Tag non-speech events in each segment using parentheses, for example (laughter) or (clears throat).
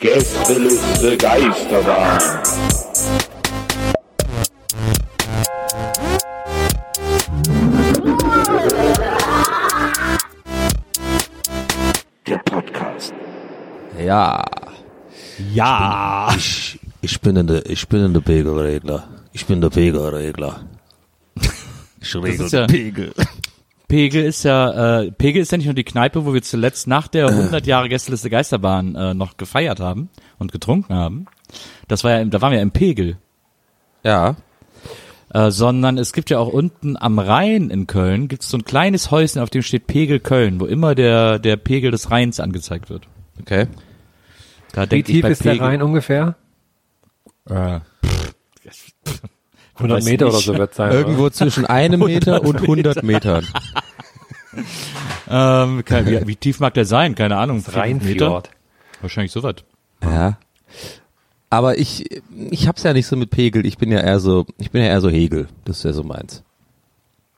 Gästeliste Geisterbahn. Der Podcast. Ja, Ja. ich, ich bin in der, ich bin in der Pegelregler. Ich bin der Pegelregler. Ich regel ja- Pegel. Pegel ist ja, äh, Pegel ist ja nicht nur die Kneipe, wo wir zuletzt nach der (clears throat) 100 Jahre Gästeliste Geisterbahn äh, noch gefeiert haben und getrunken haben. Das war ja, da waren wir ja im Pegel. Ja, Äh, sondern es gibt ja auch unten am Rhein in Köln gibt es so ein kleines Häuschen, auf dem steht Pegel Köln, wo immer der der Pegel des Rheins angezeigt wird. okay. Da Wie tief bei ist der Pegel- Rhein ungefähr? Äh, (laughs) 100 weiß Meter nicht. oder so wird sein. Irgendwo zwischen einem (laughs) Meter und 100 Metern. ähm, kein, wie, wie tief mag der sein? Keine Ahnung. oder? Rheinfjord. Wahrscheinlich so weit. Ja. Aber ich, ich hab's ja nicht so mit Pegel. Ich bin ja eher so, ich bin ja eher so Hegel. Das ist ja so meins.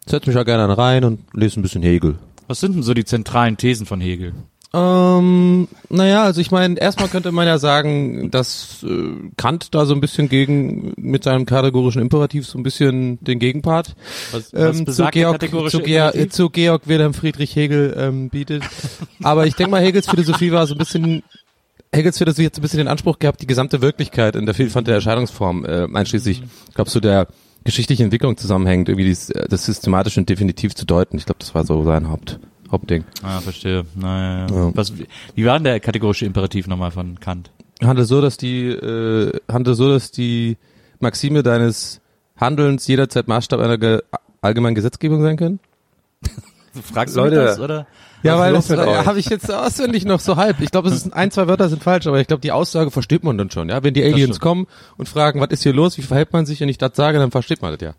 Setz mich ja gerne an rein und lese ein bisschen Hegel. Was sind denn so die zentralen Thesen von Hegel? Ähm, naja, also ich meine, erstmal könnte man ja sagen, dass äh, Kant da so ein bisschen gegen, mit seinem kategorischen Imperativ so ein bisschen den Gegenpart Was, ähm, zu, Georg, zu, Georg, Imperativ? zu Georg Wilhelm Friedrich Hegel ähm, bietet. Aber ich denke mal, Hegels Philosophie war so ein bisschen, Hegels Philosophie hat so ein bisschen den Anspruch gehabt, die gesamte Wirklichkeit in der Vielfalt der Erscheinungsform, äh, einschließlich, ich glaube, so der geschichtlichen Entwicklung zusammenhängt, irgendwie dies, äh, das systematisch und definitiv zu deuten. Ich glaube, das war so sein Haupt, Hauptding. Ah, verstehe. Naja, ja. Ja. Was, wie- wie war denn der kategorische Imperativ nochmal von Kant? handle so, dass die äh, handle so, dass die Maxime deines Handelns jederzeit Maßstab einer ge allgemeinen Gesetzgebung sein können? (laughs) Fragst Leute. du mich das, oder? Ja, weil das habe ich jetzt auswendig noch so halb. Ich glaube, es ist ein, zwei Wörter sind falsch, aber ich glaube, die Aussage versteht man dann schon. Ja, wenn die Aliens kommen und fragen, was ist hier los, wie verhält man sich, und ich das sage, dann versteht man das ja.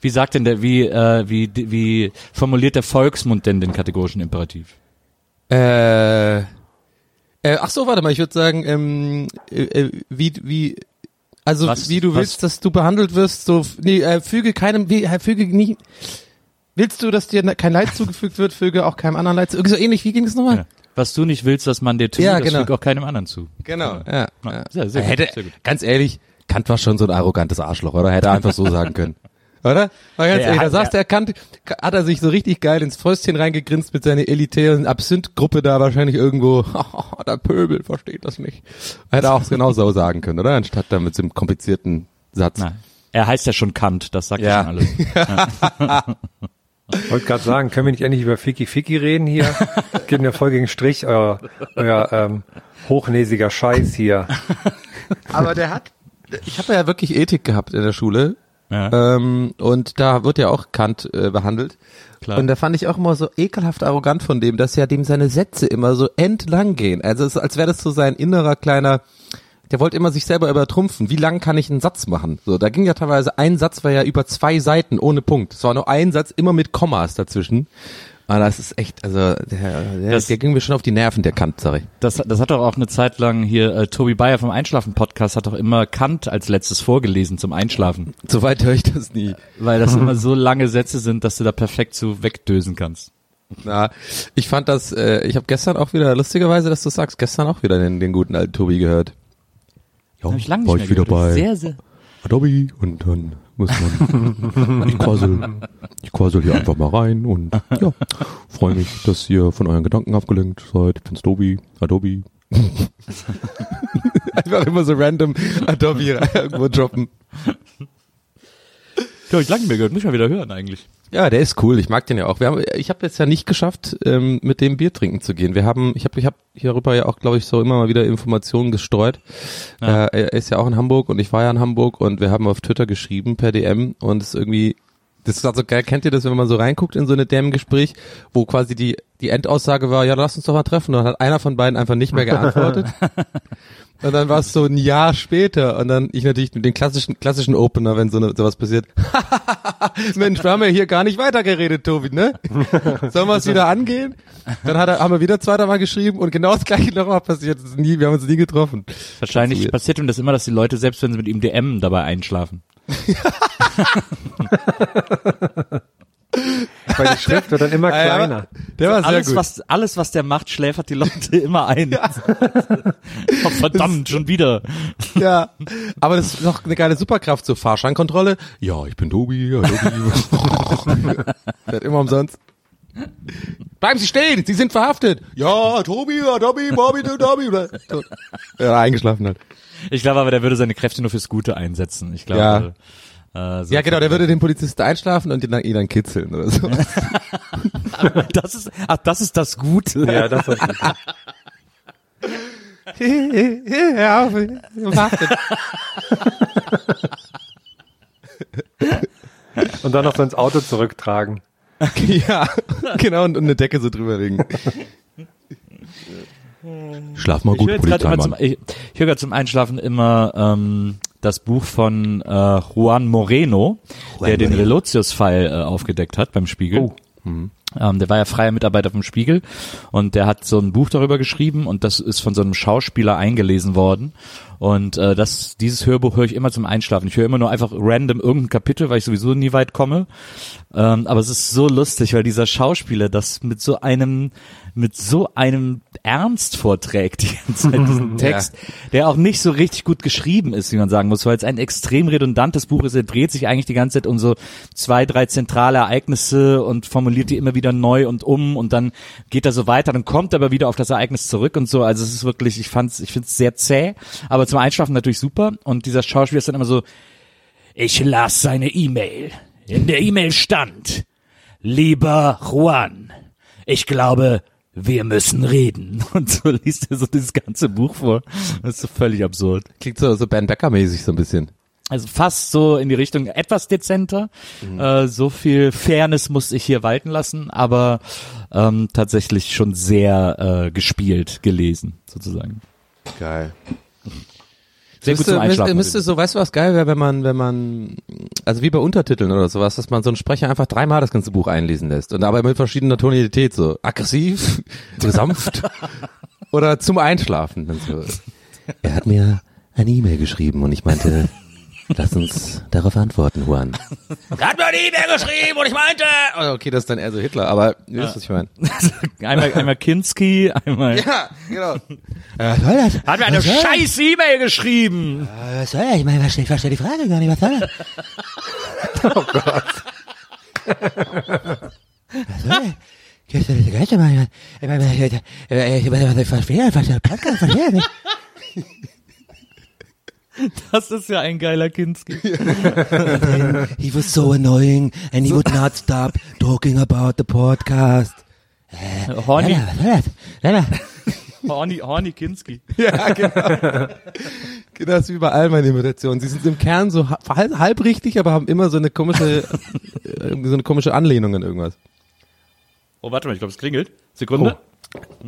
Wie sagt denn der, wie, äh, wie, wie formuliert der Volksmund denn den kategorischen Imperativ? Äh, äh ach so, warte mal, ich würde sagen, ähm, äh, äh, wie wie also Was- wie du was- willst, dass du behandelt wirst, so nee, äh, füge keinem wie äh, füge nie Willst du, dass dir kein Leid zugefügt wird, füge auch keinem anderen Leid zu. Irgendwie so ähnlich, wie ging es nochmal? Ja. Was du nicht willst, dass man dir tut, Ja, das genau. fügt auch keinem anderen zu. Genau. Ja. Ja, ja. sehr, sehr gut, Hätte, sehr gut. Ganz ehrlich, Kant war schon so ein arrogantes Arschloch, oder? Hätte er einfach so sagen können. (laughs) Oder? Mal ganz Ja, ehrlich, da hat- saß der Kant, hat er sich so richtig geil ins Fäustchen reingegrinst mit seiner elitären Absinth-Gruppe da wahrscheinlich irgendwo, (laughs) der Pöbel versteht das nicht. Hätte er auch genau so sagen können, oder? Anstatt da mit so einem komplizierten Satz. Nein. Er heißt ja schon Kant, das sagt ja, Ja. schon alles. (laughs) Ich wollte gerade sagen, können wir nicht endlich über Fiki Fiki reden hier? Geht mir voll gegen den Strich, euer, euer ähm, hochnäsiger Scheiß hier. Aber der hat, ich habe ja wirklich Ethik gehabt in der Schule. Ja. Ähm, und da wird ja auch Kant äh, behandelt. Klar. Und da fand ich auch immer so ekelhaft arrogant von dem, dass ja dem seine Sätze immer so entlang gehen. Also es als wäre das so sein innerer kleiner, der wollte immer sich selber übertrumpfen. Wie lang kann ich einen Satz machen? So, da ging ja teilweise ein Satz war ja über zwei Seiten ohne Punkt. Es war nur ein Satz immer mit Kommas dazwischen. Aber das ist echt, also der, der, Das- der ging mir schon auf die Nerven, der Kant, sorry. Das, das hat doch auch eine Zeit lang hier, äh, Tobi Bayer vom Einschlafen-Podcast hat doch immer Kant als letztes vorgelesen zum Einschlafen. Soweit höre ich das nie. Weil das immer so lange Sätze sind, dass du da perfekt zu wegdösen kannst. Na, ich fand das, äh, ich habe gestern auch wieder, lustigerweise, dass du sagst, gestern auch wieder den, den guten alten Tobi gehört. Ja, Hab ich lange nicht war mehr ich wieder gehört. bei Sehr, sehr. Adobe und dann muss man, (laughs) ich quassel, ich quassel hier einfach mal rein und (laughs) ja, freue mich, dass ihr von euren Gedanken abgelenkt seid. Ich bin's Tobi, Adobe, (laughs) Einfach immer so random Adobe irgendwo droppen. Ja, ich lange mir gehört, muss ich mal wieder hören eigentlich. Ja, der ist cool. Ich mag den ja auch. Wir haben, ich habe jetzt ja nicht geschafft, ähm, mit dem Bier trinken zu gehen. Wir haben, ich habe, ich habe hierüber ja auch, glaube ich, so immer mal wieder Informationen gestreut. Ja. Äh, er ist ja auch in Hamburg und ich war ja in Hamburg und wir haben auf Twitter geschrieben per DM und es ist irgendwie, das ist also geil. Kennt ihr das, wenn man so reinguckt in so eine DM-Gespräch, wo quasi die die Endaussage war, ja, lass uns doch mal treffen. Und dann hat einer von beiden einfach nicht mehr geantwortet. (laughs) Und dann war es so ein Jahr später und dann ich natürlich mit den klassischen klassischen Opener, wenn so eine, sowas passiert. (laughs) Mensch, wir haben ja hier gar nicht weitergeredet, Tobi, ne? Sollen wir es wieder angehen? Dann hat er, haben wir wieder zweiter Mal geschrieben und genau das gleiche nochmal passiert. Das ist nie, wir haben uns nie getroffen. Wahrscheinlich weird. passiert ihm das immer, dass die Leute, selbst wenn sie mit ihm DM dabei einschlafen. (laughs) (laughs) Weil die Schrift wird dann immer Ah, (laughs) ja, kleiner. Der war sehr alles, gut. was, alles, was der macht, schläfert die Leute (laughs) immer ein. (laughs) oh, verdammt, schon wieder. Ja, aber das ist doch eine geile Superkraft, so Fahrscheinkontrolle. Ja, ich bin Tobi, ja, Tobi. Fährt immer umsonst. Bleiben Sie stehen, Sie sind verhaftet. Ja, Tobi, ja, Tobi, Bobby. So. Ja, eingeschlafen halt. Ich glaube aber, der würde seine Kräfte nur fürs Gute einsetzen. Ich glaube, äh, so Ja, genau, der würde den Polizisten einschlafen und ihn dann, ihn dann kitzeln oder so. (laughs) das ist, ach, das ist das Gute. Ja, das ist ja, verhaftet. (laughs) Und dann noch so ins Auto zurücktragen. (laughs) Ja, genau, und, und eine Decke so drüber legen. Schlaf mal Ich gut, höre jetzt gerade zum, ich, ich höre gerade zum Einschlafen immer ähm, das Buch von äh, Juan Moreno, der den Relotius-Fall äh, aufgedeckt hat beim Spiegel. Oh. Ähm, der war ja freier Mitarbeiter vom Spiegel und der hat so ein Buch darüber geschrieben und das ist von so einem Schauspieler eingelesen worden. Und äh, das, dieses Hörbuch höre ich immer zum Einschlafen. Ich höre immer nur einfach random irgendein Kapitel, weil ich sowieso nie weit komme. Ähm, aber es ist so lustig, weil dieser Schauspieler das mit so einem, mit so einem Ernst vorträgt, die ganze Zeit diesen (laughs) Text, der auch nicht so richtig gut geschrieben ist, wie man sagen muss, weil es ein extrem redundantes Buch ist. Er dreht sich eigentlich die ganze Zeit um so zwei, drei zentrale Ereignisse und formuliert die immer wieder neu und um und dann geht er so weiter, dann kommt er aber wieder auf das Ereignis zurück und so. Also es ist wirklich, ich fand's, ich find's sehr zäh, aber zum Einschlafen natürlich super. Und dieser Schauspieler ist dann immer so, ich las seine E-Mail. In der E-Mail stand, lieber Juan, ich glaube, wir müssen reden. (laughs) Und so liest er so dieses ganze Buch vor. Das ist so völlig absurd. Klingt so, so Ben Becker-mäßig so ein bisschen. Also fast so in die Richtung etwas dezenter. Äh, so viel Fairness musste ich hier walten lassen, aber ähm, tatsächlich schon sehr äh, gespielt gelesen, sozusagen. Geil. Sehr gut müsste, zum Einschlafen. Müsste, müsste so, weißt du, was geil wäre, wenn man, wenn man, also wie bei Untertiteln oder sowas, dass man so einen Sprecher einfach dreimal das ganze Buch einlesen lässt und aber mit verschiedener Tonalität, so aggressiv, (laughs) so sanft oder zum Einschlafen. So. (laughs) Er hat mir eine E-Mail geschrieben und ich meinte, lass uns darauf antworten, Juan. Er hat mir eine E-Mail geschrieben und ich meinte, oh, okay, das ist dann eher so Hitler, aber ihr wisst, was ich meine. einmal, einmal Kinski, einmal. Ja, genau. Äh, soll das? Hat mir eine Was scheiß E-Mail geschrieben. Äh, Was soll das? Ich meine, ich verstehe die Frage gar nicht, was soll das? Oh Gott. Was soll das? Gehst du das Geilste mal? Ich meine, ich, ich, ich, ich, ich verstehe einfach den Podcast, verstehe nicht. (laughs) Das ist ja ein geiler Kinski. (laughs) He was so annoying and he would not stop talking about the podcast. Horny, das? Lala. Horny, Horny Kinski. (laughs) Ja, genau. genau, das ist wie bei all meinen Imitationen. Sie sind im Kern so ha- halb, halb richtig, aber haben immer so eine komische, äh, so eine komische Anlehnung an irgendwas. Oh, warte mal, ich glaube, es klingelt. Sekunde.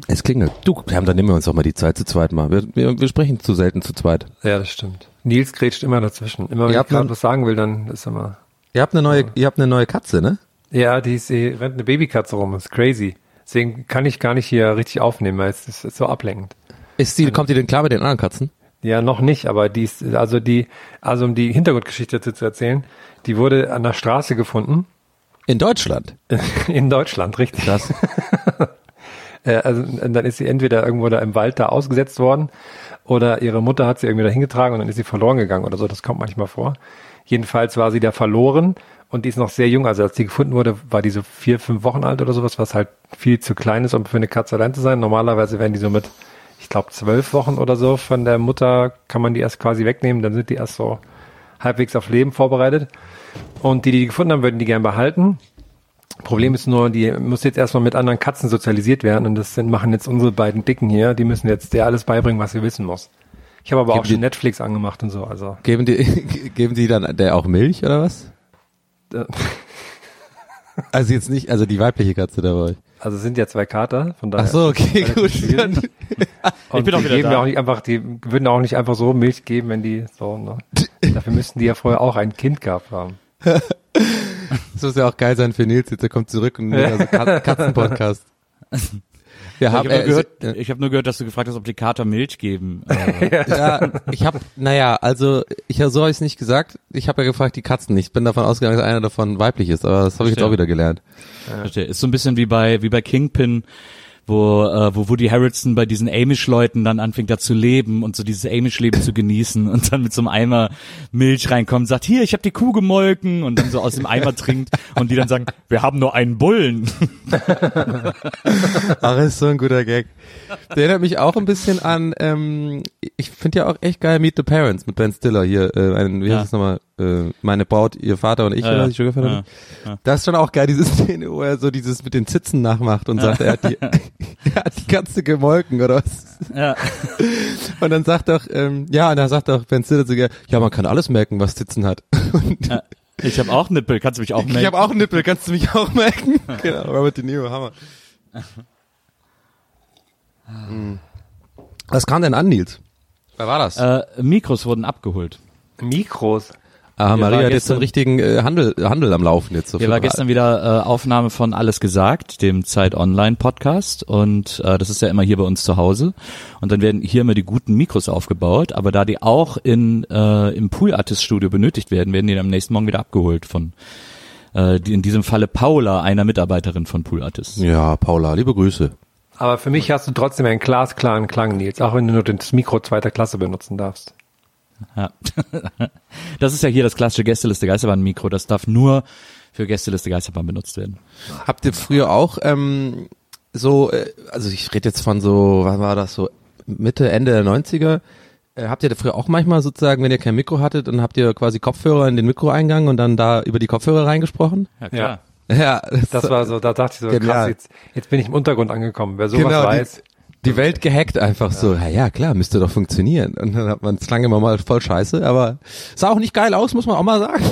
Es klingelt. Du, Cam, dann nehmen wir uns doch mal die Zeit zu zweit mal. Wir, wir, wir sprechen zu selten zu zweit. Ja, das stimmt. Nils grätscht immer dazwischen. Immer wenn Ihr ich gerade was sagen will, dann ist immer. Ihr habt eine neue, ihr habt eine neue Katze, ne? Ja, die ist, die rennt eine Babykatze rum, ist crazy. Deswegen kann ich gar nicht hier richtig aufnehmen, weil es ist, ist so ablenkend. Ist die, kommt die denn klar mit den anderen Katzen? Ja, noch nicht, aber die ist, also die, also um die Hintergrundgeschichte dazu zu erzählen, die wurde an der Straße gefunden, In Deutschland. (laughs) in Deutschland, richtig. Krass. (laughs) Äh, also dann ist sie entweder irgendwo da im Wald da ausgesetzt worden oder ihre Mutter hat sie irgendwie da hingetragen und dann ist sie verloren gegangen oder so. Das kommt manchmal vor. Jedenfalls war sie da verloren und die ist noch sehr jung. Also als die gefunden wurde, war die so vier, fünf Wochen alt oder sowas, was halt viel zu klein ist, um für eine Katze allein zu sein. Normalerweise werden die so mit ich glaube, zwölf Wochen oder so von der Mutter kann man die erst quasi wegnehmen, dann sind die erst so halbwegs auf Leben vorbereitet. Und die, die die gefunden haben, würden die gern behalten. Problem ist nur, die muss jetzt erstmal mit anderen Katzen sozialisiert werden und das sind, machen jetzt unsere beiden Dicken hier, die müssen jetzt der alles beibringen, was sie wissen muss. Ich habe aber Geben auch schon die- Netflix angemacht und so, also. Geben die, (laughs) geben die dann der auch Milch oder was? Äh. (laughs) Also jetzt nicht, also die weibliche Katze da bei euch. Also es sind ja zwei Kater, von daher. Ach so, okay, gut. (laughs) Und bin auch die wieder geben da. auch nicht einfach, die würden auch nicht einfach so Milch geben, wenn die so, ne? Dafür müssten die ja vorher auch ein Kind gehabt haben. Das muss ja auch geil sein für Nils, jetzt er kommt zurück und also Kat (laughs) Katzenpodcast. Wir Ich haben, habe nur, äh, gehört, äh, ich hab nur gehört, dass du gefragt hast, ob die Kater Milch geben. (laughs) Ja, ich habe, naja, also ich so habe ich es nicht gesagt. Ich habe ja gefragt, die Katzen. Ich bin davon ausgegangen, dass einer davon weiblich ist, aber das habe ich jetzt auch wieder gelernt. Verstehe. Ist so ein bisschen wie bei wie bei Kingpin, wo äh, wo Woody Harrelson bei diesen Amish-Leuten dann anfängt da zu leben und so dieses Amish-Leben zu genießen und dann mit so einem Eimer Milch reinkommt, sagt hier, ich habe die Kuh gemolken und dann so aus dem Eimer trinkt und die dann sagen, wir haben nur einen Bullen. (laughs) Ach, ist so ein guter Gag. Der erinnert mich auch ein bisschen an, ähm, ich finde ja auch echt geil Meet the Parents mit Ben Stiller hier, äh, ein, wie Ja. heißt es nochmal, äh, meine Braut, ihr Vater und ich, Ja, oder ja. die Sugarfan Ja, ja. Das ist schon auch geil, diese (laughs) Szene, wo er so dieses mit den Zitzen nachmacht und sagt, er hat, die, (laughs) (laughs) er hat die Katze gemolken oder was. Ja. Und dann sagt doch, ähm, ja, und dann sagt doch Ben Stiller sogar, ja, man kann alles merken, was Zitzen hat. Und Ja. Ich habe auch Nippel, kannst du mich auch ich melden? habe auch Nippel, kannst du mich auch merken? genau, Robert De Niro, Hammer. Hm. Was kam denn an, Nils? Wer war das? äh, Mikros wurden abgeholt. Mikros. Ah, wir Maria hat jetzt so einen richtigen äh, Handel, Handel am Laufen jetzt. So Hier war gestern wieder äh, Aufnahme von Alles gesagt, dem Zeit Online Podcast und äh, das ist ja immer hier bei uns zu Hause und dann werden hier immer die guten Mikros aufgebaut, aber da die auch in äh, im Pool Artist Studio benötigt werden, werden die dann am nächsten Morgen wieder abgeholt von äh, die, in diesem Falle Paula, einer Mitarbeiterin von Pool Artist. Ja, Paula, liebe Grüße. Aber für mich hast du trotzdem einen glasklaren Klang, Nils, auch wenn du nur das Mikro zweiter Klasse benutzen darfst. Ja. (laughs) das ist ja hier das klassische Gästeliste Geisterbahn Mikro, das darf nur für Gästeliste Geisterbahn benutzt werden. Habt ihr früher auch ähm, so, äh, also ich rede jetzt von so, wann war das so, Mitte, Ende der 90er, äh, habt ihr da früher auch manchmal sozusagen, wenn ihr kein Mikro hattet, dann habt ihr quasi Kopfhörer in den Mikroeingang und dann da über die Kopfhörer reingesprochen? Ja, klar. Ja, Das war so, da dachte ich so, Genial. krass, jetzt, jetzt bin ich im Untergrund angekommen. Wer sowas genau, weiß, die, die Welt gehackt einfach so, ja, ja klar, müsste doch funktionieren. Und dann hat man es lange immer mal voll scheiße, aber sah auch nicht geil aus, muss man auch mal sagen.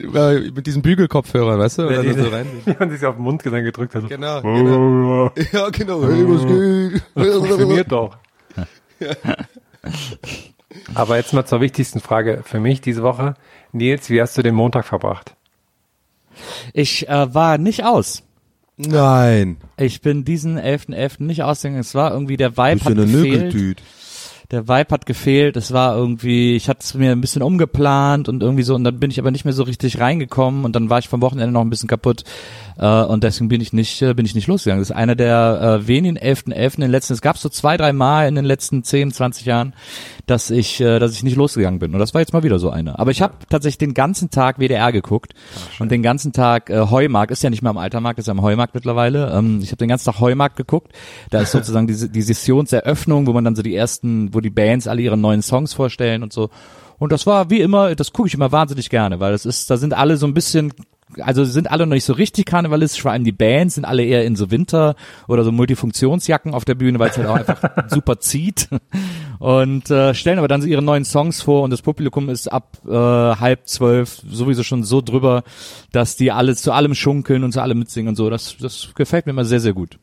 (laughs) Mit diesen Bügelkopfhörern, weißt du? Und dann die, so rein. (laughs) wie man sich auf den Mund dann gedrückt hat. Genau, genau. Ja, genau. Hey, was geht? (laughs) Das funktioniert doch. Aber jetzt mal zur wichtigsten Frage für mich diese Woche. Nils, wie hast du den Montag verbracht? Ich äh, war nicht aus. Nein. Ich bin diesen 11.11. nicht ausgegangen. Es war irgendwie, der Vibe hat eine gefehlt. Der Vibe hat gefehlt. Es war irgendwie, ich hatte es mir ein bisschen umgeplant und irgendwie so, und dann bin ich aber nicht mehr so richtig reingekommen und dann war ich vom Wochenende noch ein bisschen kaputt. Äh, und deswegen bin ich nicht, äh, bin ich nicht losgegangen. Das ist einer der äh, wenigen 11.11. in den letzten, es gab so zwei, drei Mal in den letzten 10, 20 Jahren, dass ich, äh, dass ich nicht losgegangen bin. Und das war jetzt mal wieder so einer. Aber ich habe tatsächlich den ganzen Tag WDR geguckt und den ganzen Tag äh, Heumarkt, ist ja nicht mehr am Altermarkt, ist ja am Heumarkt mittlerweile. Ähm, ich habe den ganzen Tag Heumarkt geguckt. Da ist (laughs) sozusagen diese die Sessionseröffnung, wo man dann so die ersten, wo die Bands alle ihre neuen Songs vorstellen und so. Und das war wie immer, das gucke ich immer wahnsinnig gerne, weil das ist, da sind alle so ein bisschen also sind alle noch nicht so richtig karnevalistisch, vor allem die Bands sind alle eher in so Winter- oder so Multifunktionsjacken auf der Bühne, weil es halt auch einfach (laughs) super zieht und äh, stellen aber dann so ihre neuen Songs vor und das Publikum ist ab äh, halb zwölf sowieso schon so drüber, dass die alles zu allem schunkeln und zu allem mitsingen und so. Das, das gefällt mir immer sehr, sehr gut.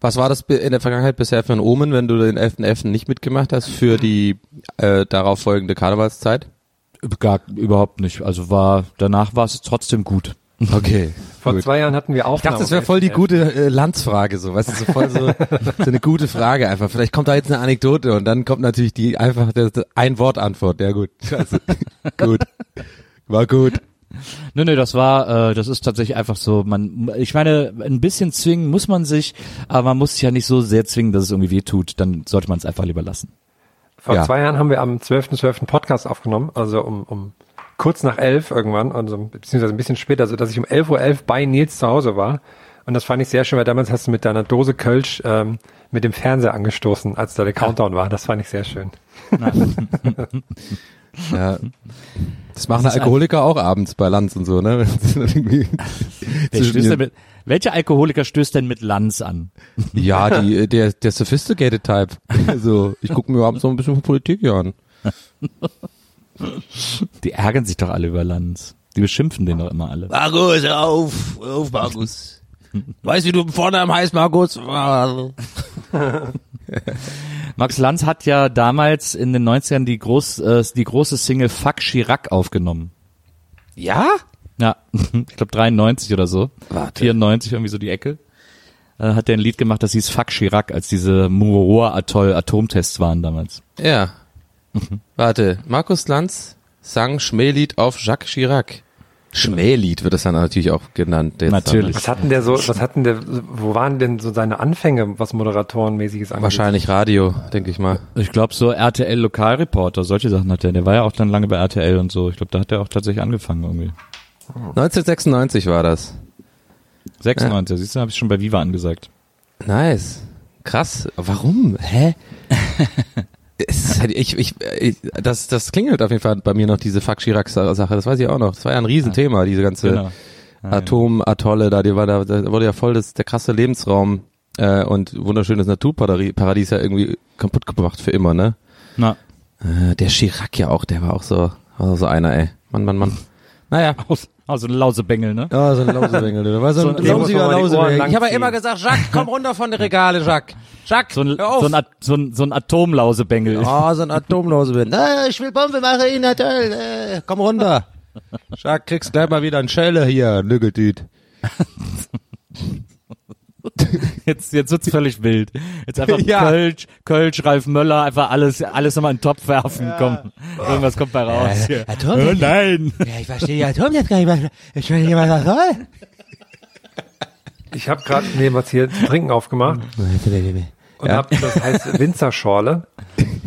Was war das in der Vergangenheit bisher für ein Omen, wenn du den 11.11. nicht mitgemacht hast für die äh, darauf folgende Karnevalszeit? Gar überhaupt nicht. Also war danach war es trotzdem gut. Okay. (laughs) Vor Gut. zwei Jahren hatten wir Ich Aufnahmen. dachte, das wäre voll die gute äh, Landsfrage, so, weißt du, so voll so, (laughs) so eine gute Frage einfach. Vielleicht kommt da jetzt eine Anekdote und dann kommt natürlich die einfach das, das ein Wort Antwort. Ja gut, also, (laughs) gut, war gut. Nö, nö, das war, äh, das ist tatsächlich einfach so, man, ich meine, ein bisschen zwingen muss man sich, aber man muss sich ja nicht so sehr zwingen, dass es irgendwie weh tut, dann sollte man es einfach lieber lassen. Vor Ja. zwei Jahren haben wir am 12.12. Podcast aufgenommen, also um, um kurz nach elf irgendwann, also beziehungsweise ein bisschen später, so dass ich um 11.11 Uhr bei Nils zu Hause war. Und das fand ich sehr schön, weil damals hast du mit deiner Dose Kölsch ähm, mit dem Fernseher angestoßen, als da der Countdown war. Das fand ich sehr schön. (laughs) Ja. Das machen Alkoholiker auch abends bei Lanz und so, ne? (laughs) Zwischen stößt denn mit, welcher Alkoholiker stößt denn mit Lanz an? ja, die, der, der sophisticated Type. So, ich gucke mir abends so ein bisschen von Politik hier an. Die ärgern sich doch alle über Lanz. Die beschimpfen den doch immer alle. Markus, auf, auf, Markus. Weißt du, wie du vorne am heißt, Markus? (laughs) Max Lanz hat ja damals in den 90ern die, groß, äh, die große Single Fuck Chirac aufgenommen. Ja? Ja, (laughs) ich glaube 93 oder so. Warte. 94, irgendwie so die Ecke. Äh, hat der ein Lied gemacht, das hieß Fuck Chirac, als diese Mururoa Atoll Atomtests waren damals. Ja. Warte, Markus Lanz sang Schmählied auf Jacques Chirac. Schmählied wird das dann natürlich auch genannt. jetzt Natürlich. Was hatten der so, was hatten der, wo waren denn so seine Anfänge, was Moderatorenmäßiges Dann. angeht? Wahrscheinlich Radio, denke ich mal. Ich glaube so RTL Lokalreporter, solche Sachen hat der. Der war ja auch dann lange bei RTL und so. Ich glaube, da hat er auch tatsächlich angefangen irgendwie. 1996 war das. 96, siehst du, habe ich schon bei Viva angesagt. Nice. Krass. Warum? Hä? (laughs) halt, ich, ich, ich, das, das klingelt auf jeden Fall bei mir noch, diese Fuck Chirac-Sache. Das weiß ich auch noch. Das war ja ein Riesenthema, diese ganze Genau. Atomatolle da, die war da, da wurde ja voll das, der krasse Lebensraum äh, und wunderschönes Naturparadies ja irgendwie kaputt gemacht für immer, ne? Na, Äh, der Chirac ja auch, der war auch so, war so einer, ey. Mann, Mann, Mann. Naja. (laughs) aus, also ein Lausebengel, ne? Ja, so ein Lausebengel. Der war so So ein ein- muss man lausiger Lausebengel. Ich habe ja immer gesagt, Jacques, komm runter von den Regale, Jacques. Jacques, So ein, hör auf. so ein, so ein, so ein Atomlausebengel. Oh, so ein Atomlausebengel. Na, ich will Bombe machen in der Töll. Äh, komm runter. (laughs) Jacques, kriegst gleich mal wieder einen Schelle hier, Nüggetüt. (laughs) (laughs) Jetzt, jetzt wird's völlig wild. Jetzt einfach (laughs) Ja. Kölsch, Kölsch, Ralf Möller, einfach alles, alles nochmal in den Topf werfen. Komm, irgendwas kommt bei raus. hier. Atom- oh nein! Ja, ich verstehe die Atom jetzt gar nicht mehr. Ich will nicht mal was soll. Ich habe gerade nee, was hier zu trinken aufgemacht (laughs) und Ja. hab, das heißt Winzerschorle.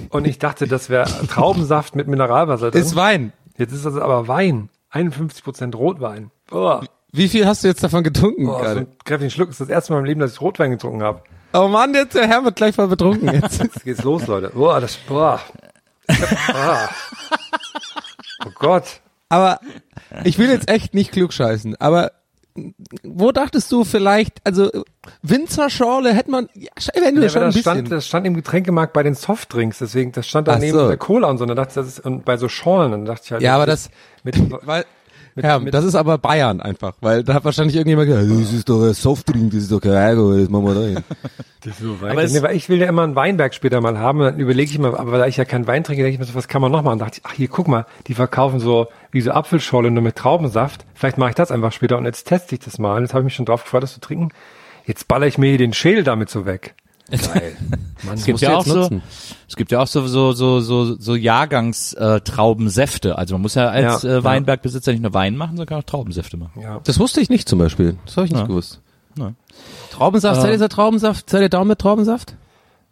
Und ich dachte, das wäre Traubensaft mit Mineralwasser drin. Ist Wein. Jetzt ist das aber Wein. 51% Rotwein. Boah, Wie viel hast du jetzt davon getrunken so gerade? ein kräftigen Schluck. Das ist das erste Mal im Leben, dass ich Rotwein getrunken habe. Oh Mann, jetzt der Herr wird gleich mal betrunken. Jetzt. (laughs) Jetzt geht's los, Leute. Boah, das, boah. Boah. Oh Gott. Aber ich will jetzt echt nicht klugscheißen, aber wo dachtest du vielleicht, also Winzerschorle hätte man, ja, eventuell Ja, schon ein das, stand, bisschen. das stand im Getränkemarkt bei den Softdrinks, deswegen, das stand da Ach neben so. der Cola und so. Und dann dachte ich, das ist, und bei so Schorlen, dann dachte ich halt, Ja, aber das, mit, weil, mit, ja, mit, das ist aber Bayern einfach, weil da hat wahrscheinlich irgendjemand gesagt, das ist doch ein Softdrink, das ist doch kein Alkohol, das machen wir rein. (laughs) aber nee, weil ich will ja immer einen Weinberg später mal haben, und dann überlege ich mir, aber da ich ja keinen Wein trinke, denke ich mir so, was kann man noch machen? Und dachte ich, ach hier, guck mal, die verkaufen so, wie so Apfelschorle nur mit Traubensaft. Vielleicht mache ich das einfach später und jetzt teste ich das mal. Und jetzt habe ich mich schon drauf gefreut, das zu trinken. Jetzt baller ich mir hier den Schädel damit so weg. Geil. (laughs) Mann, Es gibt ja auch so, nutzen. es gibt ja auch so, so, so, so, so Jahrgangstraubensäfte. Also man muss ja als Ja, äh, Weinbergbesitzer nicht nur Wein machen, sondern kann auch Traubensäfte machen. ja. Das wusste ich nicht zum Beispiel, das habe ich nicht Ja. gewusst. Ja. Traubensaft, Ähm. seid ihr so Traubensaft, seid ihr Daumen mit Traubensaft?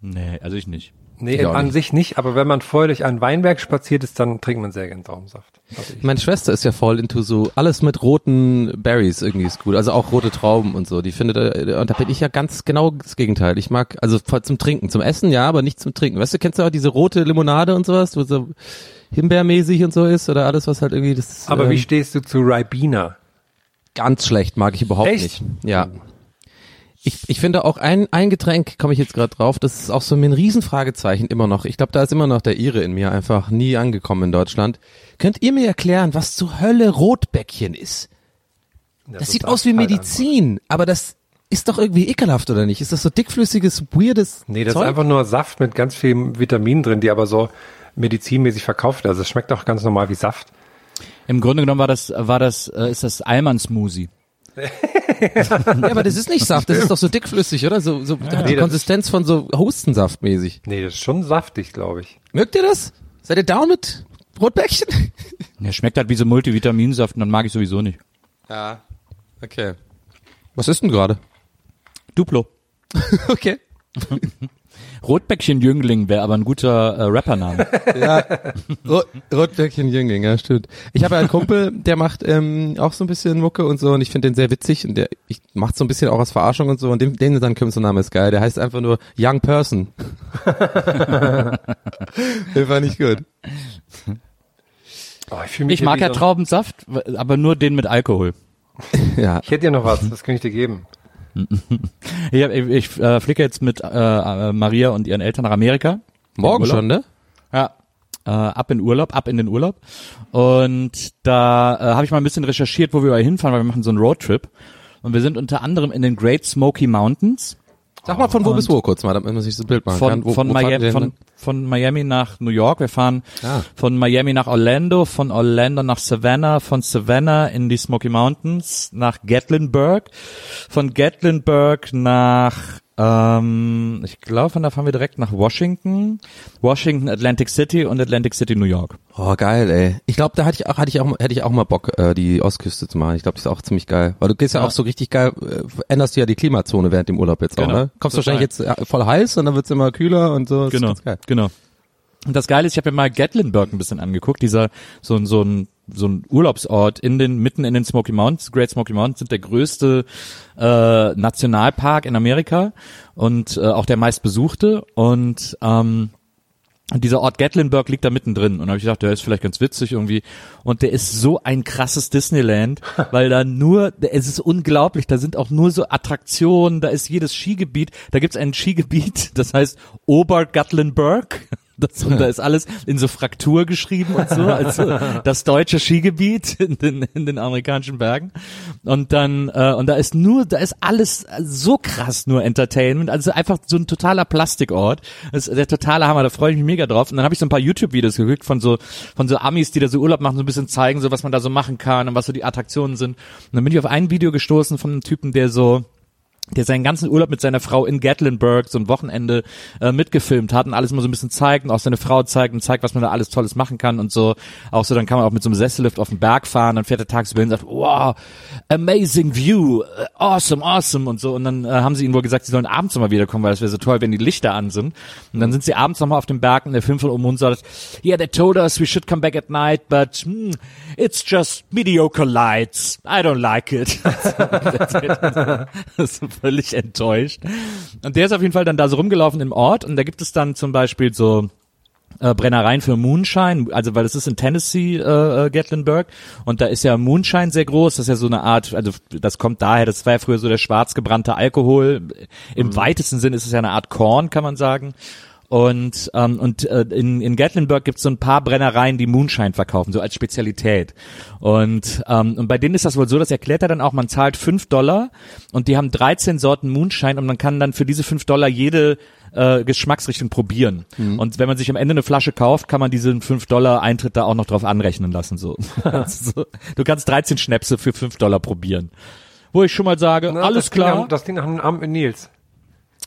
Nee, also ich nicht. Nee, auch an sich nicht, aber wenn man vorher durch einen Weinberg spaziert ist, dann trinkt man sehr gern Traubensaft. Also. Meine Schwester ist ja voll into so alles mit roten Berries irgendwie ist gut, also auch rote Trauben und so. Die findet äh, und da bin ich ja ganz genau das Gegenteil. Ich mag also voll zum Trinken, zum Essen ja, aber nicht zum Trinken. Weißt du, kennst du auch diese rote Limonade und sowas, wo so Himbeermäßig und so ist oder alles was halt irgendwie das Aber ähm, wie stehst du zu Ribena? ganz schlecht mag ich überhaupt Echt? nicht. Ja. Ich, ich finde auch ein, ein Getränk, komme ich jetzt gerade drauf, das ist auch so ein Riesenfragezeichen immer noch. Ich glaube, da ist immer noch der Ire in mir einfach nie angekommen in Deutschland. Könnt ihr mir erklären, was zur Hölle Rotbäckchen ist? Das sieht aus wie Medizin, aber das ist doch irgendwie ekelhaft, oder nicht? Ist das so dickflüssiges, weirdes Nee, das Zeug? ist einfach nur Saft mit ganz vielen Vitaminen drin, die aber so medizinmäßig verkauft werden. Also es schmeckt auch ganz normal wie Saft. Im Grunde genommen war das, war das, äh, ist das Alman-Smoothie. (laughs) ja, aber das ist nicht Saft, das ist doch so dickflüssig, oder? So, so hat die Nee, das Konsistenz von so Hustensaft mäßig. Nee, das ist schon saftig, glaube ich. Mögt ihr das? Seid ihr down mit Rotbäckchen? (laughs) Der schmeckt halt wie so Multivitaminsaft und dann mag ich sowieso nicht. Ja, okay. Was ist denn gerade? Duplo. (laughs) Okay. Rotbäckchen-Jüngling wäre aber ein guter äh, Rappername. (laughs) Ja, Ro- Rotbäckchen Jüngling, ja, stimmt. Ich habe ja einen Kumpel, der macht ähm, auch so ein bisschen Mucke und so und ich finde den sehr witzig und der ich macht so ein bisschen auch aus Verarschung und so und dem, den sein Künstlername ist geil. Der heißt einfach nur Young Person. (laughs) den fand ich gut. Oh, ich Ich mag ja Traubensaft, aber nur den mit Alkohol. (laughs) Ja, Ich hätte dir noch was, das könnte ich dir geben. (laughs) Ich, ich, ich äh, fliege jetzt mit äh, äh, Maria und ihren Eltern nach Amerika. morgen schon, ne? Ja. Äh, ab in Urlaub, ab in den Urlaub. Und da äh, habe ich mal ein bisschen recherchiert, wo wir hinfahren, weil wir machen so einen Roadtrip. Und wir sind unter anderem in den Great Smoky Mountains. Sag mal von wo bis wo kurz mal, damit man sich das Bild machen Von, kann. Wo, von, wo Miami, von, von Miami nach New York. Wir fahren Ah. von Miami nach Orlando, von Orlando nach Savannah, von Savannah in die Smoky Mountains nach Gatlinburg, von Gatlinburg nach, ähm, ich glaube, von da fahren wir direkt nach Washington, Washington, Atlantic City und Atlantic City, New York. Oh, geil, ey. Ich glaube, da hatte ich auch, hatte ich auch, hätte ich auch mal Bock, äh, die Ostküste zu machen. Ich glaube, das ist auch ziemlich geil. Weil du gehst ja, Ja. auch so richtig geil, äh, änderst du ja die Klimazone während dem Urlaub jetzt auch, Genau. ne? Kommst du Total. wahrscheinlich jetzt äh, voll heiß und dann wird's immer kühler und so. Das Genau, genau. Und das Geile ist, ich habe mir mal Gatlinburg ein bisschen angeguckt, dieser so ein so ein so ein Urlaubsort in den mitten in den Smoky Mountains. Great Smoky Mountains sind der größte äh, Nationalpark in Amerika und äh, auch der meistbesuchte und ähm, dieser Ort Gatlinburg liegt da mittendrin. Und da habe ich gedacht, der ist vielleicht ganz witzig irgendwie. Und der ist so ein krasses Disneyland, (laughs) weil da nur, es ist unglaublich, da sind auch nur so Attraktionen, da ist jedes Skigebiet. Da gibt's ein Skigebiet, (laughs) das heißt Obergatlinburg. Das, und da ist alles in so Fraktur geschrieben und so, also (laughs) das deutsche Skigebiet in den, in den amerikanischen Bergen. Und dann, äh, und da ist nur, da ist alles so krass nur Entertainment, also einfach so ein totaler Plastikort. Das ist der totale Hammer, da freue ich mich mega drauf. Und dann habe ich so ein paar YouTube-Videos geguckt von so, von so Amis, die da so Urlaub machen, so ein bisschen zeigen, so was man da so machen kann und was so die Attraktionen sind. Und dann bin ich auf ein Video gestoßen von einem Typen, der so, der seinen ganzen Urlaub mit seiner Frau in Gatlinburg so ein Wochenende äh, mitgefilmt hat und alles immer so ein bisschen zeigt und auch seine Frau zeigt und zeigt, was man da alles Tolles machen kann und so. Auch so, dann kann man auch mit so einem Sessellift auf den Berg fahren, dann fährt er tagsüber und sagt, wow, amazing view, äh, awesome, awesome und so. Und dann äh, haben sie ihm wohl gesagt, sie sollen abends nochmal wiederkommen, weil es wäre so toll, wenn die Lichter an sind. Und dann sind sie abends nochmal auf dem Berg und der Film von Omun sagt, yeah, they told us we should come back at night, but hmm, it's just mediocre lights. I don't like it. (laughs) (laughs) völlig enttäuscht. Und der ist auf jeden Fall dann da so rumgelaufen im Ort und da gibt es dann zum Beispiel so äh, Brennereien für Moonshine, also weil es ist in Tennessee, äh, äh, Gatlinburg, und da ist ja Moonshine sehr groß, das ist ja so eine Art, also das kommt daher, das war ja früher so der schwarz gebrannte Alkohol. Im weitesten Sinn ist es ja eine Art Korn, kann man sagen. Und, ähm, und äh, in, in Gatlinburg gibt es so ein paar Brennereien, die Moonshine verkaufen, so als Spezialität. Und, ähm, und bei denen ist das wohl so, das erklärt er dann auch, man zahlt fünf Dollar und die haben 13 Sorten Moonshine und man kann dann für diese fünf Dollar jede äh, Geschmacksrichtung probieren. Und wenn man sich am Ende eine Flasche kauft, kann man diesen 5 Dollar Eintritt da auch noch drauf anrechnen lassen. So. (laughs) Also so. Du kannst 13 Schnäpse für 5 Dollar probieren. Wo ich schon mal sage, Na, alles das klingt klar. nach- Das klingt nach einem Abend mit Nils.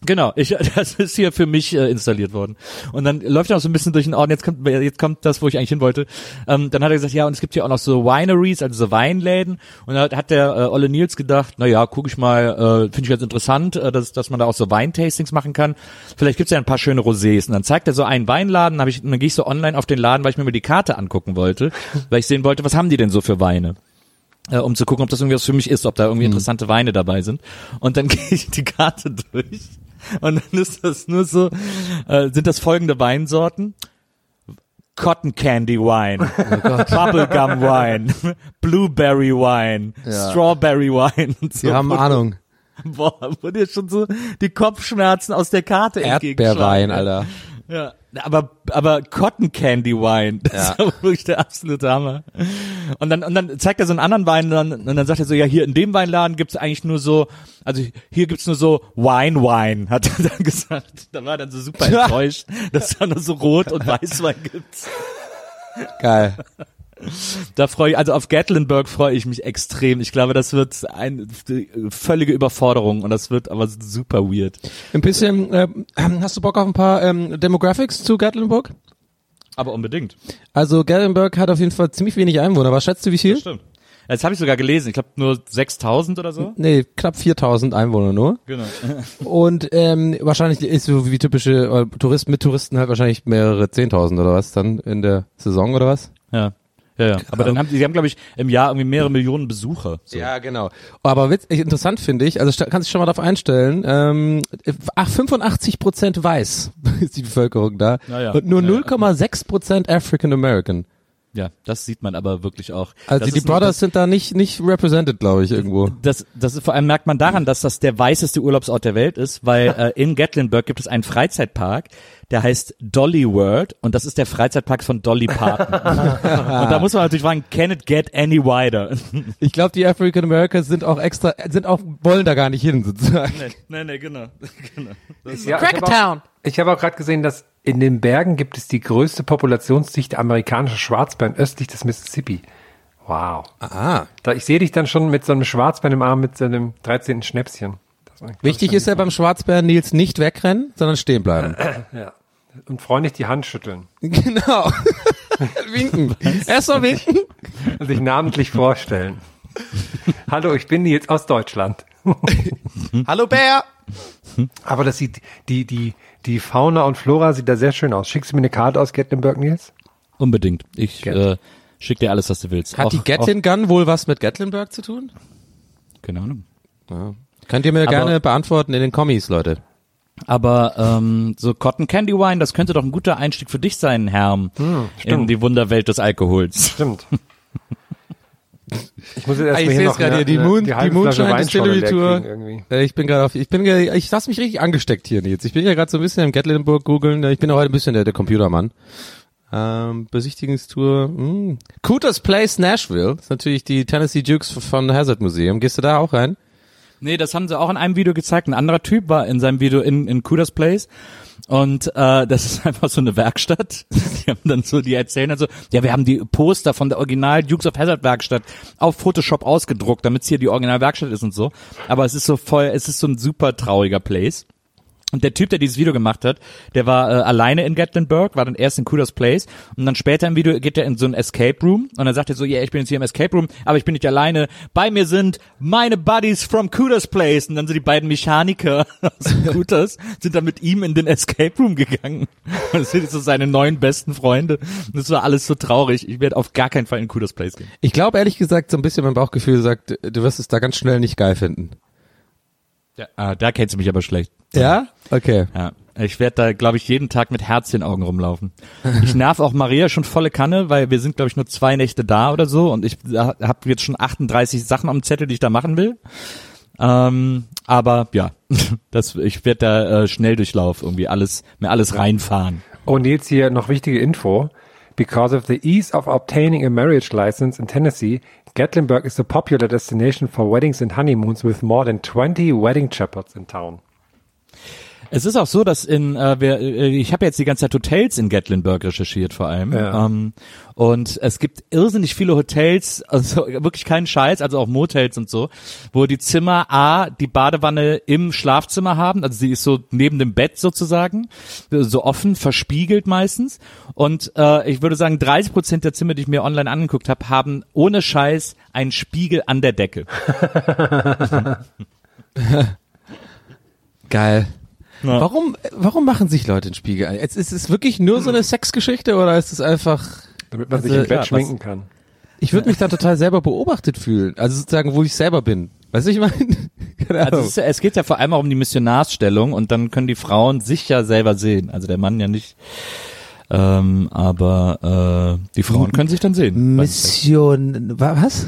Genau, ich, (laughs) das ist hier für mich äh, installiert worden. Und dann läuft er auch so ein bisschen durch den Ort. Jetzt kommt, jetzt kommt das, wo ich eigentlich hin wollte. Ähm, dann hat er gesagt, ja, und es gibt hier auch noch so Wineries, also so Weinläden. Und da hat der äh, Olle Nils gedacht, na ja, guck ich mal, äh, finde ich ganz interessant, äh, dass, dass man da auch so Weintastings machen kann. Vielleicht gibt's ja ein paar schöne Rosés. Und dann zeigt er so einen Weinladen, hab ich, und dann gehe ich so online auf den Laden, weil ich mir mal die Karte angucken wollte, (laughs) weil ich sehen wollte, was haben die denn so für Weine? äh, um zu gucken, ob das irgendwie was für mich ist, ob da irgendwie interessante Weine dabei sind. Und dann (laughs) gehe ich die Karte durch und dann ist das nur so, äh, sind das folgende Weinsorten. Cotton Candy Wine, Bubblegum Wine, Blueberry Wine, Strawberry Wine und so. Sie haben Ahnung. Boah, wo dir schon so die Kopfschmerzen aus der Karte Erdbeerwein. Alter. Ja, aber aber Cotton Candy Wine, (laughs) das Ja. ist wirklich der absolute Hammer. Und dann und dann zeigt er so einen anderen Wein dann, und dann sagt er so, ja hier in dem Weinladen gibt's eigentlich nur so, also hier gibt's nur so Wine Wine, hat er (laughs) dann gesagt. Da war er dann so super (laughs) enttäuscht, dass es da nur so Rot und Weißwein gibt. Geil. Da freue ich, also auf Gatlinburg freue ich mich extrem. Ich glaube, das wird eine völlige Überforderung und das wird aber super weird. Ein bisschen, äh, hast du Bock auf ein paar ähm, Demographics zu Gatlinburg? Aber unbedingt. Also Gatlinburg hat auf jeden Fall ziemlich wenig Einwohner. Was schätzt du, wie viel? Stimmt. Das habe ich sogar gelesen. Ich glaube nur 6000 oder so. Nee, knapp 4000 Einwohner nur. Genau. (laughs) Und ähm, wahrscheinlich ist so wie typische äh, Touristen mit Touristen halt wahrscheinlich mehrere 10.000 oder was dann in der Saison oder was? Ja. Ja, ja. Aber dann haben die, die haben, glaube ich, im Jahr irgendwie mehrere Millionen Besucher. So. Ja, genau. Aber witz, interessant finde ich, also kannst dich schon mal darauf einstellen, ähm, ach, 85 Prozent weiß (laughs) ist die Bevölkerung da Ja, und nur Ja, ja. 0,6 Prozent African American. Ja, das sieht man aber wirklich auch. Also das die ist ein- Brothers sind da nicht nicht represented, glaube ich, irgendwo. Das, das ist, vor allem merkt man daran, dass das der weißeste Urlaubsort der Welt ist, weil äh, in Gatlinburg gibt es einen Freizeitpark, der heißt Dolly World und das ist der Freizeitpark von Dolly Parton. (laughs) und da muss man natürlich fragen, can it get any wider? Ich glaube, die African Americans sind auch extra, sind auch wollen da gar nicht hin sozusagen. nee, nee, nee, genau. (laughs) genau. Das Ja, ich habe auch, ich hab auch gerade gesehen, dass in den Bergen gibt es die größte Populationsdichte amerikanischer Schwarzbären östlich des Mississippi. Wow. Ah. Da, ich sehe dich dann schon mit so einem Schwarzbären im Arm mit so einem 13. Schnäpschen. Wichtig ist ja beim Schwarzbären Nils nicht wegrennen, sondern stehen bleiben. (clears throat) Ja. Und freundlich die Hand schütteln (laughs) genau. (laughs) winken. Erst mal winken. und (laughs) sich namentlich vorstellen. Hallo, ich bin Nils aus Deutschland. Hallo Bär. Aber das sieht, die, die, die Fauna und Flora sieht da sehr schön aus. Schickst du mir eine Karte aus Gatlinburg, Nils? Unbedingt. Ich äh, schick dir alles, was du willst. Hat Auch- die Gatlin Gun wohl was mit Gatlinburg zu tun? Keine Ahnung. Könnt ihr mir Aber- gerne beantworten in den Kommis, Leute. Aber ähm, so Cotton Candy Wine, das könnte doch ein guter Einstieg für dich sein, Herm, in stimmt. die Wunderwelt des Alkohols. Stimmt. Ich muss jetzt erst Ah, ich mal sehe hier es gerade hier, die, eine- Moon, die die, Moonshine Distillery Tour. Äh, Ich bin gerade auf, ich bin, ich lasse mich richtig angesteckt hier jetzt. Ich bin ja gerade so ein bisschen im Gatlinburg googeln. Ich bin auch heute ein bisschen der, der Computermann. Ähm, Besichtigungstour. Hm. Cooters Place Nashville. Das ist natürlich die Tennessee Dukes von Hazard Museum. Gehst du da auch rein? Nee, das haben sie auch in einem Video gezeigt. Ein anderer Typ war in seinem Video in, in Kudas Place. Und äh, das ist (laughs) einfach so eine Werkstatt. Die haben dann so, die erzählen dann so, ja, wir haben die Poster von der Original Dukes of Hazard Werkstatt auf Photoshop ausgedruckt, damit es hier die Original Werkstatt ist und so. Aber es ist so voll, es ist so ein super trauriger Place. Und der Typ, der dieses Video gemacht hat, der war äh, alleine in Gatlinburg, war dann erst in Kudos Place und dann später im Video geht er in so ein Escape Room und dann sagt er so, ja, ich bin jetzt hier im Escape Room, aber ich bin nicht alleine. Bei mir sind meine Buddies from Kudos Place und dann sind die beiden Mechaniker aus (laughs) Kudos sind dann mit ihm in den Escape Room gegangen. Und (laughs) das sind so seine neuen besten Freunde. Und das war alles so traurig. Ich werde auf gar keinen Fall in Kudos Place gehen. Ich glaube ehrlich gesagt, so ein bisschen mein Bauchgefühl sagt, du wirst es da ganz schnell nicht geil finden. Ja, ah, da kennst du mich aber schlecht. Ja? Okay. Ja, ich werde da, glaube ich, jeden Tag mit Herz in den Augen rumlaufen. Ich nerv auch Maria schon volle Kanne, weil wir sind, glaube ich, nur zwei Nächte da oder so und ich habe jetzt schon 38 Sachen am Zettel, die ich da machen will. Ähm, aber ja, (laughs) das, ich werde da äh, Schnelldurchlauf irgendwie alles, mir alles reinfahren. Und jetzt hier noch wichtige Info. Because of the ease of obtaining a marriage license in Tennessee, Gatlinburg is a popular destination for weddings and honeymoons with more than 20 wedding chapels in town. Es ist auch so, dass in äh, wir, äh, ich habe jetzt die ganze Zeit Hotels in Gatlinburg recherchiert vor allem Ja. ähm, und es gibt irrsinnig viele Hotels, also wirklich keinen Scheiß, also auch Motels und so, wo die Zimmer a die Badewanne im Schlafzimmer haben, also sie ist so neben dem Bett sozusagen, so offen, verspiegelt meistens und äh, ich würde sagen 30 Prozent der Zimmer, die ich mir online angeguckt habe, haben ohne Scheiß einen Spiegel an der Decke. (laughs) (laughs) Geil. Ja. Warum, warum machen sich Leute einen Spiegel ein? Jetzt ist es wirklich nur so eine Sexgeschichte oder ist es einfach, Damit man sich Also, im Bett ja, schminken kann. ich würde mich da total selber beobachtet fühlen. Also sozusagen, wo ich selber bin. Weißt du, ich meine? (laughs) Also es, ist, es geht ja vor allem auch um die Missionarsstellung und dann können die Frauen sich ja selber sehen. Also der Mann ja nicht. Ähm, aber äh, die Frauen können sich dann sehen. Mission, wa- was?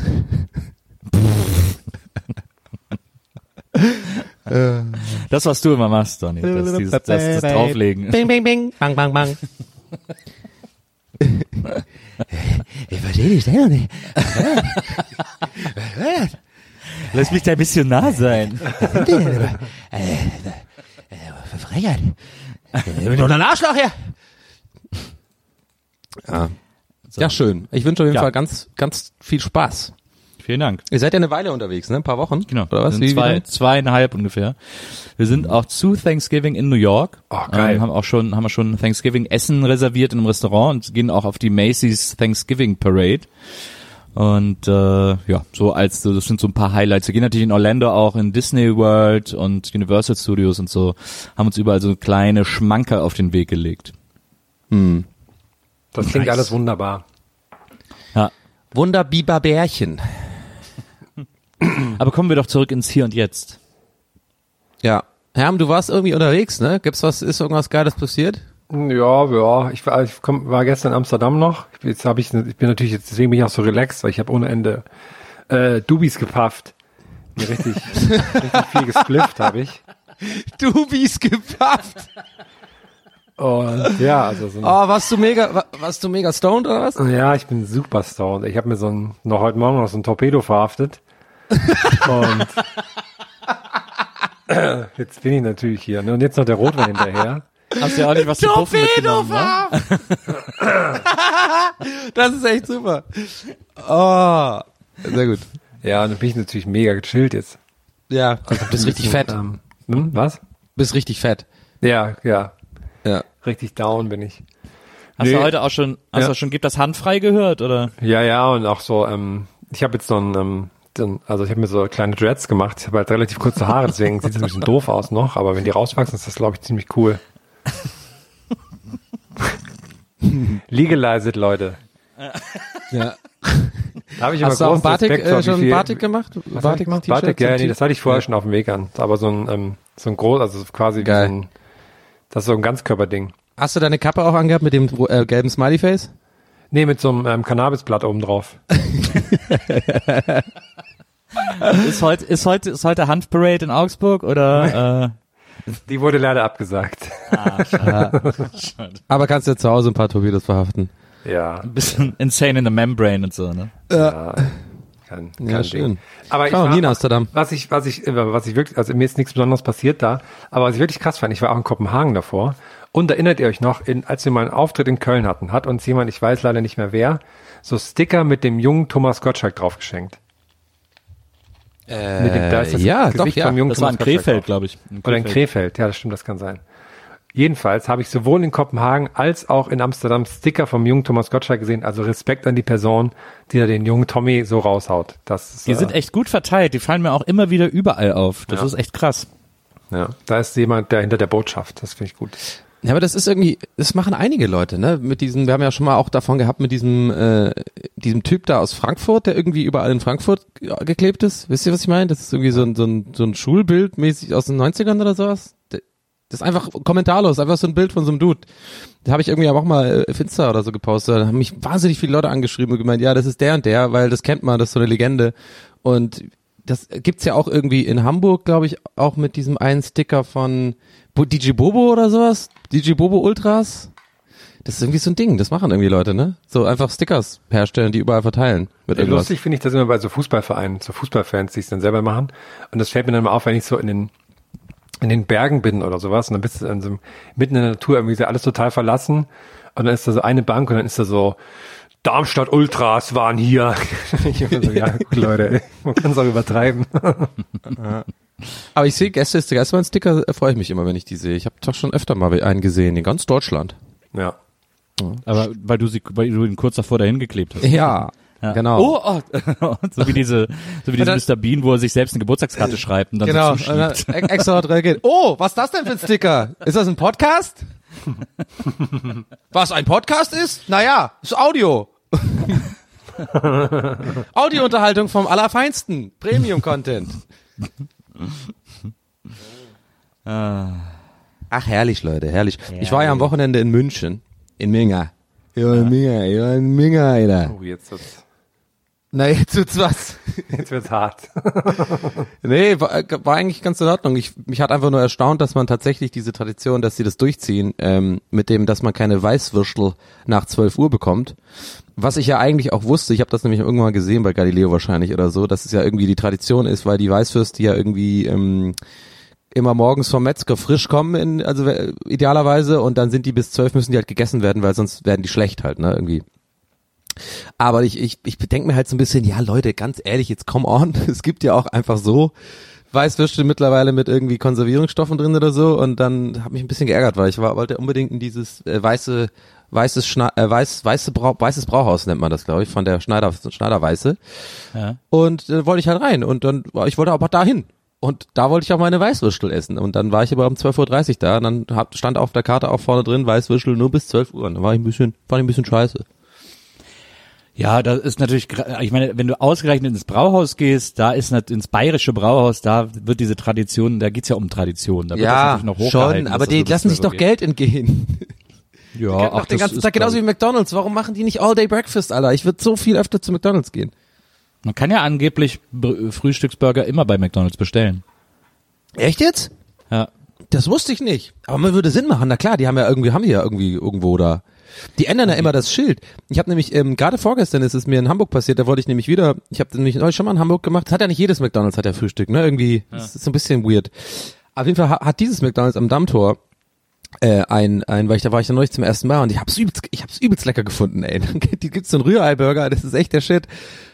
(laughs) Das, was du immer machst, Donny. Das, dieses, das, das Drauflegen. Bing, bing, bing, bang, bang, bang. ich verstehe die Stellung nicht. Lass mich dein Missionar sein. Verfrechert. Ich bin doch ein Arschloch hier. Ja. ja, schön. Ich wünsche auf jeden Ja. Fall ganz, ganz viel Spaß. Vielen Dank. Ihr seid ja eine Weile unterwegs, ne? Ein paar Wochen? Genau. Oder was? Wir sind Wie, zwei, zweieinhalb ungefähr. Wir sind auch zu Thanksgiving in New York. Oh, geil. Ähm, haben auch schon, haben wir schon Thanksgiving Essen reserviert in einem Restaurant und gehen auch auf die Macy's Thanksgiving Parade. Und äh, ja, so als so, das sind so ein paar Highlights. Wir gehen natürlich in Orlando auch in Disney World und Universal Studios und so, haben uns überall so kleine Schmankerl auf den Weg gelegt. Das klingt Nice. alles wunderbar. Ja. Wunderbiberbärchen. (clears throat) Aber kommen wir doch zurück ins Hier und Jetzt. Ja. Herm, du warst irgendwie unterwegs, ne? Gibt's was, ist irgendwas Geiles passiert? Ja, ja. Ich war, ich komm, war gestern in Amsterdam noch. Jetzt habe ich, ich bin natürlich jetzt deswegen bin ich auch so relaxed, weil ich habe ohne Ende äh, Dubis gepafft. Mir richtig, (laughs) richtig viel gesplifft habe ich. Du bist gepafft. Und ja, also so Oh, warst du mega, wa- warst du mega stoned oder was? ja, ich bin super stoned. Ich habe mir so ein, noch heute Morgen noch so ein Torpedo verhaftet. Und (laughs) jetzt bin ich natürlich hier. Ne? Und jetzt noch der Rotwein hinterher. Hast du ja auch nicht was zu puffen mitgenommen, ne? (laughs) Das ist echt super. Oh, sehr gut. Ja, und dann bin ich natürlich mega gechillt jetzt. Ja, du bist richtig fett. Ähm, hm, was? Bist richtig fett. Ja, ja. Ja. Richtig down bin ich. Hast Nee. du heute auch schon, hast Ja. du schon, gibt das handfrei gehört, oder? Ja, ja, und auch so, ähm, ich habe jetzt so ein, ähm, ein- also ich habe mir so kleine Dreads gemacht. Ich habe halt relativ kurze Haare, deswegen sieht es ein bisschen (laughs) doof aus noch, aber wenn die rauswachsen, ist das, glaube ich, ziemlich cool. (laughs) Legalize it, Leute. ja. (laughs) Da habe ich Hast du auch Batik, Respekt äh, wie schon Batik gemacht? Was ich gemacht? Batik, ja, nee, das hatte ich vorher schon auf dem Weg an. Aber so ein, ähm, so ein groß, also quasi wie Geil. so ein, das ist so ein Ganzkörperding. Hast du deine Kappe auch angehabt mit dem äh, gelben Smiley-Face? Nee, mit so einem ähm, Cannabisblatt oben drauf. (laughs) Ist heute, ist heute, ist heute Handparade in Augsburg oder? Äh, Die wurde leider abgesagt. (laughs) Aber kannst du zu Hause ein paar Torpedos verhaften. Ja, ein bisschen insane in the membrane und so, ne? ja. Kein, kein Ja, Ding. schön. Aber Ich war- nie in Amsterdam. Was ich, was ich, äh, was ich wirklich, also mir ist nichts Besonderes passiert da, aber was ich wirklich krass fand, ich war auch in Kopenhagen davor und erinnert ihr euch noch, in, als wir mal einen Auftritt in Köln hatten, hat uns jemand, ich weiß leider nicht mehr wer, so Sticker mit dem jungen Thomas Gottschalk drauf geschenkt. mit dem, da ist das Äh, ja, Gesicht doch, ja. vom jungen Das war in Thomas Krefeld, glaube ich. Oder in Krefeld, ja, das stimmt, das kann sein. Jedenfalls habe ich sowohl in Kopenhagen als auch in Amsterdam Sticker vom jungen Thomas Gottschalk gesehen. Also Respekt an die Person, die da den jungen Tommy so raushaut. Das ist, Die äh, sind echt gut verteilt, die fallen mir auch immer wieder überall auf. Das Ja. ist echt krass. ja, da ist jemand, der hinter der Botschaft. Das finde ich gut. Ja, aber das ist irgendwie, das machen einige Leute, ne? Mit diesem, wir haben ja schon mal auch davon gehabt, mit diesem, äh, diesem Typ da aus Frankfurt, der irgendwie überall in Frankfurt geklebt ist. Wisst ihr, was ich meine? Das ist irgendwie so ein, so ein, so ein Schulbild mäßig aus den 90ern oder sowas. Das ist einfach kommentarlos, einfach so ein Bild von so einem Dude. Da habe ich irgendwie auch mal äh, Finster oder so gepostet. Da haben mich wahnsinnig viele Leute angeschrieben und gemeint, ja, das ist der und der, weil das kennt man, das ist so eine Legende. Und das gibt's ja auch irgendwie in Hamburg, glaube ich, auch mit diesem einen Sticker von DJ Bobo oder sowas. DJ Bobo Ultras. Das ist irgendwie so ein Ding, das machen irgendwie Leute, ne? So einfach Stickers herstellen, die überall verteilen. Mit irgendwas. Lustig finde ich das immer bei so Fußballvereinen, so Fußballfans, die es dann selber machen. Und das fällt mir dann mal auf, wenn ich so in den in den Bergen bin oder sowas und dann bist du in so, einem- mitten in der Natur irgendwie so alles total verlassen und dann ist da so eine Bank und dann ist da so Darmstadt Ultras waren hier. (laughs) ich immer so, ja, (laughs) gut, Leute, ey, man kann es auch übertreiben. (laughs) Aber ich sehe Gäste ist der Geistmann-Sticker, äh, freue ich mich immer, wenn ich die sehe. Ich habe doch schon öfter mal einen gesehen, in ganz Deutschland. ja. Aber weil du sie, weil du ihn kurz davor dahin geklebt hast. Ja, Ja. genau. Oh, oh. (laughs) so wie diese, so wie diese Ja, Mr. Bean, wo er sich selbst eine Geburtstagskarte schreibt und dann genau. so dann zuschiebt. ex- extra reagiert. Oh, was ist das denn für ein Sticker? Ist das ein Podcast? was ein Podcast ist? Naja, ist Audio. (laughs) Audiounterhaltung vom Allerfeinsten. Premium-Content. (laughs) Ach, herrlich, Leute, herrlich. Ich war ja am Wochenende in München. In Minga. Ja, in Minga, ja, in Minga, Alter. Oh, jetzt wird's, Na, jetzt wird's was. (laughs) jetzt wird's hart. (laughs) Nee, war, war eigentlich ganz in Ordnung. Ich, mich hat einfach nur erstaunt, dass man tatsächlich diese Tradition, dass sie das durchziehen, ähm, mit dem, dass man keine Weißwürstel nach 12 Uhr bekommt. Was ich ja eigentlich auch wusste, ich habe das nämlich irgendwann gesehen bei Galileo wahrscheinlich oder so, dass es ja irgendwie die Tradition ist, weil die Weißwürste ja irgendwie ähm, immer morgens vom Metzger frisch kommen, in, also äh, idealerweise, und dann sind die bis 12 müssen die halt gegessen werden, weil sonst werden die schlecht halt, ne, irgendwie. Aber ich, ich, ich bedenke mir halt so ein bisschen, ja Leute, ganz ehrlich, jetzt come on, (laughs) es gibt ja auch einfach so Weißwürste mittlerweile mit irgendwie Konservierungsstoffen drin oder so und dann habe mich ein bisschen geärgert, weil ich war, wollte unbedingt in dieses äh, weiße weißes Schna äh, weiß, weiße Brau weißes Brauhaus nennt man das, glaube ich, von der Schneider Schneiderweiße. Ja. Und äh, wollte ich halt rein und dann war ich wollte aber dahin. Und da wollte ich auch meine Weißwürstel essen. Und dann war ich aber um 12.30 Uhr da und dann hab, stand auf der Karte auch vorne drin, Weißwürstel nur bis 12 Uhr. Und dann war ich ein bisschen, fand ich ein bisschen scheiße. Ja, das ist natürlich, ich meine, wenn du ausgerechnet ins Brauhaus gehst, da ist nat- ins bayerische Brauhaus, da wird diese Tradition, da geht's ja um Tradition. Da wird das Ja, natürlich noch schon, aber das die lassen sich 12 Uhr doch Geld entgehen. (laughs) Ja, ach, den das ganzen Tag genauso wie McDonalds. Warum machen die nicht All-Day Breakfast, Alter? Ich würde so viel öfter zu McDonalds gehen. Man kann ja angeblich Br- Frühstücksburger immer bei McDonalds bestellen. Echt jetzt? Ja. Das wusste ich nicht. Aber man würde Sinn machen. Na klar, die haben ja irgendwie, haben die ja irgendwie irgendwo da. Die ändern ja immer das Schild. Ich habe nämlich, ähm, gerade vorgestern ist es mir in Hamburg passiert, da wollte ich nämlich wieder, ich habe nämlich neulich schon mal in Hamburg gemacht, das hat ja nicht jedes McDonalds, hat ja Frühstück, ne? Irgendwie, das ist so ein bisschen weird. Auf jeden Fall ha- hat dieses McDonalds am Dammtor äh, ein, ein, weil ich da war ich ja neulich zum ersten Mal und ich hab's übelst, ich hab's übelst lecker gefunden, ey. (laughs) Die gibt's so einen Rührei-Burger, das ist echt der Shit.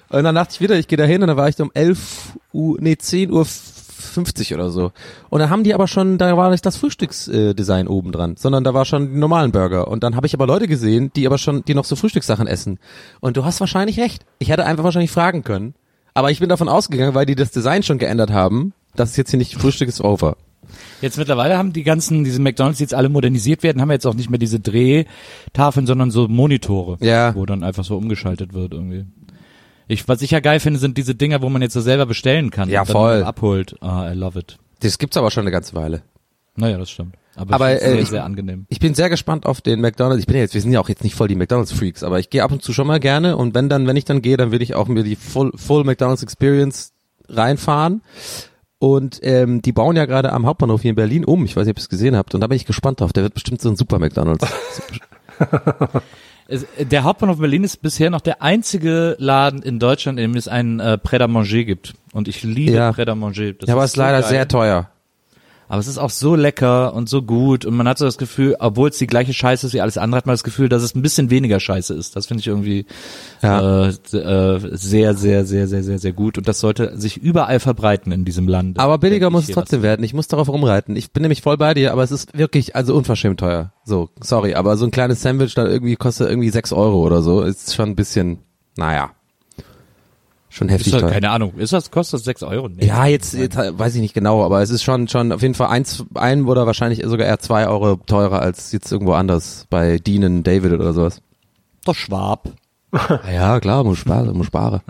Und dann dachte ich wieder, ich gehe da hin und dann war ich da um 11 Uhr, nee, 10 Uhr 50 oder so. Und dann haben die aber schon, da war nicht das Frühstücksdesign oben dran, sondern da war schon die normalen Burger. Und dann habe ich aber Leute gesehen, die aber schon, die noch so Frühstückssachen essen. Und du hast wahrscheinlich recht. Ich hätte einfach wahrscheinlich fragen können. Aber ich bin davon ausgegangen, weil die das Design schon geändert haben, dass es jetzt hier nicht Frühstück ist over. Jetzt mittlerweile haben die ganzen, diese McDonalds, die jetzt alle modernisiert werden, haben jetzt auch nicht mehr diese Drehtafeln, sondern so Monitore, Ja. wo dann einfach so umgeschaltet wird irgendwie. Ich, was ich ja geil finde, sind diese Dinger, wo man jetzt so selber bestellen kann Ja, und dann voll. abholt. Ah, I love it. Das gibt's aber schon eine ganze Weile. Naja, das stimmt. Aber, Aber, ich äh, sehr, ich- sehr angenehm. Ich bin sehr gespannt auf den McDonald's. Ich bin ja jetzt, wir sind ja auch jetzt nicht voll die McDonald's-Freaks, aber ich gehe ab und zu schon mal gerne und wenn dann, wenn ich dann gehe, dann will ich auch mir die Full, Full McDonald's Experience reinfahren. Und ähm, die bauen ja gerade am Hauptbahnhof hier in Berlin um. Ich weiß nicht, ob ihr es gesehen habt. Und da bin ich gespannt drauf. Der wird bestimmt so ein Super McDonald's. (laughs) (laughs) Äh, der Hauptbahnhof Berlin ist bisher noch der einzige Laden in Deutschland, in dem es einen äh, Pret à Manger gibt. Und ich liebe Ja. Pret à Manger. Das ja, aber es ist leider geil. sehr teuer. Aber es ist auch so lecker und so gut und man hat so das Gefühl, obwohl es die gleiche Scheiße ist wie alles andere, hat man das Gefühl, dass es ein bisschen weniger Scheiße ist. Das finde ich irgendwie Ja. äh, äh, sehr, sehr, sehr, sehr, sehr, sehr gut und das sollte sich überall verbreiten in diesem Land. Aber billiger muss es trotzdem werden. Ich muss darauf rumreiten. Ich bin nämlich voll bei dir, aber es ist wirklich, also unverschämt teuer. So, sorry, aber so ein kleines Sandwich dann irgendwie kostet irgendwie sechs Euro oder so. Ist schon ein bisschen, naja. Schon heftig Ist das, teuer. keine Ahnung, ist das, kostet das sechs Euro? Nee. Ja, jetzt, jetzt weiß ich nicht genau, aber es ist schon schon auf jeden Fall eins, ein oder wahrscheinlich sogar eher zwei Euro teurer als jetzt irgendwo anders bei Dean David oder sowas. Doch Schwab. (laughs) Ja, klar, muss sparen, muss sparen.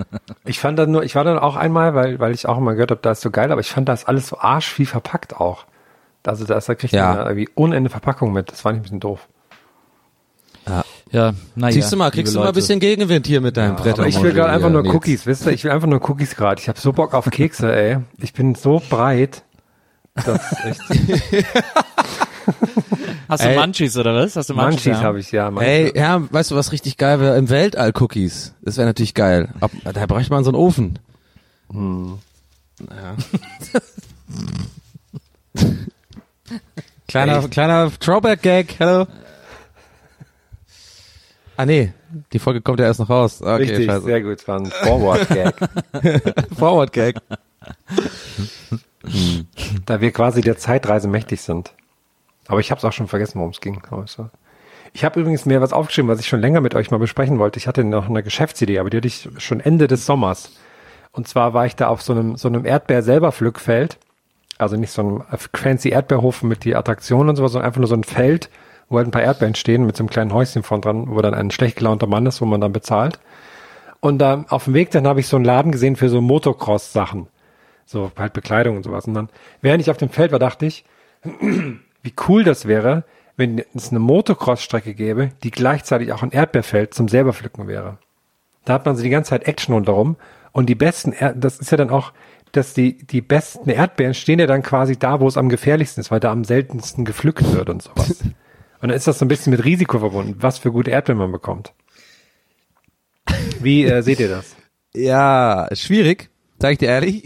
Ich fand dann nur, ich war dann auch einmal, weil, weil ich auch immer gehört habe, da ist so geil, aber ich fand das alles so arschviel verpackt auch. Also da, ist, da kriegt Ja. man ja irgendwie unende Verpackung mit. Das fand ich ein bisschen doof. Ja, naja. Siehst du mal, kriegst du mal ein bisschen Gegenwind hier mit deinem Brett. Aber ich will gerade einfach nur Cookies, wisst ihr? Ich will einfach nur Cookies gerade. Ich habe so Bock auf Kekse, ey. Ich bin so breit. Das ist (laughs) echt. Hast du. Munchies oder was? Hast du Munchies? Munchies ja? habe ich ja. Munchies. Ey, ja, weißt du, was richtig geil wäre? Im Weltall Cookies. Das wäre natürlich geil. Ob, da bräuchte man so einen Ofen. Ja. (laughs) kleiner, kleiner Throwback-Gag, hallo. Ah nee, die Folge kommt ja erst noch raus. Okay, Richtig, scheiße. sehr gut. Es war ein Forward-Gag. (laughs) Forward-Gag. (laughs) da wir quasi der Zeitreise mächtig sind. Aber ich habe es auch schon vergessen, worum es ging. Ich habe übrigens mir was aufgeschrieben, was ich schon länger mit euch mal besprechen wollte. Ich hatte noch eine Geschäftsidee, aber die hatte ich schon Ende des Sommers. Und zwar war ich da auf so einem, so einem Erdbeer-selber-Pflückfeld. Also nicht so einem fancy Erdbeerhof mit die Attraktionen und sowas, sondern einfach nur so ein Feld, wo halt ein paar Erdbeeren stehen mit so einem kleinen Häuschen vorn dran, wo dann ein schlecht gelaunter Mann ist, wo man dann bezahlt. Und da auf dem Weg dann habe ich so einen Laden gesehen für so Motocross-Sachen. So halt Bekleidung und sowas. Und dann, während ich auf dem Feld war, dachte ich, (clears throat) wie cool das wäre, wenn es eine Motocross-Strecke gäbe, die gleichzeitig auch ein Erdbeerfeld zum selber pflücken wäre. Da hat man so die ganze Zeit Action rundherum. Und die besten, Er das ist ja dann auch, dass die, die besten Erdbeeren stehen ja dann quasi da, wo es am gefährlichsten ist, weil da am seltensten gepflückt wird und sowas. (laughs) Und dann ist das so ein bisschen mit Risiko verbunden, was für gute Erdbeeren man bekommt. Wie äh, seht ihr das? (laughs) Ja, schwierig, sag ich dir ehrlich.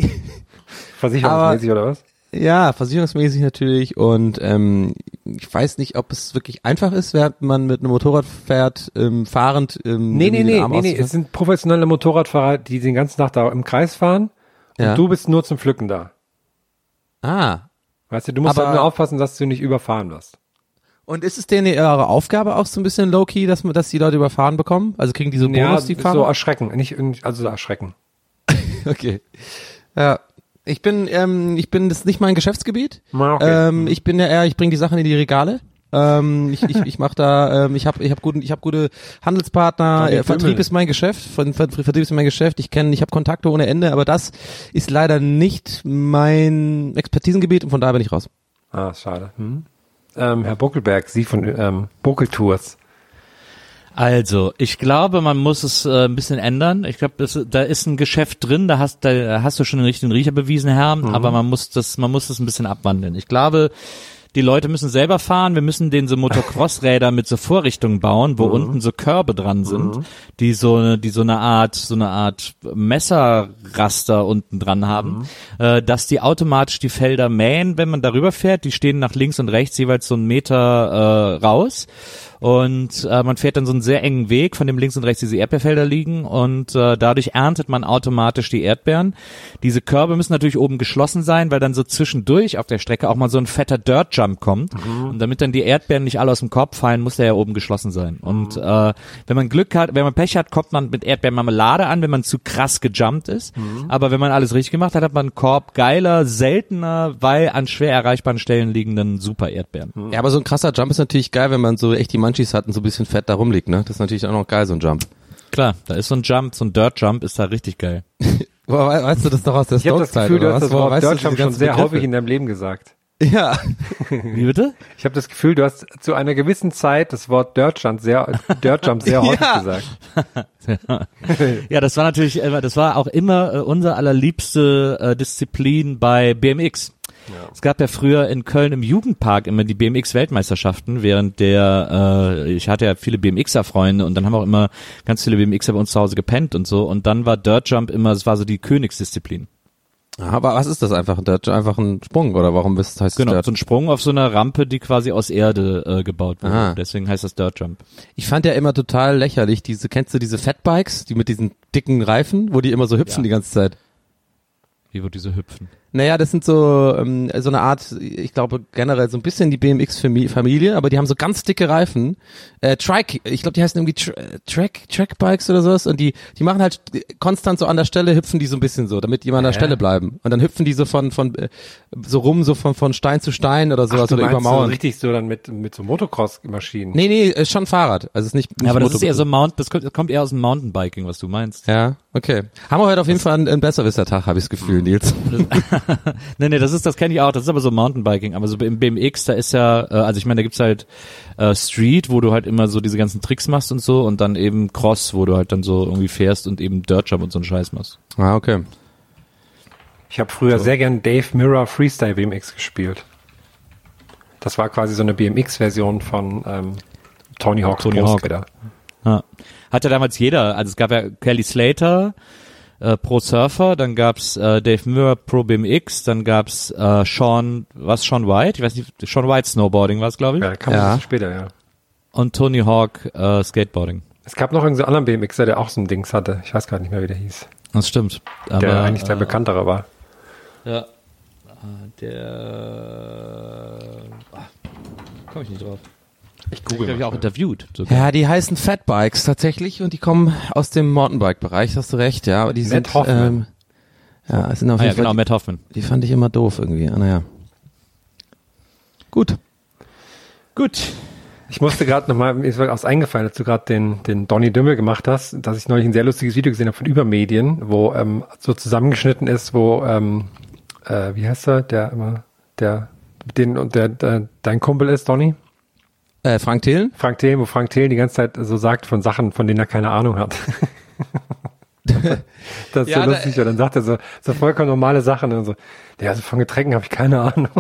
Versicherungsmäßig oder was? Ja, versicherungsmäßig natürlich und ähm, ich weiß nicht, ob es wirklich einfach ist, während man mit einem Motorrad fährt, ähm, fahrend. Ähm, Nee, nee, nee, nee, nee. Es sind professionelle Motorradfahrer, die den ganzen Tag da im Kreis fahren und Ja. du bist nur zum Pflücken da. Ah, Weißt du, du musst Aber- halt nur aufpassen, dass du nicht überfahren wirst. Und ist es denn eure Aufgabe auch so ein bisschen low-key, dass, man- dass die Leute überfahren bekommen? Also kriegen die so Ja, Bonus, die so Fahrer? erschrecken, nicht also so erschrecken. (laughs) Okay. Ja. Ich bin, ähm, ich bin, das ist nicht mein Geschäftsgebiet. Ah, okay. Ähm, ich bin ja eher, ich bringe die Sachen in die Regale. Ähm, ich ich, ich mache da, ähm, ich habe ich hab guten, ich habe gute Handelspartner. Äh, Vertrieb ist mein Geschäft. Ver, Ver, Vertrieb ist mein Geschäft. Ich kenne, ich habe Kontakte ohne Ende, aber das ist leider nicht mein Expertisengebiet und von daher bin ich raus. Ah, schade. Hm. Ähm, Herr Buckelberg, Sie von ähm, Buckeltours. Also, ich glaube, man muss es äh, ein bisschen ändern. Ich glaube, das- da ist ein Geschäft drin, da hast, da hast du schon den richtigen Riecher bewiesen, Herr, aber man muss das, man muss das ein bisschen abwandeln. Ich glaube, die Leute müssen selber fahren, wir müssen denen so Motocross-Räder mit so Vorrichtungen bauen, wo unten so Körbe dran sind, die so eine, die so eine Art, so eine Art Messerraster unten dran haben, äh, dass die automatisch die Felder mähen, wenn man darüber fährt. Die stehen nach links und rechts jeweils so einen Meter äh, raus. Und äh, man fährt dann so einen sehr engen Weg, von dem links und rechts diese Erdbeerfelder liegen und äh, dadurch erntet man automatisch die Erdbeeren. Diese Körbe müssen natürlich oben geschlossen sein, weil dann so zwischendurch auf der Strecke auch mal so ein fetter Dirt Jump kommt. Und damit dann die Erdbeeren nicht alle aus dem Korb fallen, muss der ja oben geschlossen sein. Und äh, wenn man Glück hat, wenn man Pech hat, kommt man mit Erdbeermarmelade an, wenn man zu krass gejumpt ist. Aber wenn man alles richtig gemacht hat, hat man einen Korb geiler, seltener, weil an schwer erreichbaren Stellen liegenden super Erdbeeren. Ja, aber so ein krasser Jump ist natürlich geil, wenn man so echt die Munchies hat und so ein bisschen Fett da rumliegt, ne? Das ist natürlich auch noch geil, so ein Jump. Klar, da ist so ein Jump, so ein Dirt Jump, ist da richtig geil. (laughs) Weißt du das doch aus der Ich habe das Stokes-Zeit, Gefühl, du oder hast was? das Wort weißt Deutschland diese schon sehr Begriffe? häufig in deinem Leben gesagt. (laughs) Ja. Wie bitte? Ich habe das Gefühl, du hast zu einer gewissen Zeit das Wort Dirtjump sehr, Dirtjump sehr (laughs) häufig Ja. gesagt. Ja, das war natürlich, das war auch immer äh, unser allerliebste äh, Disziplin bei BMX. Es gab ja früher in Köln im Jugendpark immer die BMX-Weltmeisterschaften, während der, äh, ich hatte ja viele BMXer-Freunde und dann haben auch immer ganz viele BMXer bei uns zu Hause gepennt und so und dann war Dirt Jump immer, es war so die Königsdisziplin. Aber was ist das einfach? Ein Dirt, einfach ein Sprung oder warum bist, heißt Genau, Dirt? so ein Sprung auf so einer Rampe, die quasi aus Erde äh, gebaut wurde. Aha. Deswegen heißt das Dirt Jump. Ich fand ja immer total lächerlich, diese, kennst du diese Fatbikes, die mit diesen dicken Reifen, wo die immer so hüpfen Ja. die ganze Zeit? Wie wird diese hüpfen? Naja, das sind so, ähm, so eine Art, ich glaube generell so ein bisschen die BMX-Familie, aber die haben so ganz dicke Reifen. Äh, Trike, ich glaube, die heißen irgendwie Tra Track, Trackbikes oder sowas und die, die machen halt konstant so an der Stelle, hüpfen die so ein bisschen so, damit die immer an der Hä? Stelle bleiben. Und dann hüpfen die so von, von, äh, so rum, so von, von Stein zu Stein oder sowas du oder über meinst so Mauern. richtig so dann mit, mit so Motocross-Maschinen. Nee, nee, ist schon Fahrrad. Also es ist nicht, nicht Ja, aber das Motor- ist eher so Mount, das kommt, das kommt eher aus dem Mountainbiking, was du meinst. Ja, okay. Haben wir heute auf jeden Fall einen, einen Besserwisser-Tag, habe ich das Gefühl, Nils. (laughs) (laughs) nee, nee, das ist, das kenne ich auch, das ist aber so Mountainbiking, aber so im BMX, da ist ja, äh, also ich meine, da gibt's halt äh, Street, wo du halt immer so diese ganzen Tricks machst und so und dann eben Cross, wo du halt dann so irgendwie fährst und eben Dirt Jump und so einen Scheiß machst. Ah, okay. Ich habe früher sehr gern Dave Mirror Freestyle BMX gespielt. Das war quasi so eine BMX-Version von ähm, Tony Hawk's Tony Hawk. Ja. Hat ja damals jeder, also es gab ja Kelly Slater, äh, Pro Surfer, dann gab's äh, Dave Mirror Pro BMX, dann gab's äh, Sean, was Sean White, ich weiß nicht, Sean White Snowboarding war es, glaube ich, Ja, kam Ja. ein bisschen später, ja. und Tony Hawk äh, Skateboarding. Es gab noch irgendeinen so anderen BMXer, der auch so ein Dings hatte. Ich weiß gar nicht mehr, wie der hieß. Das stimmt. Aber, Der eigentlich der äh, bekanntere war. Ja. Äh, Der ah, komme ich nicht drauf. Ich Ich google habe ich auch interviewt. sogar. Ja, die heißen Fatbikes tatsächlich und die kommen aus dem Mountainbike-Bereich, hast du recht, ja. Aber die Matt sind, Hoffman. ähm, ja, es sind auf Ah, ja, jeden Fall, genau, Matt Hoffman. die, die fand ich immer doof irgendwie. Ah, naja. Gut. Gut. Ich musste gerade nochmal, mir ist was eingefallen, als du gerade den, den Donny Dümmel gemacht hast, dass ich neulich ein sehr lustiges Video gesehen habe von Übermedien, wo ähm, so zusammengeschnitten ist, wo, ähm, äh, wie heißt er, der immer, der, den und der, der dein Kumpel ist, Donny? Äh, Frank Thelen? Frank Thelen, wo Frank Thelen die ganze Zeit so sagt von Sachen, von denen er keine Ahnung hat. (laughs) das ist Ja, so da- lustig. Und dann sagt er so, so vollkommen normale Sachen und so, ja, also von Getränken habe ich keine Ahnung. (laughs)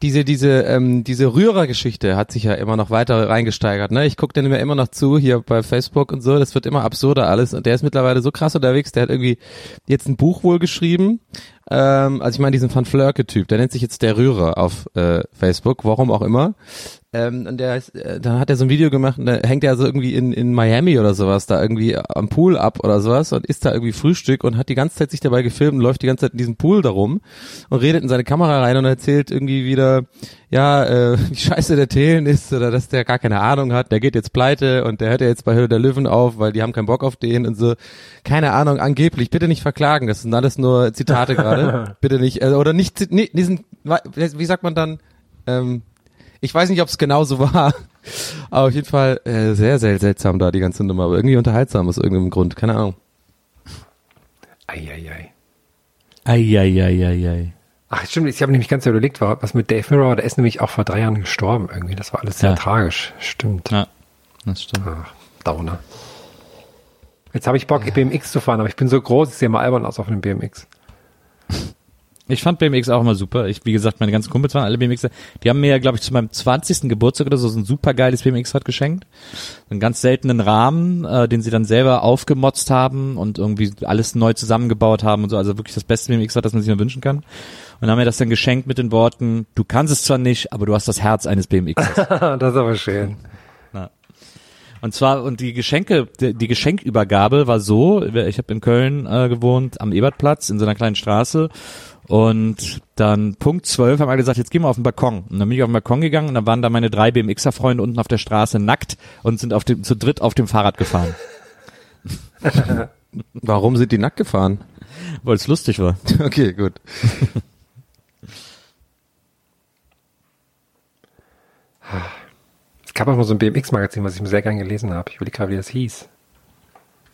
Diese, diese, ähm, diese Rührergeschichte hat sich ja immer noch weiter reingesteigert. Ne? Ich gucke den mir immer noch zu hier bei Facebook und so. Das wird immer absurder alles. Und der ist mittlerweile so krass unterwegs. Der hat irgendwie jetzt ein Buch wohl geschrieben. Ähm, also ich meine diesen Van Flörke-Typ. Der nennt sich jetzt der Rührer auf äh, Facebook. Warum auch immer. Ähm, und der ist, äh, dann hat er so ein Video gemacht und da hängt er so irgendwie in, in Miami oder sowas da irgendwie am Pool ab oder sowas und isst da irgendwie Frühstück und hat die ganze Zeit sich dabei gefilmt und läuft die ganze Zeit in diesem Pool darum und redet in seine Kamera rein und erzählt irgendwie wieder, ja, äh, (laughs) wie scheiße der Thelen ist oder dass der gar keine Ahnung hat, der geht jetzt pleite und der hört ja jetzt bei Höhle der Löwen auf, weil die haben keinen Bock auf den und so. Keine Ahnung, angeblich, bitte nicht verklagen, das sind alles nur Zitate (laughs) gerade. bitte nicht, äh, oder nicht, nee, diesen, wie sagt man dann, ähm, ich weiß nicht, ob es genau so (laughs) war, aber auf jeden Fall äh, sehr, sehr seltsam da die ganze Nummer, aber irgendwie unterhaltsam aus irgendeinem Grund, keine Ahnung. Eieiei. Eieieiei. Ach, stimmt, ich habe nämlich ganz überlegt, was mit Dave Mirror, der ist nämlich auch vor drei Jahren gestorben irgendwie. Das war alles sehr Ja. tragisch. Stimmt. Ja, das stimmt. Ach, Downer. Jetzt habe ich Bock, BMX zu fahren, aber ich bin so groß, ich sehe mal albern aus auf einem BMX. Ich fand BMX auch immer super. Ich, wie gesagt, meine ganzen Kumpels waren alle BMX. Die haben mir ja, glaube ich, zu meinem 20. Geburtstag oder so so ein super geiles BMX-Rad geschenkt. Einen ganz seltenen Rahmen, äh, den sie dann selber aufgemotzt haben und irgendwie alles neu zusammengebaut haben und so. Also wirklich das beste BMX-Rad, das man sich nur wünschen kann. Und haben mir das dann geschenkt mit den Worten, du kannst es zwar nicht, aber du hast das Herz eines BMXs. (laughs) das ist aber schön. Und zwar, und die Geschenke, die, die Geschenkübergabe war so, ich habe in Köln äh, gewohnt, am Ebertplatz, in so einer kleinen Straße. Und dann Punkt 12 haben alle gesagt, jetzt gehen wir auf den Balkon. Und dann bin ich auf den Balkon gegangen und dann waren da meine drei BMXer-Freunde unten auf der Straße nackt und sind auf dem, zu dritt auf dem Fahrrad gefahren, (laughs) Warum sind die nackt gefahren? weil es lustig war. (laughs) Okay, gut. (laughs) Es gab auch mal so ein BMX-Magazin, was ich mir sehr gern gelesen habe. Ich überlege gerade, wie das hieß.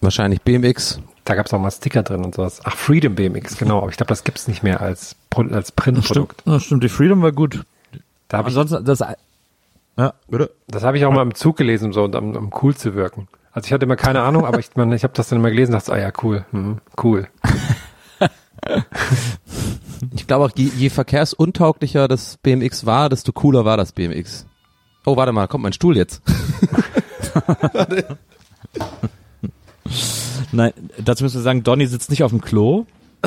Wahrscheinlich BMX. Da gab es auch mal Sticker drin und sowas. Ach, Freedom BMX, genau. Aber ich glaube, das gibt's nicht mehr als, als Printprodukt. Ja, stimmt, die Freedom war gut. Da ich, Ansonsten, das, ja, bitte. das habe ich auch mal im Zug gelesen, so, um, um cool zu wirken. Also ich hatte immer keine Ahnung, aber ich, ich habe das dann immer gelesen und dachte, ah ja, cool, hm, cool. (laughs) Ich glaube auch, je, je verkehrsuntauglicher das BMX war, desto cooler war das BMX. Oh, warte mal, kommt mein Stuhl jetzt. (laughs) Nein, dazu müssen wir sagen, Donny sitzt nicht auf dem Klo. (laughs)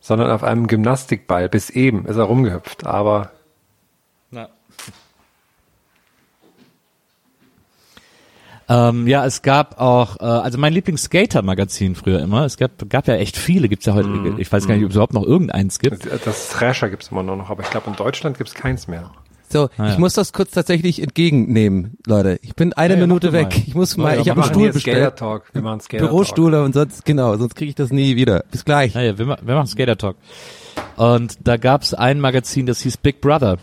Sondern auf einem Gymnastikball. Bis eben ist er rumgehüpft, aber Ähm, ja, es gab auch, äh, also mein Lieblings-Skater-Magazin früher immer. Es gab, gab ja echt viele, gibt's ja heute. Ich weiß gar nicht, ob es überhaupt noch irgendeins gibt. das Thrasher gibt's immer noch, aber ich glaube, in Deutschland gibt's keins mehr. So, Ah, ja. ich muss das kurz tatsächlich entgegennehmen, Leute. Ich bin eine Ja, ja, Minute weg. mal. Ich muss Ja, mal, ja, ich habe einen. Stuhl bestellt. Talk. Wir machen Skater Talk. Bürostuhle und sonst, genau, sonst kriege ich das nie wieder. Bis gleich. Naja, wir, ma- wir machen Skater Talk. Und da gab's ein Magazin, das hieß Big Brother.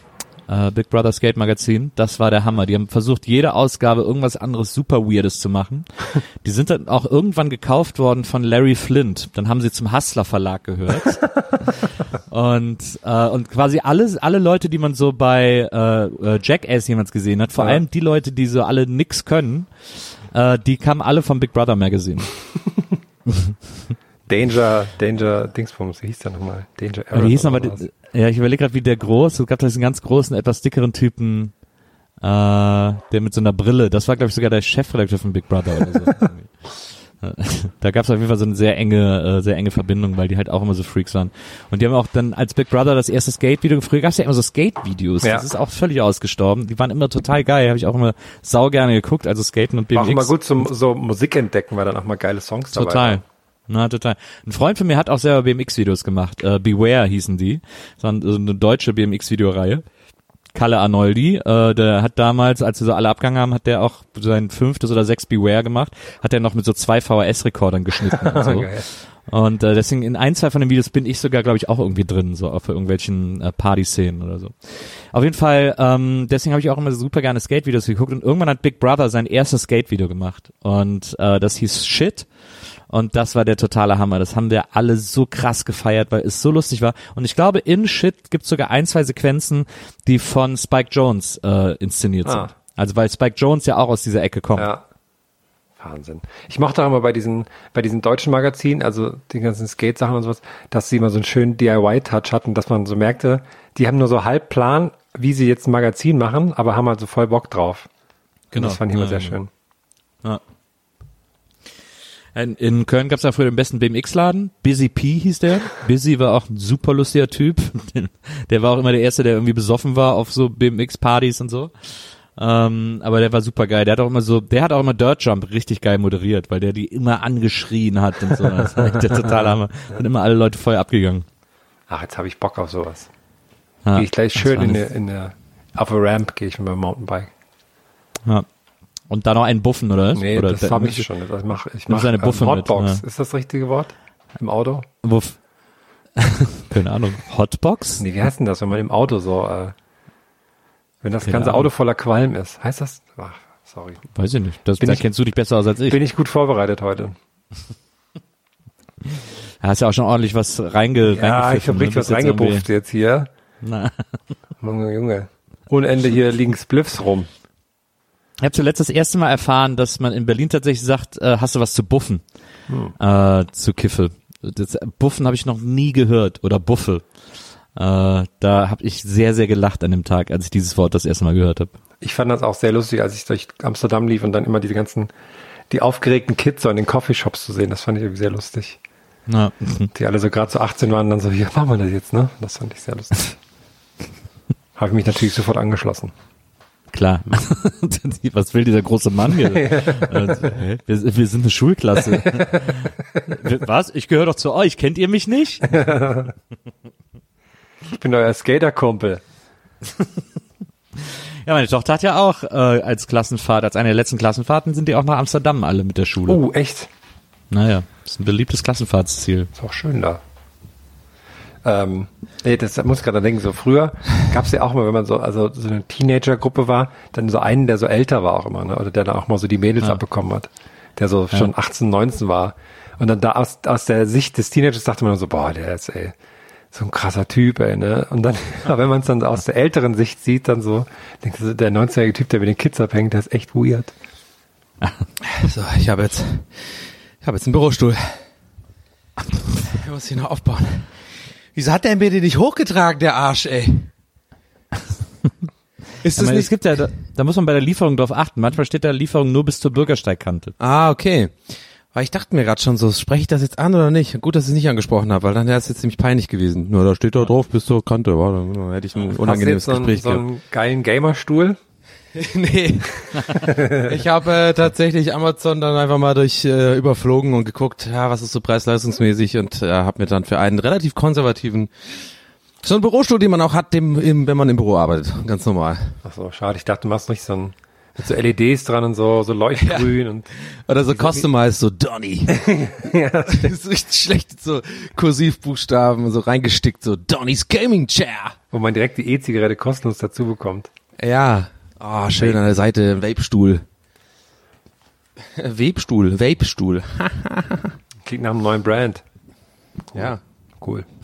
Äh, Big Brother Skate Magazin. Das war der Hammer. Die haben versucht, jede Ausgabe irgendwas anderes super Weirdes zu machen. (laughs) Die sind dann auch irgendwann gekauft worden von Larry Flint. Dann haben sie zum Hustler Verlag gehört. (laughs) und, äh, und quasi alle, alle Leute, die man so bei äh, äh, Jackass jemals gesehen hat, vor Ja. allem die Leute, die so alle nix können, äh, die kamen alle vom Big Brother Magazine. (laughs) Danger, Danger, Dingsbums, wie hieß der nochmal? Danger hießen oder aber, sowas. die, ja, ich überlege gerade, wie der groß, es gab da diesen ganz großen, etwas dickeren Typen, äh, der mit so einer Brille, das war, glaube ich, sogar der Chefredakteur von Big Brother oder so. (laughs) (laughs) Da gab es auf jeden Fall so eine sehr enge, äh, sehr enge Verbindung, weil die halt auch immer so Freaks waren. Und die haben auch dann als Big Brother das erste Skate-Video, früher gab es ja immer so Skate-Videos, Ja. das ist auch völlig ausgestorben. Die waren immer total geil, habe ich auch immer sau gerne geguckt, also Skaten und BMX. War auch immer gut zum so Musik entdecken, weil dann auch mal geile Songs dabei Total. waren. Na, total. Ein Freund von mir hat auch selber BMX-Videos gemacht. Äh, Beware hießen die. So ein- so eine deutsche BMX-Videoreihe. Kalle Arnoldi, äh, der hat damals, als wir so alle abgegangen haben, hat der auch sein fünftes oder sechs Beware gemacht, hat er noch mit so zwei VHS-Rekordern geschnitten und (laughs) so. Geil. Und äh, deswegen in ein, zwei von den Videos bin ich sogar, glaube ich, auch irgendwie drin, so auf irgendwelchen äh, Party-Szenen oder so. Auf jeden Fall, ähm, deswegen habe ich auch immer super gerne Skate-Videos geguckt und irgendwann hat Big Brother sein erstes Skate-Video gemacht und äh, das hieß Shit und das war der totale Hammer. Das haben wir alle so krass gefeiert, weil es so lustig war. Und ich glaube, in Shit gibt es sogar ein, zwei Sequenzen, die von Spike Jones äh, inszeniert Ah. sind. Also weil Spike Jones ja auch aus dieser Ecke kommt. Ja. Wahnsinn. Ich mochte auch immer bei diesen, bei diesen deutschen Magazinen, also die ganzen Skate-Sachen und sowas, dass sie immer so einen schönen DIY-Touch hatten, dass man so merkte, die haben nur so halb Plan, wie sie jetzt ein Magazin machen, aber haben halt so voll Bock drauf. Und Genau. Das fand ich immer Ja, sehr schön. Ja. In, in Köln gab's ja früher den besten BMX-Laden. Busy P hieß der. Busy war auch ein super lustiger Typ. (laughs) Der war auch immer der Erste, der irgendwie besoffen war auf so BMX-Partys und so. Ähm, aber der war super geil. Der hat auch immer so, der hat auch immer Dirt Jump richtig geil moderiert, weil der die immer angeschrien hat und so. Das war echt der total Hammer. Sind immer alle Leute voll abgegangen. Ach, jetzt habe ich Bock auf sowas. Ja, gehe ich gleich schön in der, in der, auf der Ramp gehe ich mit meinem Mountainbike. Ja. Und dann noch einen Buffen, oder? Nee, oder das habe ich schon. Das mach, ich mache eine Buffe mit, Hotbox. ja. Ist das das richtige Wort? Im Auto? Wuff. (laughs) Keine Ahnung. Hotbox? Nee, wie heißt denn das, wenn man im Auto so, äh, wenn das Keine ganze Ahnung. Auto voller Qualm ist? Heißt das? Ach, sorry. Weiß ich nicht. Das, Bin da ich- kennst du dich besser aus als ich. Bin ich gut vorbereitet heute? Da (laughs) hast ja auch schon ordentlich was reinge Ja, ich habe ne? richtig was reingebufft jetzt hier. Na. Junge, Junge. Ohne Ende hier (laughs) liegen Spliffs rum. Ich habe zuletzt das erste Mal erfahren, dass man in Berlin tatsächlich sagt, äh, hast du was zu buffen? Hm. Äh, zu Kiffe. Das, buffen habe ich noch nie gehört. Oder Buffe. Äh, da habe ich sehr, sehr gelacht an dem Tag, als ich dieses Wort das erste Mal gehört habe. Ich fand das auch sehr lustig, als ich durch Amsterdam lief und dann immer diese ganzen, die aufgeregten Kids so in den Coffeeshops zu sehen. Das fand ich irgendwie sehr lustig. Ja. Die alle so gerade so 18 waren dann so, hier machen wir das jetzt, ne? Das fand ich sehr lustig. (laughs) Habe ich mich natürlich sofort angeschlossen. Klar. (laughs) Was will dieser große Mann hier? (laughs) Wir, wir sind eine Schulklasse. Was? Ich gehöre doch zu euch. Kennt ihr mich nicht? Ich bin euer Skaterkumpel. Ja, meine Tochter hat ja auch äh, als Klassenfahrt, als eine der letzten Klassenfahrten, sind die auch nach Amsterdam alle mit der Schule. Oh, echt? Naja, ist ein beliebtes Klassenfahrtsziel. Ist auch schön da. Ähm, nee, das muss ich gerade denken, so früher gab es ja auch mal, wenn man so, also so eine Teenager-Gruppe war, dann so einen, der so älter war auch immer, ne? Oder der dann auch mal so die Mädels Ja. abbekommen hat, der so schon 18, 19 war. Und dann da aus, aus der Sicht des Teenagers dachte man so, boah, der ist ey, so ein krasser Typ, ey, ne? Und dann, (laughs) aber wenn man es dann aus der älteren Sicht sieht, dann so, denkst du, der 19-jährige Typ, der mit den Kids abhängt, der ist echt weird. (laughs) So, ich habe jetzt, ich habe jetzt einen Bürostuhl. Ich muss ihn noch aufbauen. Wieso hat der den nicht hochgetragen, der Arsch, ey? (laughs) Ist das meine, es nicht? gibt ja, da, da muss man bei der Lieferung drauf achten. Manchmal steht da Lieferung nur bis zur Bürgersteigkante. Ah, okay. Weil ich dachte mir gerade schon so, spreche ich das jetzt an oder nicht? Gut, dass ich es nicht angesprochen habe, weil dann wäre es jetzt ziemlich peinlich gewesen. Nur da steht da drauf, bis zur Kante, war, dann hätte ich ein Hast du unangenehmes jetzt so einen, Gespräch so gehabt. einen geilen Gamerstuhl? (laughs) nee. ich habe äh, tatsächlich Amazon dann einfach mal durch äh, überflogen und geguckt, ja, was ist so preis-leistungsmäßig und äh, habe mir dann für einen relativ konservativen so einen Bürostuhl, den man auch hat, dem, im, wenn man im Büro arbeitet, ganz normal. Ach so, schade. Ich dachte, du machst nicht so ein, mit so LEDs dran und so, so leuchtgrün und Oder so customized, so Donny. (laughs) ja, Das (laughs) ist richtig schlecht, so Kursivbuchstaben so reingestickt, so Donny's Gaming Chair. wo man direkt die E-Zigarette kostenlos dazu bekommt. Ja, oh, schön an der Seite, Vapestuhl. Webstuhl, (laughs) Vapestuhl. (laughs) Klingt nach einem neuen Brand. Ja. Cool. (laughs)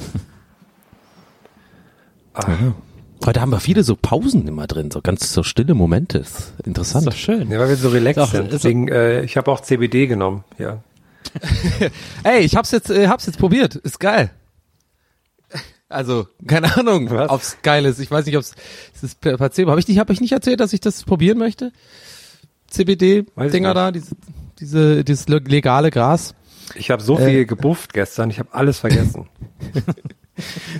Heute haben wir viele so Pausen immer drin, so ganz so stille Momente. Ist Ist interessant. doch schön. Ja, weil wir so relaxed Ist doch- sind. ist Deswegen, äh, ich habe auch CBD genommen. Ja. Ey, ich hab's jetzt, äh, hab's jetzt probiert. Ist geil. Also, keine Ahnung, Was? ob's geil ist. Ich weiß nicht, ob's, es ist per- placebo. Habe ich nicht, hab ich nicht erzählt, dass ich das probieren möchte? CBD-Dinger da, diese, diese, dieses legale Gras. Ich habe so Äh. viel gebufft gestern, ich habe alles vergessen. (laughs)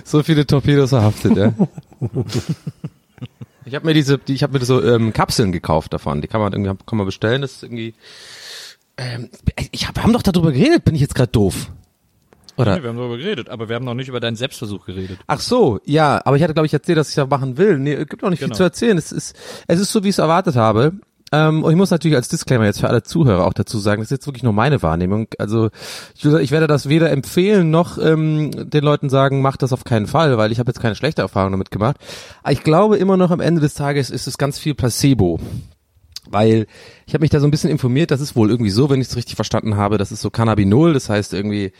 So viele Torpedos verhaftet, ja. (laughs) ich habe mir diese, die, ich habe mir so ähm, Kapseln gekauft davon. Die kann man irgendwie, kann man bestellen. Das ist irgendwie. Ähm, ich hab, wir haben doch darüber geredet. Bin ich jetzt gerade doof? Oder? wir haben darüber geredet, aber wir haben noch nicht über deinen Selbstversuch geredet. Ach so, ja, aber ich hatte, glaube ich, erzählt, dass ich das machen will. Nee, es gibt auch nicht viel Genau. zu erzählen. Es ist, es ist so, wie ich es erwartet habe. Ähm, und ich muss natürlich als Disclaimer jetzt für alle Zuhörer auch dazu sagen, das ist jetzt wirklich nur meine Wahrnehmung. Also ich, ich werde das weder empfehlen noch ähm, den Leuten sagen, macht das auf keinen Fall, weil ich habe jetzt keine schlechte Erfahrung damit gemacht. Aber ich glaube immer noch am Ende des Tages ist es ganz viel Placebo. Weil ich habe mich da so ein bisschen informiert, das ist wohl irgendwie so, wenn ich es richtig verstanden habe, das ist so Cannabinol, das heißt irgendwie,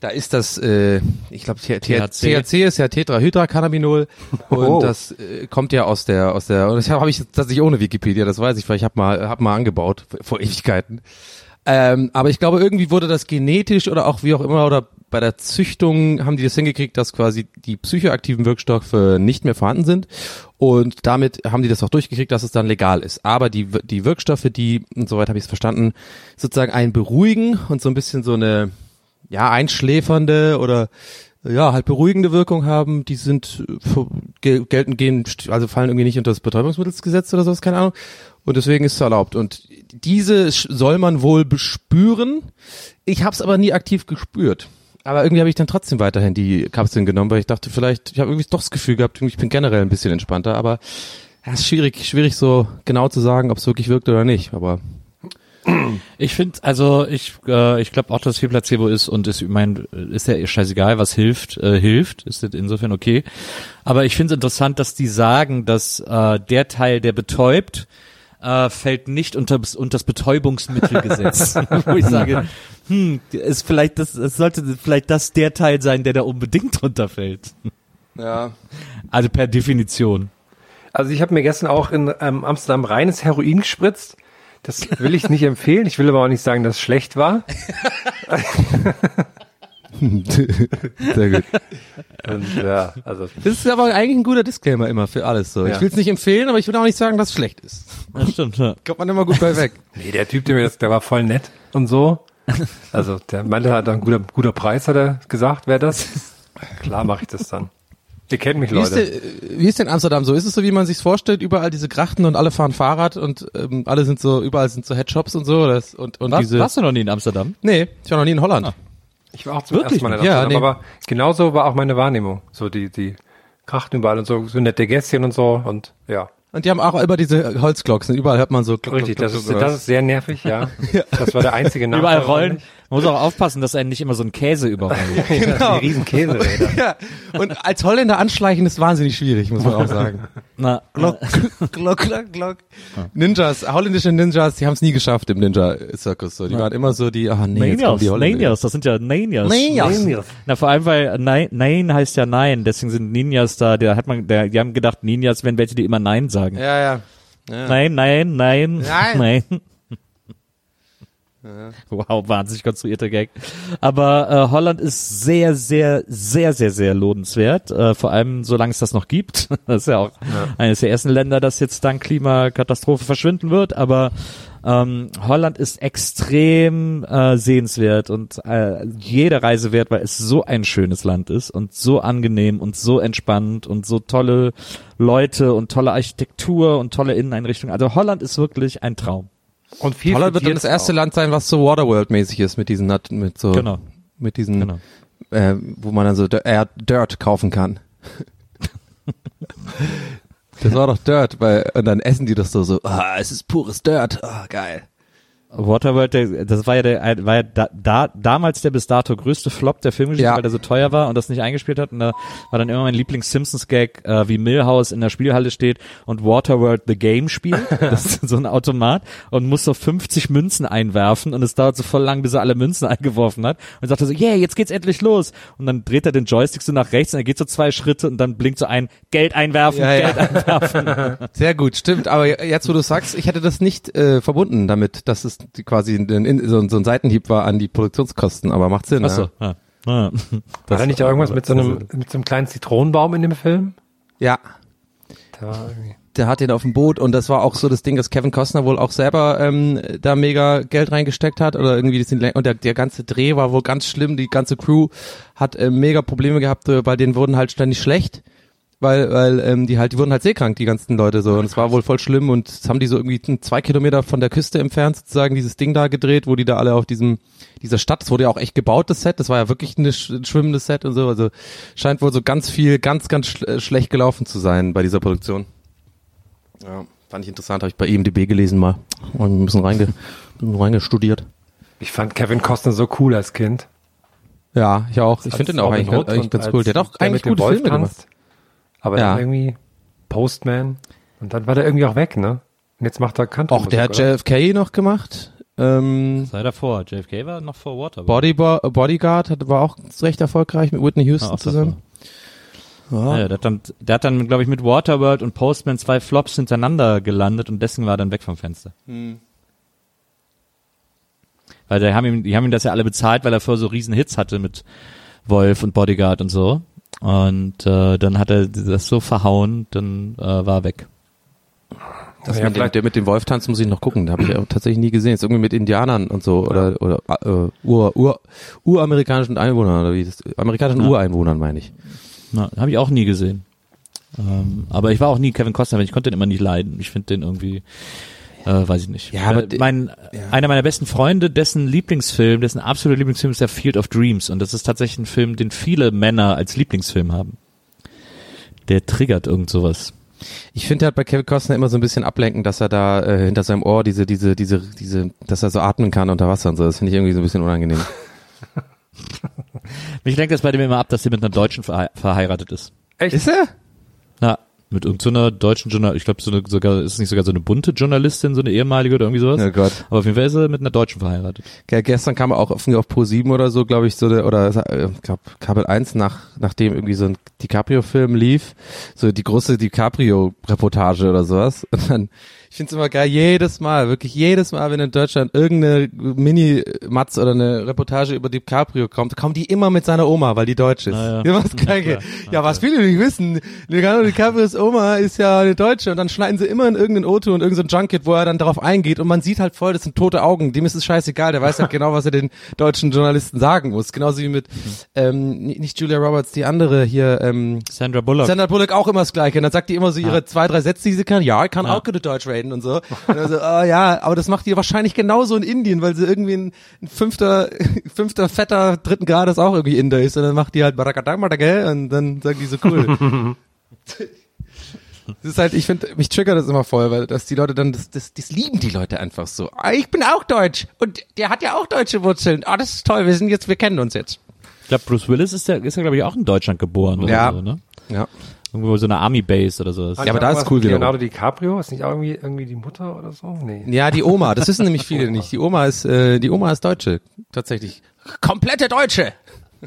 da ist das, äh, ich glaube, THC. Ist ja Tetrahydrocannabinol (laughs) und Oh. das äh, kommt ja aus der, aus der, und das habe ich tatsächlich ohne Wikipedia, das weiß ich, weil ich habe mal, hab mal angebaut vor Ewigkeiten. Ähm, aber ich glaube, irgendwie wurde das genetisch oder auch wie auch immer oder bei der Züchtung haben die das hingekriegt, dass quasi die psychoaktiven Wirkstoffe nicht mehr vorhanden sind und damit haben die das auch durchgekriegt, dass es dann legal ist. Aber die, die Wirkstoffe, die, und soweit habe ich es verstanden, sozusagen einen beruhigen und so ein bisschen so eine, ja, einschläfernde oder ja, halt beruhigende Wirkung haben, die sind gel- gelten gehen, also fallen irgendwie nicht unter das Betäubungsmittelsgesetz oder sowas, keine Ahnung. Und deswegen ist es erlaubt. Und diese soll man wohl bespüren. Ich habe es aber nie aktiv gespürt. Aber irgendwie habe ich dann trotzdem weiterhin die Kapseln genommen, weil ich dachte, vielleicht, ich habe irgendwie doch das Gefühl gehabt, ich bin generell ein bisschen entspannter, aber ja, ist schwierig, schwierig so genau zu sagen, ob es wirklich wirkt oder nicht. Aber Ich finde, also ich, äh, ich glaube auch, dass es viel Placebo ist und ist, ich mein, ist ja scheißegal, was hilft, äh, hilft, ist das insofern okay. Aber ich finde es interessant, dass die sagen, dass äh, der Teil, der betäubt, äh, fällt nicht unter, unter das Betäubungsmittelgesetz. (laughs) (laughs) Wo ich sage, hm, ist vielleicht das, es sollte vielleicht das der Teil sein, der da unbedingt drunter fällt. ja. Also per Definition. Also ich habe mir gestern auch in ähm, Amsterdam reines Heroin gespritzt. Das will ich nicht empfehlen. Ich will aber auch nicht sagen, dass es schlecht war. (laughs) Sehr gut. Und, ja, also Das ist aber eigentlich ein guter Disclaimer immer für alles so. Ja. Ich will es nicht empfehlen, aber ich will auch nicht sagen, dass es schlecht ist. Das stimmt, ja. Kommt man immer gut bei weg. (laughs) nee, der Typ, der mir das, der war voll nett und so. Also der meinte, hat ein guter, guter Preis, hat er gesagt, wäre das. Klar mache ich das dann. Ihr kennt mich, Wie ist, Leute. denn, wie ist denn Amsterdam so? Ist es so, wie man sich's vorstellt? Überall diese Grachten und alle fahren Fahrrad und ähm, alle sind so, überall sind so Headshops und so. Das, und und Was, diese. warst du noch nie in Amsterdam? Nee, ich war noch nie in Holland. Ah. Ich war auch zum Wirklich ersten Mal in nicht? Ja, Amsterdam, nee. aber genauso war auch meine Wahrnehmung. So die, die Krachten überall und so, so nette Gästchen und so und ja. Und die haben auch immer diese Holzglocken. Überall hört man so. Glock, Richtig, Glock, das ist, Glock, das ist sehr nervig, (laughs) ja. Das war der einzige Nachteil. Überall rollen. Man muss auch aufpassen, dass einen nicht immer so (laughs) ein Käse überrollt. (laughs) Ja, die riesen Käseräder. Ja. Und als Holländer anschleichen ist wahnsinnig schwierig, muss man auch sagen. (laughs) Na, Glock, Glock, Glock, Glock. Ninjas, holländische Ninjas, die haben es nie geschafft im Ninja-Zirkus. So. Die waren immer so die, ah nee, jetzt kommen die Holländer. Ninjas, das sind ja Ninjas. Ninjas. Na, vor allem, weil Nein, Nein heißt ja Nein, deswegen sind Ninjas da, der hat man, der, die haben gedacht, Ninjas wären welche, die immer Nein sagen. Ja, ja. ja. Nein, nein, nein, Nein. nein. Wow, wahnsinnig konstruierter Gag. Aber äh, Holland ist sehr, sehr, sehr, sehr, sehr lohnenswert. Äh, vor allem, solange es das noch gibt. (laughs) Das ist ja auch eines der ersten Länder, das jetzt dank Klimakatastrophe verschwinden wird. Aber ähm, Holland ist extrem äh, sehenswert und äh, jede Reise wert, weil es so ein schönes Land ist und so angenehm und so entspannt und so tolle Leute und tolle Architektur und tolle Inneneinrichtungen. Also Holland ist wirklich ein Traum. Und viel Holland wird dann das erste Land sein, was so Waterworld-mäßig ist mit diesen, Nat- mit so, Genau. mit diesen, Genau. äh, wo man dann so äh, Dirt kaufen kann. (laughs) das war doch Dirt, weil, und dann essen die das so, so, ah, es ist pures Dirt, ah, geil. Waterworld, der, das war ja der, war ja da, da, damals der bis dato größte Flop der Filmgeschichte, Ja. weil der so teuer war und das nicht eingespielt hat. Und da war dann immer mein Lieblings-Simpsons-Gag, äh, wie Millhouse in der Spielhalle steht und Waterworld the Game spielt. (laughs) Das ist so ein Automat und muss so 50 Münzen einwerfen und es dauert so voll lang, bis er alle Münzen (laughs) eingeworfen hat. Und sagt er so, yeah, jetzt geht's endlich los. Und dann dreht er den Joystick so nach rechts und er geht so zwei Schritte und dann blinkt so ein, Geld einwerfen, Ja, ja. Geld einwerfen. (laughs) Sehr gut, stimmt. Aber jetzt, wo du sagst, ich hätte das nicht äh, verbunden damit, dass es die quasi ein, so, ein- so ein Seitenhieb war an die Produktionskosten, aber macht Sinn. Achso, ja. Ja. War da nicht irgendwas mit so einem, mit so einem kleinen Zitronenbaum in dem Film? Ja. Da war irgendwie. der hat den auf dem Boot und das war auch so das Ding, dass Kevin Costner wohl auch selber ähm, da mega Geld reingesteckt hat oder irgendwie das und der, der ganze Dreh war wohl ganz schlimm, die ganze Crew hat äh, mega Probleme gehabt, äh, weil denen wurden halt ständig schlecht, weil weil ähm, die halt die wurden halt seekrank die ganzen Leute so und es war wohl voll schlimm und das haben die so irgendwie zwei Kilometer von der Küste entfernt sozusagen dieses Ding da gedreht, wo die da alle auf diesem dieser Stadt, das wurde ja auch echt gebaut das Set, das war ja wirklich ein schwimmendes Set und so, also scheint wohl so ganz viel ganz ganz schl äh, schlecht gelaufen zu sein bei dieser Produktion. Ja, fand ich interessant, habe ich bei IMDb gelesen mal. Und ein bisschen, reinge, reingestudiert. Ich fand Kevin Costner so cool als Kind. Ja, ich auch. Ich finde den auch eigentlich, eigentlich ganz cool. Der hat auch eigentlich mit dem gute Filme gemacht. Aber Ja. dann irgendwie Postman. Und dann war der irgendwie auch weg, ne? Und jetzt macht er Country. Auch der hat JFK noch gemacht. Ähm, Sei davor. JFK war noch vor Waterworld. Bodybo Bodyguard hat, war auch recht erfolgreich mit Whitney Houston Ah, zusammen. Ja, der hat dann, der hat dann, glaube ich, mit Waterworld und Postman zwei Flops hintereinander gelandet und deswegen war er dann weg vom Fenster. Weil die haben ihm, die haben ihm das ja alle bezahlt, weil er vorher so riesen Hits hatte mit Wolf und Bodyguard und so. Und äh, dann hat er das so verhauen, dann äh, war er weg. Das Ja, mit, dem, vielleicht- der mit dem Wolftanz muss ich noch gucken. Da habe ich auch tatsächlich nie gesehen. Ist irgendwie mit Indianern und so oder oder äh, Ur, Ur, uramerikanischen Einwohnern oder wie das amerikanischen Ja. Ureinwohnern meine ich. Na, habe ich auch nie gesehen. Ähm, aber ich war auch nie Kevin Costner, weil ich konnte den immer nicht leiden. Ich finde den irgendwie, äh, weiß ich nicht. Ja, aber Äh, mein, einer meiner besten Freunde, dessen Lieblingsfilm, dessen absoluter Lieblingsfilm ist der Field of Dreams und das ist tatsächlich ein Film, den viele Männer als Lieblingsfilm haben. Der triggert irgend sowas. Ich finde halt bei Kevin Costner immer so ein bisschen ablenken, dass er da äh, hinter seinem Ohr diese diese diese diese dass er so atmen kann unter Wasser und so. Das finde ich irgendwie so ein bisschen unangenehm. (laughs) Mich lenkt das bei dem immer ab, dass sie mit einer Deutschen verhe verheiratet ist. Echt? Ist er? Na, mit irgendeiner deutschen Journal, ich glaube so eine, sogar, ist es nicht sogar so eine bunte Journalistin, so eine ehemalige oder irgendwie sowas? Oh Gott. Aber auf jeden Fall ist er mit einer Deutschen verheiratet. Ja, gestern kam auch auf, auf Pro 7 oder so, glaube ich, so der, oder äh, ich glaub, Kabel 1 nach nachdem irgendwie so ein DiCaprio Film lief, so die große DiCaprio Reportage oder sowas und dann ich find's immer geil, jedes Mal, wirklich jedes Mal, wenn in Deutschland irgendeine Mini-Matz oder eine Reportage über DiCaprio kommt, kommen die immer mit seiner Oma, weil die deutsch ist. Na ja. ja. was klar. Ja, was viele nicht wissen, Leonardo DiCaprios Oma ist ja eine Deutsche und dann schneiden sie immer in irgendeinen Auto und irgendein Junket, wo er dann darauf eingeht und man sieht halt voll, das sind tote Augen, dem ist es scheißegal, der weiß halt genau, was er den deutschen Journalisten sagen muss. Genauso wie mit, ähm, nicht Julia Roberts, die andere hier, ähm, Sandra Bullock. Sandra Bullock auch immer das Gleiche. Und dann sagt die immer so ihre zwei, drei Sätze, die sie kann. Ja, ich kann auch gute Deutsch reden und so. Und dann so, (laughs) ah, ja, aber das macht die wahrscheinlich genauso in Indien, weil sie irgendwie ein, ein fünfter, (laughs) fünfter, fetter, dritten Grades auch irgendwie Inder ist. Und dann macht die halt Barakadang, und dann sagen die so cool. (laughs) Das ist halt, ich finde, mich triggert das immer voll, weil dass die Leute dann, das, das, das lieben die Leute einfach so. Ah, ich bin auch deutsch und der hat ja auch deutsche Wurzeln. Ah, das ist toll, wir sind jetzt, wir kennen uns jetzt. Ich glaube, Bruce Willis ist ja, ist ja glaube ich, auch in Deutschland geboren oder Ja. so, ne? Ja. Irgendwo so eine Army Base oder sowas. Ja, aber da ist cool wiederum. Leonardo DiCaprio, ist nicht auch irgendwie, irgendwie die Mutter oder so? Nee. Ja, die Oma, das wissen nämlich viele (laughs) nicht. Die Oma ist, äh, die Oma ist Deutsche, tatsächlich. Komplette Deutsche.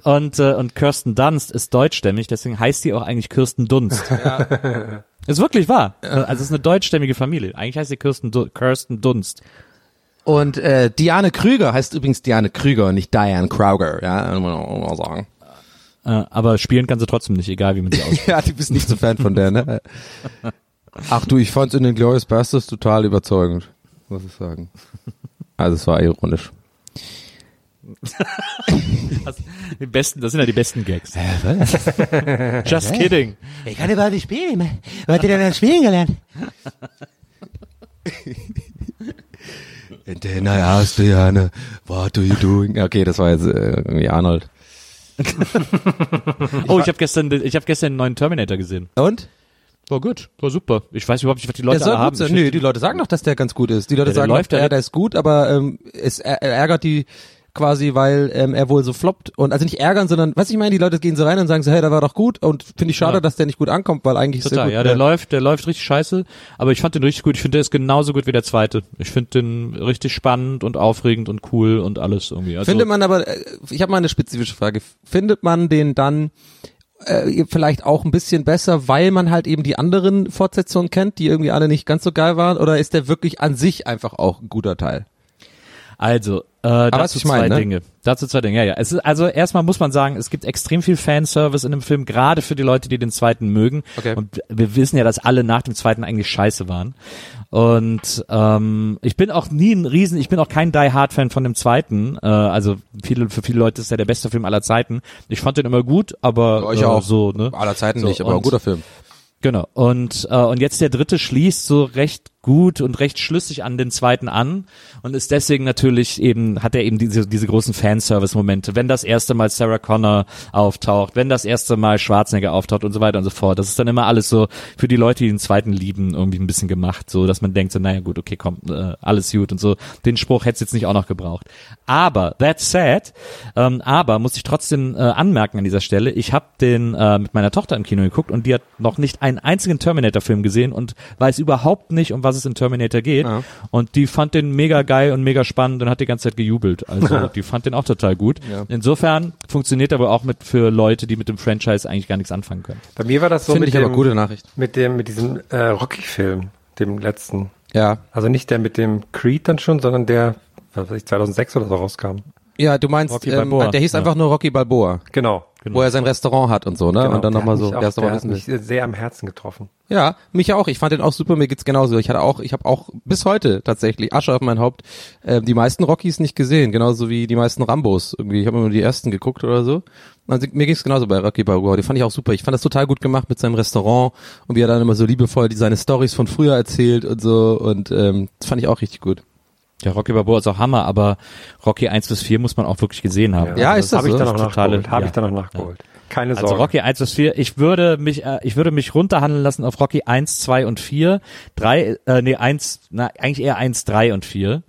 Und, äh, und Kirsten Dunst ist deutschstämmig, deswegen heißt die auch eigentlich Kirsten Dunst. (laughs) Ist wirklich wahr. Also es ist eine deutschstämmige Familie. Eigentlich heißt sie Kirsten, du Kirsten Dunst. Und äh, Diane Krüger heißt übrigens Diane Krüger und nicht Diane Krauger, ja, muss man auch mal sagen. Äh, aber spielen kann sie trotzdem nicht, egal wie man sie (laughs) ausspricht. Ja, du bist nicht so Fan von der, ne? Ach du, ich fand's in den Glorious Bastards total überzeugend, muss ich sagen. Also es war ironisch. Die besten, das sind ja die besten Gags. Just kidding. Ich kann überhaupt nicht spielen. Was hat ihr denn dann spielen gelernt? And then I asked Diane, what are you doing? Okay, das war jetzt äh, irgendwie Arnold. (laughs) Oh, ich habe gestern, ich habe gestern einen neuen Terminator gesehen. Und? War gut, war super. Ich weiß überhaupt nicht, was die Leute gut haben. Nö, die Leute sagen doch, dass der ganz gut ist. Die Leute Ja, sagen, läuft ja der ist gut, aber ähm, es er, er ärgert die quasi, weil ähm, er wohl so floppt und also nicht ärgern, sondern was ich meine, die Leute gehen so rein und sagen so, hey, der war doch gut und finde ich schade, Ja. dass der nicht gut ankommt, weil eigentlich ist Total, der ja, gut. der läuft, der läuft richtig scheiße, aber ich fand den richtig gut. Ich finde, der ist genauso gut wie der zweite. Ich finde den richtig spannend und aufregend und cool und alles irgendwie. Also, Findet man aber, äh, ich habe mal eine spezifische Frage, findet man den dann äh, vielleicht auch ein bisschen besser, weil man halt eben die anderen Fortsetzungen kennt, die irgendwie alle nicht ganz so geil waren, oder ist der wirklich an sich einfach auch ein guter Teil? Also, äh, was dazu ich meine, zwei ne? Dinge. Dazu zwei Dinge, ja, ja. Es ist, also erstmal muss man sagen, es gibt extrem viel Fanservice in dem Film, gerade für die Leute, die den zweiten mögen. Okay. Und wir wissen ja, dass alle nach dem zweiten eigentlich scheiße waren. Und ähm, ich bin auch nie ein Riesen, ich bin auch kein Die Hard Fan von dem zweiten. Äh, also viele, für viele Leute ist er der beste Film aller Zeiten. Ich fand den immer gut, aber ich äh, auch. so, ne? Aller Zeiten So, nicht, aber ein guter Film. Genau. Und, äh, und jetzt der dritte schließt so recht gut und recht schlüssig an den zweiten an und ist deswegen natürlich eben, hat er eben diese, diese großen Fanservice-Momente, wenn das erste Mal Sarah Connor auftaucht, wenn das erste Mal Schwarzenegger auftaucht und so weiter und so fort. Das ist dann immer alles so für die Leute, die den zweiten lieben, irgendwie ein bisschen gemacht, so dass man denkt so, naja gut, okay, komm, äh, alles gut und so. Den Spruch hätte jetzt nicht auch noch gebraucht. Aber, that said, ähm, aber muss ich trotzdem äh, anmerken an dieser Stelle, ich habe den äh, mit meiner Tochter im Kino geguckt und die hat noch nicht einen einzigen Terminator-Film gesehen und weiß überhaupt nicht, um was es in Terminator geht. Ja. Und die fand den mega geil und mega spannend und hat die ganze Zeit gejubelt. Also (laughs) die fand den auch total gut. Ja. Insofern funktioniert aber auch mit für Leute, die mit dem Franchise eigentlich gar nichts anfangen können. Bei mir war das so Finde mit ich dem, aber gute Nachricht. mit dem, mit diesem äh, Rocky-Film, dem letzten. Ja. Also nicht der mit dem Creed dann schon, sondern der was weiß ich, 2006 oder so rauskam. Ja, du meinst, Rocky ähm, Balboa, der hieß ja. einfach nur Rocky Balboa, Genau. Wo er sein Restaurant hat und so, ne? genau. und dann nochmal so, auch, ist der hat mich sehr am Herzen getroffen. Ja, mich auch. Ich fand den auch super. Mir geht's genauso. Ich hatte auch, ich habe auch bis heute tatsächlich Asche auf mein Haupt äh, die meisten Rockies nicht gesehen, genauso wie die meisten Rambos. Irgendwie, ich habe immer nur die ersten geguckt oder so. Also, mir ging's genauso bei Rocky Balboa. Die fand ich auch super. Ich fand das total gut gemacht mit seinem Restaurant und wie er dann immer so liebevoll die, seine Stories von früher erzählt und so. Und ähm, das fand ich auch richtig gut. Ja, Rocky Balboa ist auch Hammer, aber Rocky 1 bis 4 muss man auch wirklich gesehen haben. Ja, Also ist das Habe ich so? dann Das ist totale- nachgeholt. Habe ja. ich dann noch nachgeholt. Keine Also Sorge. Rocky 1 bis 4, ich würde mich, äh, ich würde mich runterhandeln lassen auf Rocky 1, 2 und 4. 3, äh, nee, 1, na, eigentlich eher 1, 3 und 4.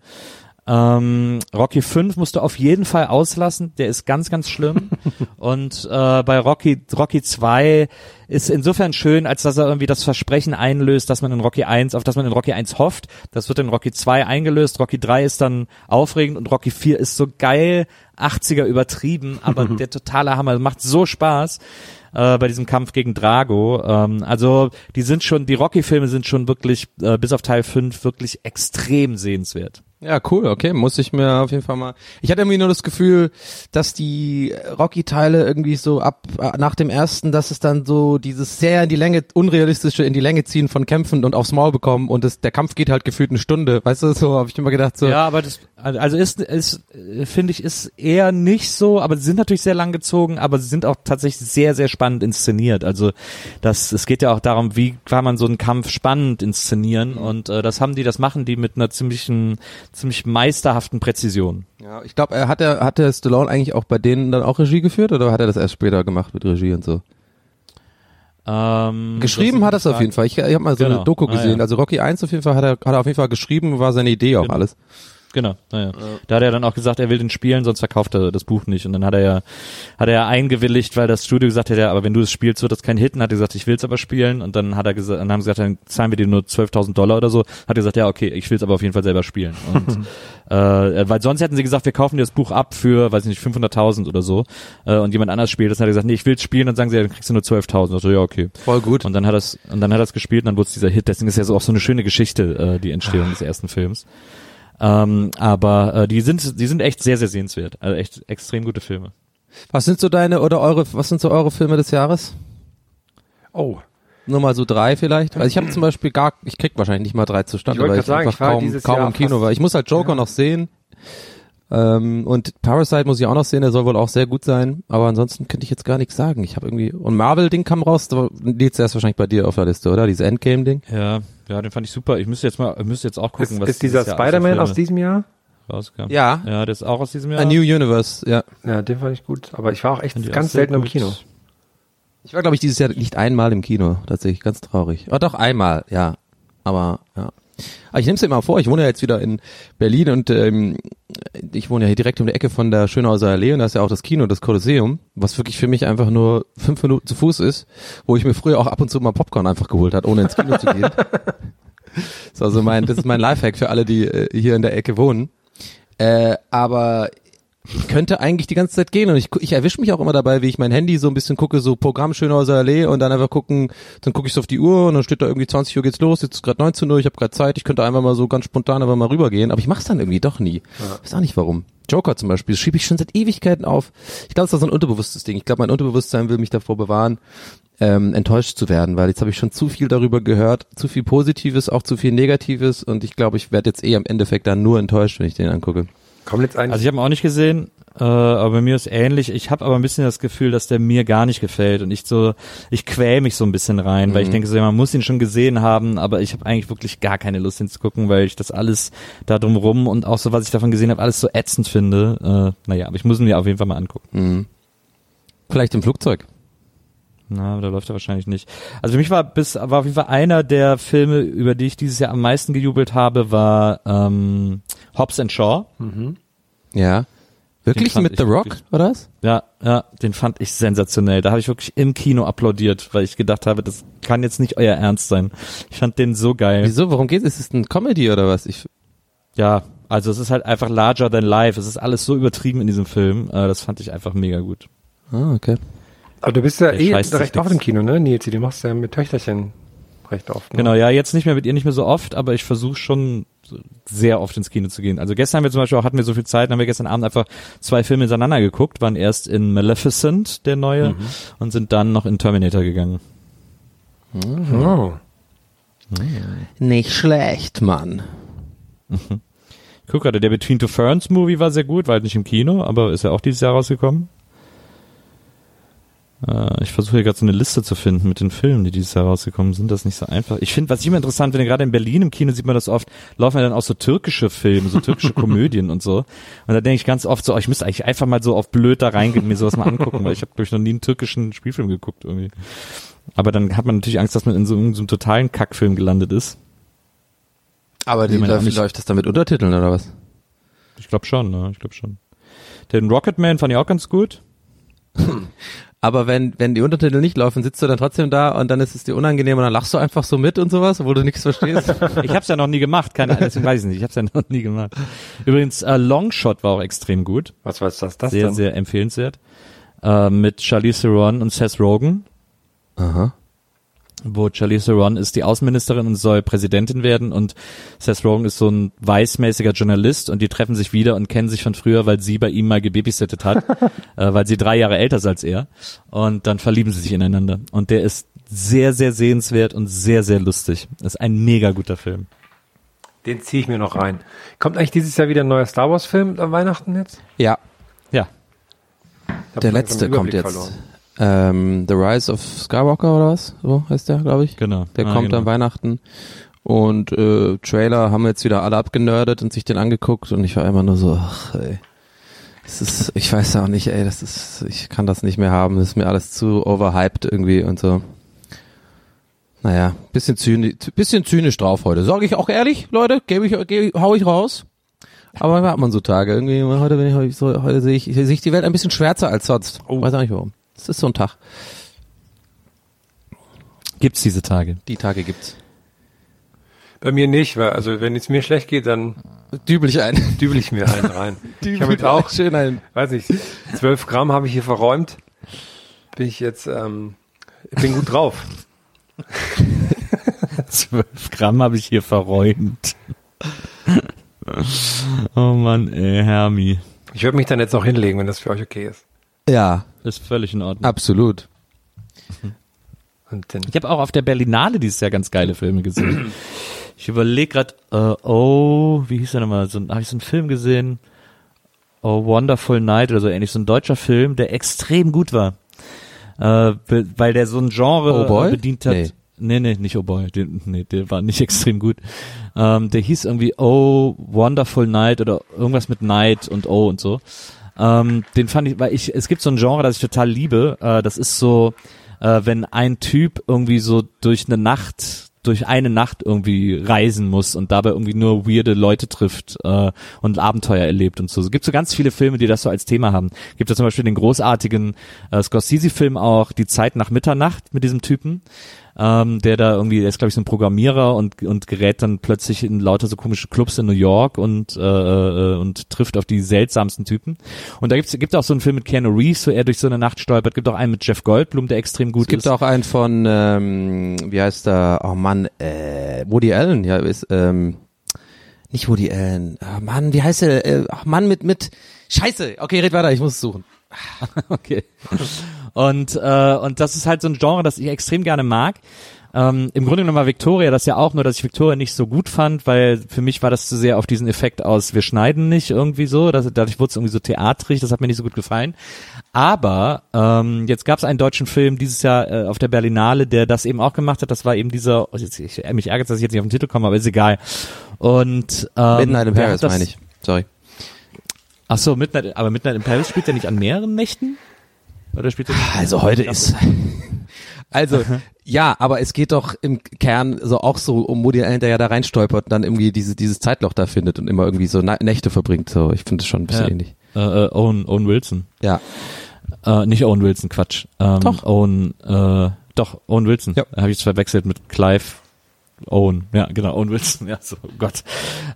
Ähm, Rocky 5 musst du auf jeden Fall auslassen, der ist ganz, ganz schlimm. (laughs) und äh, bei Rocky, Rocky 2 ist insofern schön, als dass er irgendwie das Versprechen einlöst, dass man in Rocky 1, auf das man in Rocky 1 hofft. Das wird in Rocky 2 eingelöst, Rocky 3 ist dann aufregend und Rocky 4 ist so geil, 80er übertrieben, aber (laughs) der totale Hammer, macht so Spaß äh, bei diesem Kampf gegen Drago. Ähm, also die sind schon, die Rocky-Filme sind schon wirklich, äh, bis auf Teil 5, wirklich extrem sehenswert. Ja, cool, okay, muss ich mir auf jeden Fall mal. Ich hatte irgendwie nur das Gefühl, dass die Rocky-Teile irgendwie so ab äh, nach dem ersten, dass es dann so dieses sehr in die Länge, unrealistische in die Länge ziehen von Kämpfen und aufs Maul bekommen und das, der Kampf geht halt gefühlt eine Stunde, weißt du, so habe ich immer gedacht so. Ja, aber das, also ist, ist finde ich, ist eher nicht so, aber sie sind natürlich sehr lang gezogen, aber sie sind auch tatsächlich sehr, sehr spannend inszeniert. Also das, es geht ja auch darum, wie kann man so einen Kampf spannend inszenieren und äh, das haben die, das machen die mit einer ziemlichen, ziemlich meisterhaften Präzision. Ja, ich glaube, er hat er hat der Stallone eigentlich auch bei denen dann auch Regie geführt oder hat er das erst später gemacht mit Regie und so? Ähm, Geschrieben hat er es auf jeden Fall. Ich, ich habe mal so Genau. eine Doku Ah, gesehen. ja. Also Rocky 1 auf jeden Fall hat er, hat er auf jeden Fall geschrieben, war seine Idee auch Genau. alles. Genau, naja. Da hat er dann auch gesagt, er will den spielen, sonst verkauft er das Buch nicht. Und dann hat er ja, hat er ja eingewilligt, weil das Studio gesagt hat, ja, aber wenn du es spielst, wird das kein Hit. Und hat er gesagt, ich will es aber spielen. Und dann hat er gesagt, dann haben sie gesagt, dann zahlen wir dir nur 12.000 Dollar oder so. Hat er gesagt, ja, okay, ich will es aber auf jeden Fall selber spielen. Und, (laughs) äh, weil sonst hätten sie gesagt, wir kaufen dir das Buch ab für, weiß ich nicht, 500.000 oder so. Äh, und jemand anders spielt das. Dann hat er gesagt, nee, ich will es spielen. Und dann sagen sie, ja, dann kriegst du nur 12.000. Also, ja, okay. Voll gut. Und dann hat es und dann hat er es gespielt und dann wurde es dieser Hit. Deswegen ist ja so auch so eine schöne Geschichte, äh, die Entstehung des ersten Films. Ähm, aber äh, die sind die sind echt sehr sehr sehenswert. Also echt extrem gute Filme. Was sind so deine oder eure, was sind so eure Filme des Jahres? Oh, Nur mal so drei vielleicht? Weil ich habe zum Beispiel gar, ich krieg wahrscheinlich nicht mal drei zustande, Ich weil ich sagen, einfach ich kaum, kaum Jahr im Kino war. Ich muss halt Joker noch sehen. Ähm, und Parasite muss ich auch noch sehen, der soll wohl auch sehr gut sein. Aber ansonsten könnte ich jetzt gar nichts sagen. Ich habe irgendwie, und Marvel-Ding kam raus, da liegt erst wahrscheinlich bei dir auf der Liste, oder? Dieses Endgame-Ding. Ja, ja, den fand ich super. Ich müsste jetzt mal ich müsste jetzt auch gucken, ist, was ist dieser Spider-Man aus diesem Jahr? rauskam. Ja. Ja, der ist auch aus diesem Jahr. A New Universe, ja. Ja, den fand ich gut. Aber ich war auch echt Fand ganz selten im. Kino. Ich war, glaube ich, dieses Jahr nicht einmal im Kino. Tatsächlich, ganz traurig. Oh, doch, einmal, ja. Aber, ja. Aber ich nehme es mir mal vor, ich wohne ja jetzt wieder in Berlin und ähm, ich wohne ja hier direkt um die Ecke von der Schönhauser Allee und da ist ja auch das Kino, das Kolosseum, was wirklich für mich einfach nur fünf Minuten zu Fuß ist, wo ich mir früher auch ab und zu mal Popcorn einfach geholt hat, ohne ins Kino zu gehen. (laughs) Das ist also mein, das ist mein Lifehack für alle, die äh, hier in der Ecke wohnen. Äh, aber ich könnte eigentlich die ganze Zeit gehen und ich, ich erwische mich auch immer dabei, wie ich mein Handy so ein bisschen gucke, so Programm Schönhauser Allee und dann einfach gucken, dann gucke ich so auf die Uhr und dann steht da irgendwie 20 Uhr geht's los, jetzt ist gerade 19 Uhr, ich habe gerade Zeit, ich könnte einfach mal so ganz spontan einfach mal rübergehen, aber ich mach's dann irgendwie doch nie. Ich weiß auch nicht warum. Joker zum Beispiel, das schiebe ich schon seit Ewigkeiten auf. Ich glaube, das ist so ein unterbewusstes Ding. Ich glaube, mein Unterbewusstsein will mich davor bewahren, ähm, enttäuscht zu werden, weil jetzt habe ich schon zu viel darüber gehört, zu viel Positives, auch zu viel Negatives und ich glaube, ich werde jetzt eh am Endeffekt dann nur enttäuscht, wenn ich den angucke. Kommt jetzt eigentlich. Also ich habe ihn auch nicht gesehen, äh, aber bei mir ist ähnlich. Ich habe aber ein bisschen das Gefühl, dass der mir gar nicht gefällt und ich so, ich quäl mich so ein bisschen rein, weil ich denke so, ja, man muss ihn schon gesehen haben, aber ich habe eigentlich wirklich gar keine Lust hinzugucken, weil ich das alles da drumrum und auch so, was ich davon gesehen habe, alles so ätzend finde. Äh, naja, aber ich muss ihn mir auf jeden Fall mal angucken. Mhm. Vielleicht im Flugzeug. Na, da läuft er wahrscheinlich nicht. Also für mich war bis war auf jeden Fall einer der Filme, über die ich dieses Jahr am meisten gejubelt habe, war ähm, Hobbs and Shaw. Ja. Wirklich mit The Rock, wirklich- oder was? Ja, ja, den fand ich sensationell. Da habe ich wirklich im Kino applaudiert, weil ich gedacht habe, das kann jetzt nicht euer Ernst sein. Ich fand den so geil. Wieso? Worum geht's? Ist es ein Comedy oder was? Ich, Ja, also es ist halt einfach larger than life. Es ist alles so übertrieben in diesem Film. Äh, das fand ich einfach mega gut. ah, okay. aber du bist ja Der eh recht oft im Kino, ne, Nils? Du machst ja mit Töchterchen recht oft. Ne? Genau, ja, jetzt nicht mehr mit ihr nicht mehr so oft, aber ich versuche schon sehr oft ins Kino zu gehen. Also gestern haben wir zum Beispiel auch, hatten wir so viel Zeit, haben wir gestern Abend einfach zwei Filme hintereinander geguckt, waren erst in Maleficent, der neue, und sind dann noch in Terminator gegangen. Oh. Nicht schlecht, Mann. (laughs) Ich guck gerade, der Between Two Ferns Movie war sehr gut, war halt nicht im Kino, aber ist ja auch dieses Jahr rausgekommen. Äh, ich versuche hier gerade so eine Liste zu finden mit den Filmen, die dieses Jahr rausgekommen sind. Das ist nicht so einfach. Ich finde, was ich immer interessant finde, gerade in Berlin im Kino sieht man das oft, laufen ja dann auch so türkische Filme, so türkische (laughs) Komödien und so. Und da denke ich ganz oft so, oh, ich müsste eigentlich einfach mal so auf blöd da reingehen und mir sowas mal angucken, weil ich habe, glaube ich, noch nie einen türkischen Spielfilm geguckt irgendwie. Aber dann hat man natürlich Angst, dass man in so, in so einem totalen Kackfilm gelandet ist. Aber die läuft, läuft das dann mit Untertiteln oder was? Ich glaube schon, ne? Ich glaube schon. Den Rocketman fand ich auch ganz gut. (laughs) Aber wenn, wenn die Untertitel nicht laufen, sitzt du dann trotzdem da und dann ist es dir unangenehm und dann lachst du einfach so mit und sowas, obwohl du nichts verstehst. (laughs) Ich habe es ja noch nie gemacht, keine Ahnung, deswegen weiß ich nicht. Ich habe es ja noch nie gemacht. Übrigens, äh, Longshot war auch extrem gut, Was war das, das sehr, denn? sehr empfehlenswert. Äh, mit Charlize Theron und Seth Rogen, Aha. Wo Charlize Theron ist die Außenministerin und soll Präsidentin werden und Seth Rogen ist so ein weißmäßiger Journalist und die treffen sich wieder und kennen sich von früher, weil sie bei ihm mal gebabysittet hat, (laughs) äh, weil sie drei Jahre älter ist als er und dann verlieben sie sich ineinander und der ist sehr, sehr sehenswert und sehr, sehr lustig. Das ist ein mega guter Film. Den ziehe ich mir noch rein. Kommt eigentlich dieses Jahr wieder ein neuer Star Wars Film am Weihnachten jetzt? Ja, Ja, der letzte kommt jetzt. verloren. Ähm, The Rise of Skywalker oder was? So heißt der, glaube ich. genau. Der Ah, kommt genau. an Weihnachten. Und äh, Trailer haben jetzt wieder alle abgenördet und sich den angeguckt und ich war immer nur so, ach ey. Das ist, ich weiß auch nicht, ey, das ist, ich kann das nicht mehr haben, das ist mir alles zu overhyped irgendwie und so. Naja, bisschen zynisch, bisschen zynisch drauf heute. Sag ich auch ehrlich, Leute, gebe ich, gebe, hau ich raus. Aber manchmal hat man so Tage. Irgendwie, heute bin ich, heute, so, heute sehe ich, sehe ich die Welt ein bisschen schwärzer als sonst. Weiß auch nicht warum. Es ist so ein Tag. Gibt's diese Tage? Die Tage gibt's. Bei mir nicht, weil also wenn es mir schlecht geht, dann Dübel ich ein. dübel ich mir einen rein. (laughs) ich habe jetzt auch, schön ein. weiß nicht, 12 Gramm habe ich hier verräumt. Bin ich jetzt, ähm, ich bin gut drauf. (laughs) Zwölf Gramm habe ich hier verräumt. (laughs) oh Mann, ey, Hermi. Ich würde mich dann jetzt noch hinlegen, wenn das für euch okay ist. Ja, Ist völlig in Ordnung. absolut. Und Ich habe auch auf der Berlinale dieses Jahr ganz geile Filme gesehen. Ich überlege gerade, äh, oh, wie hieß der nochmal? So, habe ich so einen Film gesehen? Oh, Wonderful Night oder so ähnlich, so ein deutscher Film, der extrem gut war. Äh, weil der so ein Genre Oh Boy? äh, bedient hat. Nee. Nee, nee, nicht Oh Boy. Den, nee, der war nicht (laughs) extrem gut. Ähm, der hieß irgendwie Oh, Wonderful Night oder irgendwas mit Night und Oh und so. Ähm, den fand ich, weil ich, es gibt so ein Genre, das ich total liebe. Äh, das ist so, äh, wenn ein Typ irgendwie so durch eine Nacht, durch eine Nacht irgendwie reisen muss und dabei irgendwie nur weirde Leute trifft äh, und Abenteuer erlebt und so. Es gibt so ganz viele Filme, die das so als Thema haben. Gibt es zum Beispiel den großartigen äh, Scorsese-Film auch, Die Zeit nach Mitternacht mit diesem Typen ähm, der da irgendwie, der ist glaube ich so ein Programmierer und und gerät dann plötzlich in lauter so komische Clubs in New York und äh, äh, und trifft auf die seltsamsten Typen. Und da gibt's gibt auch so einen Film mit Keanu Reeves, wo er durch so eine Nacht stolpert. Gibt auch einen mit Jeff Goldblum, der extrem gut Es gibt ist. auch einen von, ähm, wie heißt der? Oh Mann, äh, Woody Allen, ja, ist, ähm, nicht Woody Allen. Oh Mann, wie heißt der? Äh, ach Mann, mit, mit, Scheiße. Okay, red weiter, ich muss es suchen. (laughs) Okay. Und, äh, und das ist halt so ein Genre, das ich extrem gerne mag. Ähm, Im Grunde genommen war Victoria das ja auch, nur dass ich Victoria nicht so gut fand, weil für mich war das zu sehr auf diesen Effekt aus, wir schneiden nicht irgendwie so, das, dadurch wurde es irgendwie so theatrig, das hat mir nicht so gut gefallen. Aber ähm, jetzt gab es einen deutschen Film dieses Jahr äh, auf der Berlinale, der das eben auch gemacht hat, das war eben dieser, oh, jetzt, ich, mich ärgert, dass ich jetzt nicht auf den Titel komme, aber ist egal. Und ähm, Midnight in Paris, meine ich. Sorry. Ach so, Midnight, aber Midnight in Paris spielt er nicht an mehreren Nächten? Oder spielt er nicht? Also heute ist. (laughs) Also, ja, aber es geht doch im Kern so auch so um Woody Allen, der ja da reinstolpert und dann irgendwie diese, dieses Zeitloch da findet und immer irgendwie so Nächte verbringt. So, ich finde das schon ein bisschen Ja. ähnlich. Äh, äh, Owen, Owen Wilson. Ja. Äh, nicht Owen Wilson, Quatsch. Ähm, Doch. Owen, äh, doch, Owen Wilson. Ja. Habe ich jetzt verwechselt mit Clive Owen. Ja, genau, Owen Wilson. (laughs) Ja, so, oh Gott.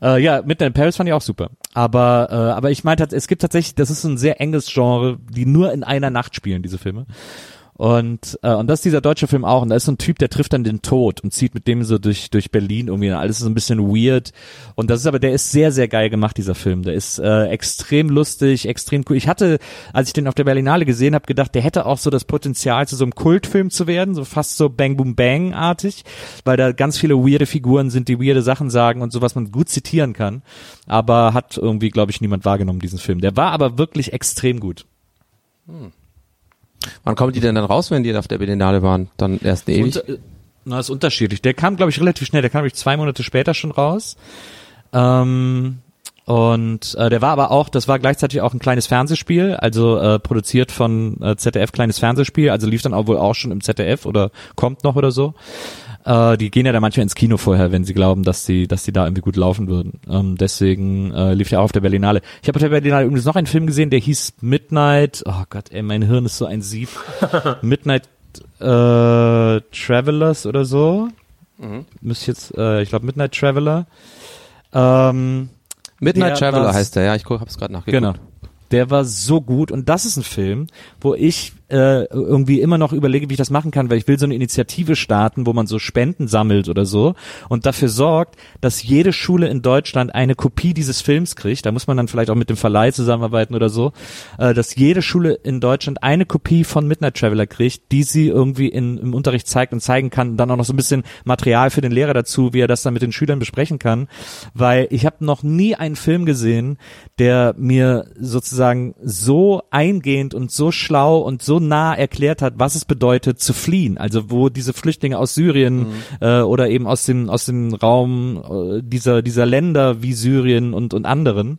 Äh, ja, Midnight in Paris fand ich auch super. Aber, äh, aber ich meinte, es gibt tatsächlich, das ist ein sehr enges Genre, die nur in einer Nacht spielen, diese Filme. Und, äh, und das ist dieser deutsche Film auch. Und da ist so ein Typ, der trifft dann den Tod und zieht mit dem so durch, durch Berlin irgendwie. Alles ist so ein bisschen weird. Und das ist aber, der ist sehr, sehr geil gemacht, dieser Film. Der ist äh, extrem lustig, extrem cool. Ich hatte, als ich den auf der Berlinale gesehen habe, gedacht, der hätte auch so das Potenzial, zu so einem Kultfilm zu werden, so fast so Bang Boom Bang-artig, weil da ganz viele weirde Figuren sind, die weirde Sachen sagen und so, was man gut zitieren kann. Aber hat irgendwie, glaube ich, niemand wahrgenommen, diesen Film. Der war aber wirklich extrem gut. Wann kommen die denn dann raus, wenn die auf der Berlinale waren? Dann erst ewig? Unter, na, ist unterschiedlich. Der kam, glaube ich, relativ schnell. Der kam, glaube ich, zwei Monate später schon raus. Ähm, und äh, der war aber auch, das war gleichzeitig auch ein kleines Fernsehspiel, also äh, produziert von äh, ZDF kleines Fernsehspiel, also lief dann auch wohl auch schon im ZDF oder kommt noch oder so. Äh, die gehen ja da manchmal ins Kino vorher, wenn sie glauben, dass sie, dass sie da irgendwie gut laufen würden. Ähm, deswegen äh, lief der auch auf der Berlinale. Ich habe auf der Berlinale übrigens noch einen Film gesehen, der hieß Midnight. Oh Gott, ey, mein Hirn ist so ein Sieb. (laughs) Midnight äh, Travelers oder so. Mhm. Müsste ich jetzt, äh, ich glaube Midnight Traveler. Ähm, Midnight der Traveler war- heißt der, ja, ich guck, hab's gerade nachgeguckt. Genau. Der war so gut und das ist ein Film, wo ich äh, irgendwie immer noch überlege, wie ich das machen kann, weil ich will so eine Initiative starten, wo man so Spenden sammelt oder so und dafür sorgt, dass jede Schule in Deutschland eine Kopie dieses Films kriegt. Da muss man dann vielleicht auch mit dem Verleih zusammenarbeiten oder so, äh, dass jede Schule in Deutschland eine Kopie von Midnight Traveler kriegt, die sie irgendwie in, im Unterricht zeigt und zeigen kann. Dann auch noch so ein bisschen Material für den Lehrer dazu, wie er das dann mit den Schülern besprechen kann, weil ich habe noch nie einen Film gesehen, der mir sozusagen so eingehend und so schlau und so nah erklärt hat, was es bedeutet zu fliehen. Also wo diese Flüchtlinge aus Syrien äh, oder eben aus dem aus dem Raum äh, dieser dieser Länder wie Syrien und und anderen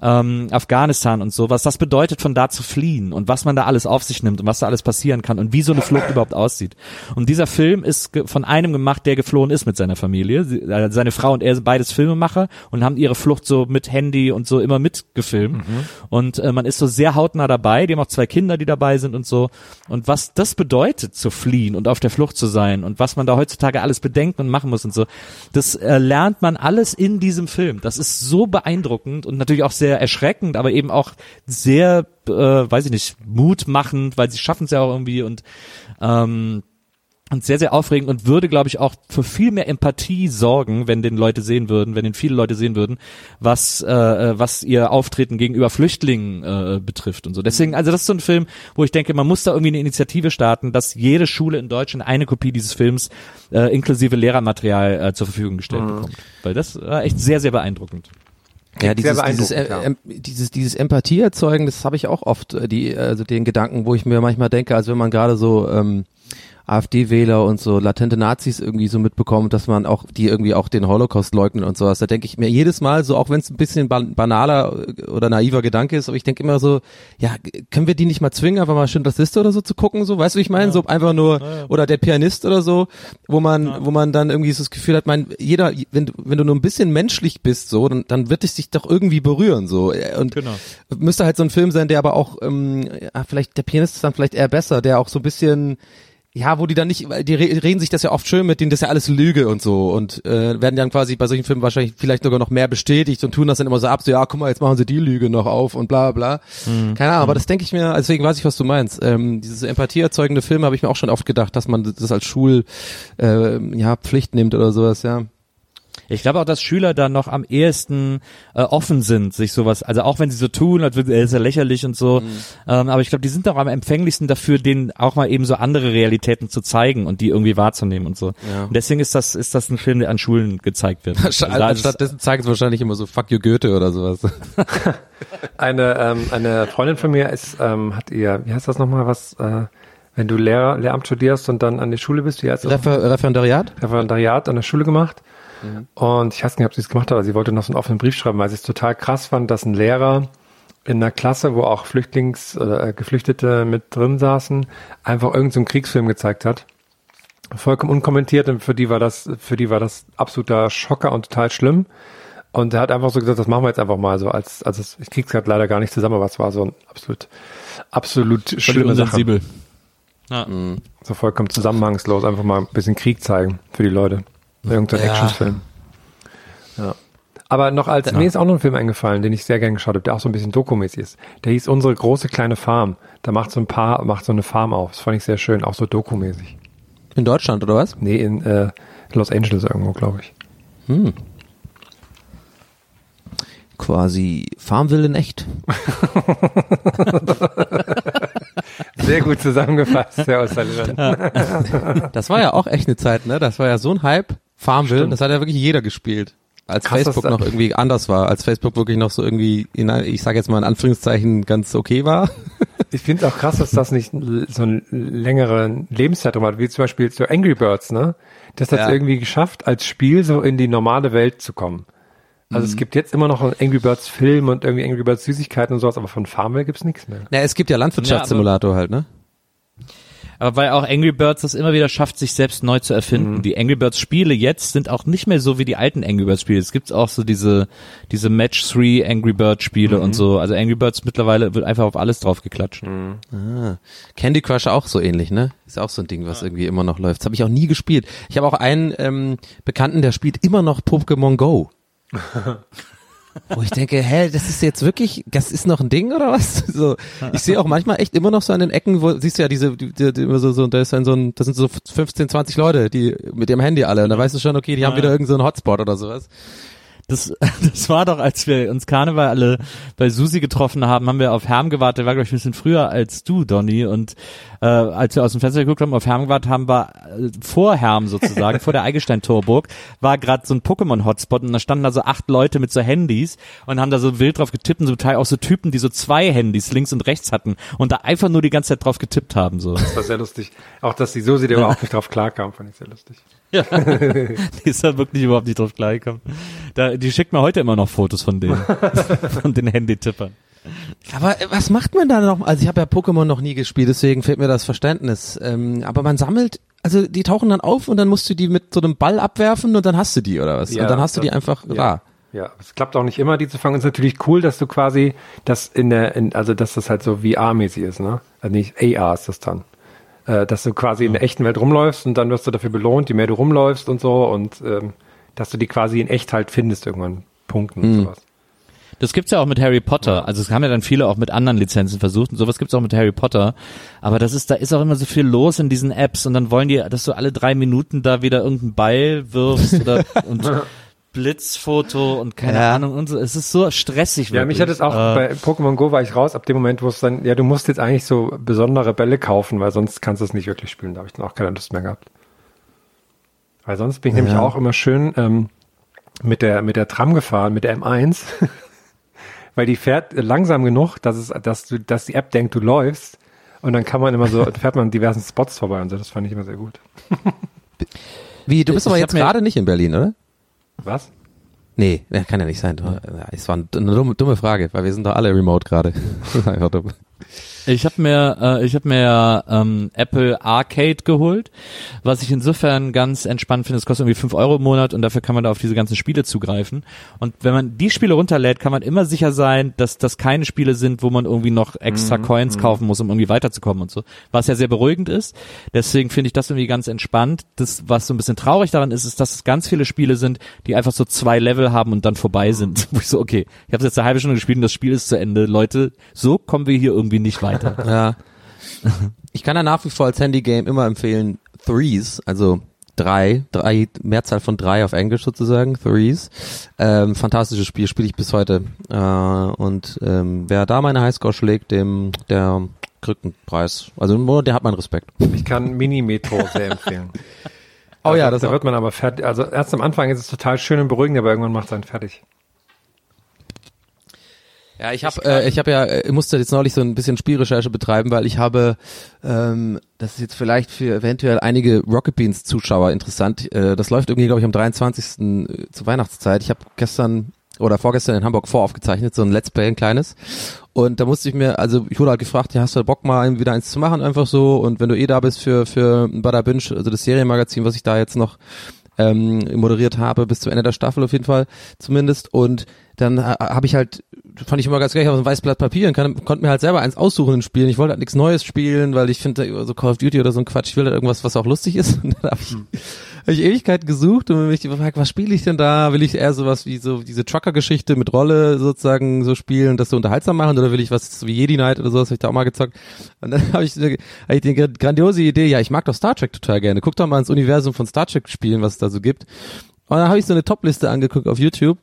ähm, Afghanistan und so, was das bedeutet, von da zu fliehen und was man da alles auf sich nimmt und was da alles passieren kann und wie so eine Flucht überhaupt aussieht. Und dieser Film ist von einem gemacht, der geflohen ist mit seiner Familie. Sie, äh, seine Frau und er sind beides Filmemacher und haben ihre Flucht so mit Handy und so immer mitgefilmt. Und äh, man ist so sehr hautnah dabei. Die haben auch zwei Kinder, die dabei sind und so. Und was das bedeutet, zu fliehen und auf der Flucht zu sein und was man da heutzutage alles bedenken und machen muss und so, das äh, lernt man alles in diesem Film. Das ist so beeindruckend und natürlich auch sehr erschreckend, aber eben auch sehr, äh, weiß ich nicht, mutmachend, weil sie schaffen es ja auch irgendwie und ähm, und sehr, sehr aufregend und würde, glaube ich, auch für viel mehr Empathie sorgen, wenn den Leute sehen würden, wenn den viele Leute sehen würden, was, äh, äh, was ihr Auftreten gegenüber Flüchtlingen äh, betrifft und so. Deswegen, also das ist so ein Film, wo ich denke, man muss da irgendwie eine Initiative starten, dass jede Schule in Deutschland eine Kopie dieses Films äh, inklusive Lehrermaterial äh, zur Verfügung gestellt bekommt. Weil das war echt sehr, sehr beeindruckend. Ja, dieses, dieses, ja. dieses, dieses Empathie erzeugen, das habe ich auch oft, äh, die, also den Gedanken, wo ich mir manchmal denke, als wenn man gerade so ähm, AfD-Wähler und so latente Nazis irgendwie so mitbekommt, dass man auch, die irgendwie auch den Holocaust leugnen und sowas, da denke ich mir jedes Mal so, auch wenn es ein bisschen ban banaler oder naiver Gedanke ist, aber ich denke immer so, ja, können wir die nicht mal zwingen, einfach mal Schindlers Liste oder so zu gucken, so, weißt du, wie ich meine? So einfach nur, oder der Pianist oder so, wo man, wo man dann irgendwie so das Gefühl hat, mein, jeder, wenn du, wenn du nur ein bisschen menschlich bist, so, dann, dann wird es dich doch irgendwie berühren, so. Und Genau. müsste halt so ein Film sein, der aber auch, ähm, ja, vielleicht, der Pianist ist dann vielleicht eher besser, der auch so ein bisschen, ja, wo die dann nicht, weil die re- reden sich das ja oft schön mit denen, das ist ja alles Lüge und so und äh, werden dann quasi bei solchen Filmen wahrscheinlich vielleicht sogar noch mehr bestätigt und tun das dann immer so ab, so ja, guck mal, jetzt machen sie die Lüge noch auf und bla bla. Keine Ahnung, aber das denke ich mir, also deswegen weiß ich, was du meinst. Ähm, diese Empathie erzeugende Filme habe ich mir auch schon oft gedacht, dass man das als Schul äh, ja, Pflicht nimmt oder sowas, ja. Ich glaube auch, dass Schüler da noch am ehesten äh, offen sind, sich sowas, also auch wenn sie so tun, als würde, äh, ist ja lächerlich und so, ähm, aber ich glaube, die sind doch am empfänglichsten dafür, denen auch mal eben so andere Realitäten zu zeigen und die irgendwie wahrzunehmen und so. Ja. Und deswegen ist das, ist das ein Film, der an Schulen gezeigt wird. (laughs) Also da ist es- Stattdessen zeigen sie wahrscheinlich immer so Fuck you Goethe oder sowas. (laughs) Eine, ähm, eine Freundin von mir ist, ähm, hat ihr, wie heißt das nochmal, was, äh, wenn du Lehrer, Lehramt studierst und dann an die Schule bist, wie heißt das? Refer Referendariat? Referendariat an der Schule gemacht. Und ich weiß nicht, ob sie es gemacht hat, aber sie wollte noch so einen offenen Brief schreiben, weil sie es total krass fand, dass ein Lehrer in einer Klasse, wo auch Flüchtlings- oder äh, Geflüchtete mit drin saßen, einfach irgendeinen so einen Kriegsfilm gezeigt hat. Vollkommen unkommentiert und für die war das, für die war das absoluter Schocker und total schlimm. Und er hat einfach so gesagt, das machen wir jetzt einfach mal so als, also es- ich krieg's gerade leider gar nicht zusammen, aber es war so ein absolut, absolut völlig schlimme Sache. unsensibel. Ja. So vollkommen zusammenhangslos, einfach mal ein bisschen Krieg zeigen für die Leute. Irgendein Ja. Actionfilm. Ja. Aber noch als, mir ist auch noch ein Film eingefallen, den ich sehr gern geschaut habe, der auch so ein bisschen dokumäßig ist. Der hieß Unsere große kleine Farm. Da macht so ein Paar, macht so eine Farm auf. Das fand ich sehr schön, auch so dokumäßig. In Deutschland, oder was? Nee, in äh, Los Angeles irgendwo, glaube ich. Quasi Farmville in echt. (laughs) Sehr gut zusammengefasst, Herr O'Sullivan. Das war ja auch echt eine Zeit, ne? Das war ja so ein Hype. Farmville, Stimmt. das hat ja wirklich jeder gespielt. Als Krass, Facebook dass- noch irgendwie anders war, als Facebook wirklich noch so irgendwie, in, ich sage jetzt mal in Anführungszeichen, ganz okay war. (laughs) Ich finde es auch krass, dass das nicht so einen längeren Lebenszeitraum hat, wie zum Beispiel so Angry Birds, ne? Das hat Ja. irgendwie geschafft, als Spiel so in die normale Welt zu kommen. Also Mhm. es gibt jetzt immer noch einen Angry Birds Film und irgendwie Angry Birds Süßigkeiten und sowas, aber von Farmville gibt's nichts mehr. Ja, es gibt ja Landwirtschaftssimulator halt, ne? Aber weil auch Angry Birds das immer wieder schafft, sich selbst neu zu erfinden. Die Angry Birds Spiele jetzt sind auch nicht mehr so wie die alten Angry Birds Spiele. Es gibt auch so diese, diese Match 3 Angry Birds Spiele und so. Also Angry Birds mittlerweile wird einfach auf alles drauf geklatscht. Ah. Candy Crush auch so ähnlich, ne? Ist auch so ein Ding, was irgendwie immer noch läuft. Das habe ich auch nie gespielt. Ich habe auch einen ähm, Bekannten, der spielt immer noch Pokémon Go. (laughs) Wo ich denke, hä, das ist jetzt wirklich, das ist noch ein Ding oder was? (laughs) So, ich sehe auch manchmal echt immer noch so an den Ecken, wo siehst du ja diese, die, die, die, immer so, so, da ist dann so ein, das sind so 15, 20 Leute, die mit ihrem Handy alle, und da weißt du schon, okay, die haben wieder irgendeinen so einen Hotspot oder sowas. Das, (laughs) das war doch, als wir uns Karneval alle bei Susi getroffen haben, haben wir auf Herm gewartet. Der war, glaube ich, ein bisschen früher als du, Donny. Und äh, als wir aus dem Fenster geguckt haben, auf Herm gewartet haben, war äh, vor Herm sozusagen, (laughs) vor der Eigelstein-Torburg, war gerade so ein Pokémon-Hotspot und da standen da so acht Leute mit so Handys und haben da so wild drauf getippt und zum Teil auch so Typen, die so zwei Handys links und rechts hatten und da einfach nur die ganze Zeit drauf getippt haben. so. Das war sehr lustig. Auch, dass die Susi der überhaupt nicht drauf klarkam, fand ich sehr lustig. (laughs) Die ist da wirklich überhaupt nicht drauf klargekommen. Da, die schickt mir heute immer noch Fotos von denen, (laughs) von den Handytippern. Aber äh, was macht man da noch? Also ich habe ja Pokémon noch nie gespielt, deswegen fehlt mir das Verständnis. Ähm, aber man sammelt, also die tauchen dann auf und dann musst du die mit so einem Ball abwerfen und dann hast du die oder was? Ja, und dann hast du die einfach ja. da. Ja, es klappt auch nicht immer, die zu fangen. Es ist natürlich cool, dass du quasi das in der, in, also dass das halt so VR-mäßig ist, ne? Also nicht AR ist das dann. Äh, dass du quasi in der echten Welt rumläufst und dann wirst du dafür belohnt, je mehr du rumläufst und so und ähm, dass du die quasi in echt halt findest irgendwann Punkten und sowas. Das gibt's ja auch mit Harry Potter. Also es haben ja dann viele auch mit anderen Lizenzen versucht und sowas gibt's auch mit Harry Potter. Aber das ist, da ist auch immer so viel los in diesen Apps und dann wollen die, dass du alle drei Minuten da wieder irgendeinen Ball wirfst oder (laughs) und Blitzfoto und keine Ja. Ahnung und so. Es ist so stressig. Ja, mich wirklich. hat es auch, Äh, bei Pokémon Go war ich raus, ab dem Moment, wo es dann, ja, du musst jetzt eigentlich so besondere Bälle kaufen, weil sonst kannst du es nicht wirklich spielen. Da habe ich dann auch keine Lust mehr gehabt. Weil sonst bin ich nämlich Ja. auch immer schön ähm, mit der mit der Tram gefahren, mit der M1, (laughs) weil die fährt langsam genug, dass es, dass du, dass die App denkt, du läufst. Und dann kann man immer so, (laughs) fährt man an diversen Spots vorbei und so. Das fand ich immer sehr gut. Wie, du bist Ich aber jetzt gerade nicht in Berlin, oder? Was? Nee, kann ja nicht sein. Es war eine dumme, dumme Frage, weil wir sind doch alle remote gerade. (laughs) Ich habe mir, äh, ich habe mir ähm, Apple Arcade geholt, was ich insofern ganz entspannt finde. Es kostet irgendwie 5 Euro im Monat und dafür kann man da auf diese ganzen Spiele zugreifen. Und wenn man die Spiele runterlädt, kann man immer sicher sein, dass das keine Spiele sind, wo man irgendwie noch extra Coins kaufen muss, um irgendwie weiterzukommen und so. Was ja sehr beruhigend ist. Deswegen finde ich das irgendwie ganz entspannt. Das, was so ein bisschen traurig daran ist, ist, dass es ganz viele Spiele sind, die einfach so zwei Level haben und dann vorbei sind. (laughs) Wo ich so, okay, ich habe jetzt eine halbe Stunde gespielt und das Spiel ist zu Ende. Leute, so kommen wir hier irgendwie nicht weiter. (laughs) Ja. Ich kann ja nach wie vor als Handygame immer empfehlen Threes, also drei, drei, Mehrzahl von drei auf Englisch sozusagen, Threes. Ähm, fantastisches Spiel, spiele ich bis heute. Äh, und ähm, wer da meine Highscore schlägt, dem der kriegt einen Preis. Also nur der hat meinen Respekt. Ich kann Mini-Metro sehr empfehlen. (laughs) Oh ja, das da wird man aber fertig. Also erst am Anfang ist es total schön und beruhigend, aber irgendwann macht es einen fertig. Ja, ich habe äh, ich habe ja äh, musste jetzt neulich so ein bisschen Spielrecherche betreiben, weil ich habe ähm, das ist jetzt vielleicht für eventuell einige Rocket Beans Zuschauer interessant. Äh, das läuft irgendwie glaube ich am 23. zur Weihnachtszeit. Ich habe gestern oder vorgestern in Hamburg voraufgezeichnet, so ein Let's Play, ein kleines. Und da musste ich mir, also ich wurde halt gefragt, ja, hast du Bock mal wieder eins zu machen, einfach so. Und wenn du eh da bist für, für Bada Binge, also das Serienmagazin, was ich da jetzt noch ähm, moderiert habe, bis zum Ende der Staffel auf jeden Fall zumindest. Und dann äh, habe ich halt fand ich immer ganz geil. Ich habe so ein weißes Blatt Papier und kann, konnte mir halt selber eins aussuchen in Spielen. Ich wollte halt nichts Neues spielen, weil ich finde so Call of Duty oder so ein Quatsch. Ich will halt irgendwas, was auch lustig ist. (laughs) Und dann habe ich, hab ich Ewigkeiten gesucht und mich gefragt, was spiele ich denn da? Will ich eher sowas wie so diese Trucker-Geschichte mit Rolle sozusagen so spielen, das so unterhaltsam machen oder will ich was wie Jedi Knight oder so, das habe ich da auch mal gezockt. Und dann (laughs) habe ich, hab ich die grandiose Idee, ja, ich mag doch Star Trek total gerne. Guck doch mal ins Universum von Star Trek spielen, was es da so gibt. Und dann habe ich so eine Topliste angeguckt auf YouTube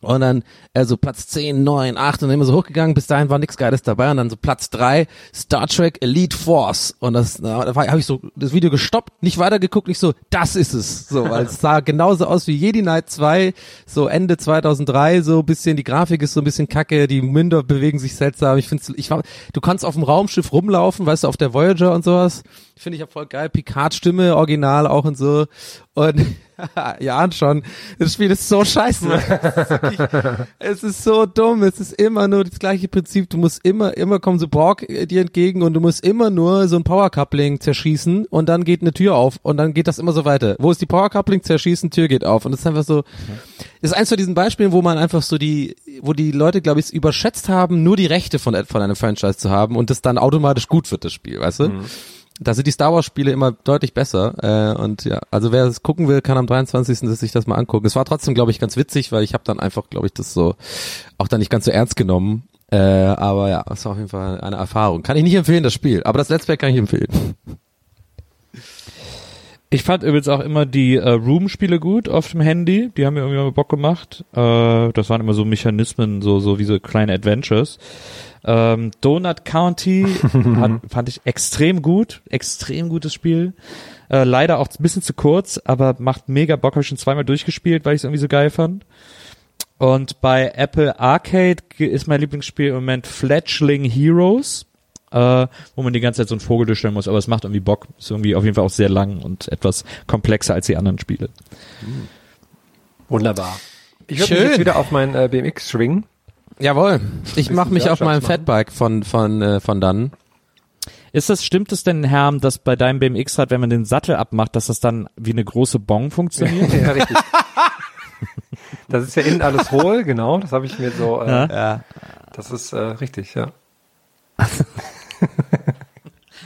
und dann äh, so Platz 10, 9, 8 und dann immer so hochgegangen. Bis dahin war nichts Geiles dabei. Und dann so Platz 3, Star Trek Elite Force. Und das, da habe ich so das Video gestoppt, nicht weitergeguckt, nicht so, das ist es. So, (laughs) weil es sah genauso aus wie Jedi Knight 2, so Ende 2003, so bisschen, die Grafik ist so ein bisschen kacke, die Münder bewegen sich seltsam. Ich finde, ich war, du kannst auf dem Raumschiff rumlaufen, weißt du, auf der Voyager und sowas. Finde ich auch voll geil. Picard Stimme, original auch und so. Und (laughs) ja, schon. Das Spiel ist so scheiße. (laughs) es ist so dumm. Es ist immer nur das gleiche Prinzip. Du musst immer, immer kommen so Borg äh, dir entgegen und du musst immer nur so ein Power Coupling zerschießen und dann geht eine Tür auf und dann geht das immer so weiter. Wo ist die Power Coupling zerschießen, Tür geht auf und das ist einfach so. Das ist eins von diesen Beispielen, wo man einfach so die, wo die Leute, glaube ich, überschätzt haben, nur die Rechte von, von einem Franchise zu haben und das dann automatisch gut wird, das Spiel, weißt du? Mhm. Da sind die Star Wars Spiele immer deutlich besser äh, und ja, also wer es gucken will, kann am 23. sich das mal angucken. Es war trotzdem, glaube ich, ganz witzig, weil ich habe dann einfach, glaube ich, das so auch dann nicht ganz so ernst genommen. Äh, aber ja, es war auf jeden Fall eine Erfahrung. Kann ich nicht empfehlen, das Spiel, aber das Let's Play kann ich empfehlen. Ich fand übrigens auch immer die äh, Room-Spiele gut auf dem Handy. Die haben mir irgendwie mal Bock gemacht. Äh, das waren immer so Mechanismen, so so wie so kleine Adventures. Ähm, Donut County (laughs) hat, fand ich extrem gut, extrem gutes Spiel. Äh, leider auch ein bisschen zu kurz, aber macht mega Bock. Habe ich schon zweimal durchgespielt, weil ich es irgendwie so geil fand. Und bei Apple Arcade ist mein Lieblingsspiel im Moment Fledgling Heroes, äh, wo man die ganze Zeit so einen Vogel durchstellen muss, aber es macht irgendwie Bock. Ist irgendwie auf jeden Fall auch sehr lang und etwas komplexer als die anderen Spiele. Wunderbar. Ich würde mich jetzt wieder auf mein äh, BMX schwingen. Jawohl. Ich mache mich auf meinem. Fatbike von von äh, von dann. Ist das, stimmt es denn, Herm, dass bei deinem BMX-Rad, wenn man den Sattel abmacht, dass das dann wie eine große Bong funktioniert? (laughs) ja, richtig. Das ist ja innen alles hohl, genau. Das habe ich mir so. Äh. Ja. Das ist äh, richtig, ja. (laughs)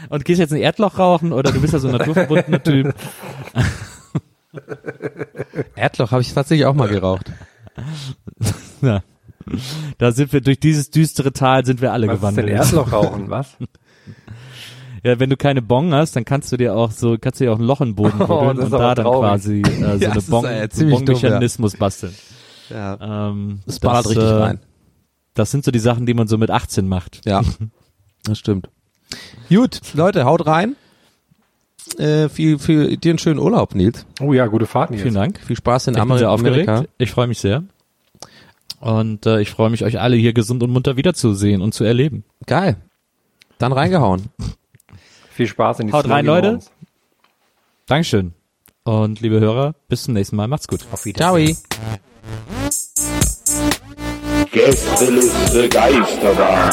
Und gehst jetzt ein Erdloch rauchen oder du bist ja so ein naturverbundener Typ? (laughs) Erdloch habe ich tatsächlich auch mal geraucht. Ja. (laughs) Da sind wir, durch dieses düstere Tal sind wir alle Was ist denn gewandelt. Erdloch rauchen? Was? (laughs) Ja, wenn du keine Bong hast, dann kannst du dir auch so, kannst du dir auch ein Loch in den Boden (laughs) Oh, buddeln ist und da dann traurig. quasi äh, so Ja, eine das ist, Bong, äh, so Bong-Mechanismus basteln. Ja. Ähm, Das ballert richtig äh, rein. Das sind so die Sachen, die man so mit 18 macht. Ja, das stimmt. Gut, Leute, haut rein. Äh, viel, viel, dir einen schönen Urlaub, Nils. Oh ja, gute Fahrt, Nils. Vielen Dank. Viel Spaß in Ich bin Ameri sehr aufgeregt. Amerika. Ich freue mich sehr. Und äh, ich freue mich, euch alle hier gesund und munter wiederzusehen und zu erleben. Geil. Dann reingehauen. (laughs) Viel Spaß in die Haut rein, Leute. morgens. Dankeschön. Und liebe Hörer, bis zum nächsten Mal. Macht's gut. Ciao. Gästeliste Geisterbahn.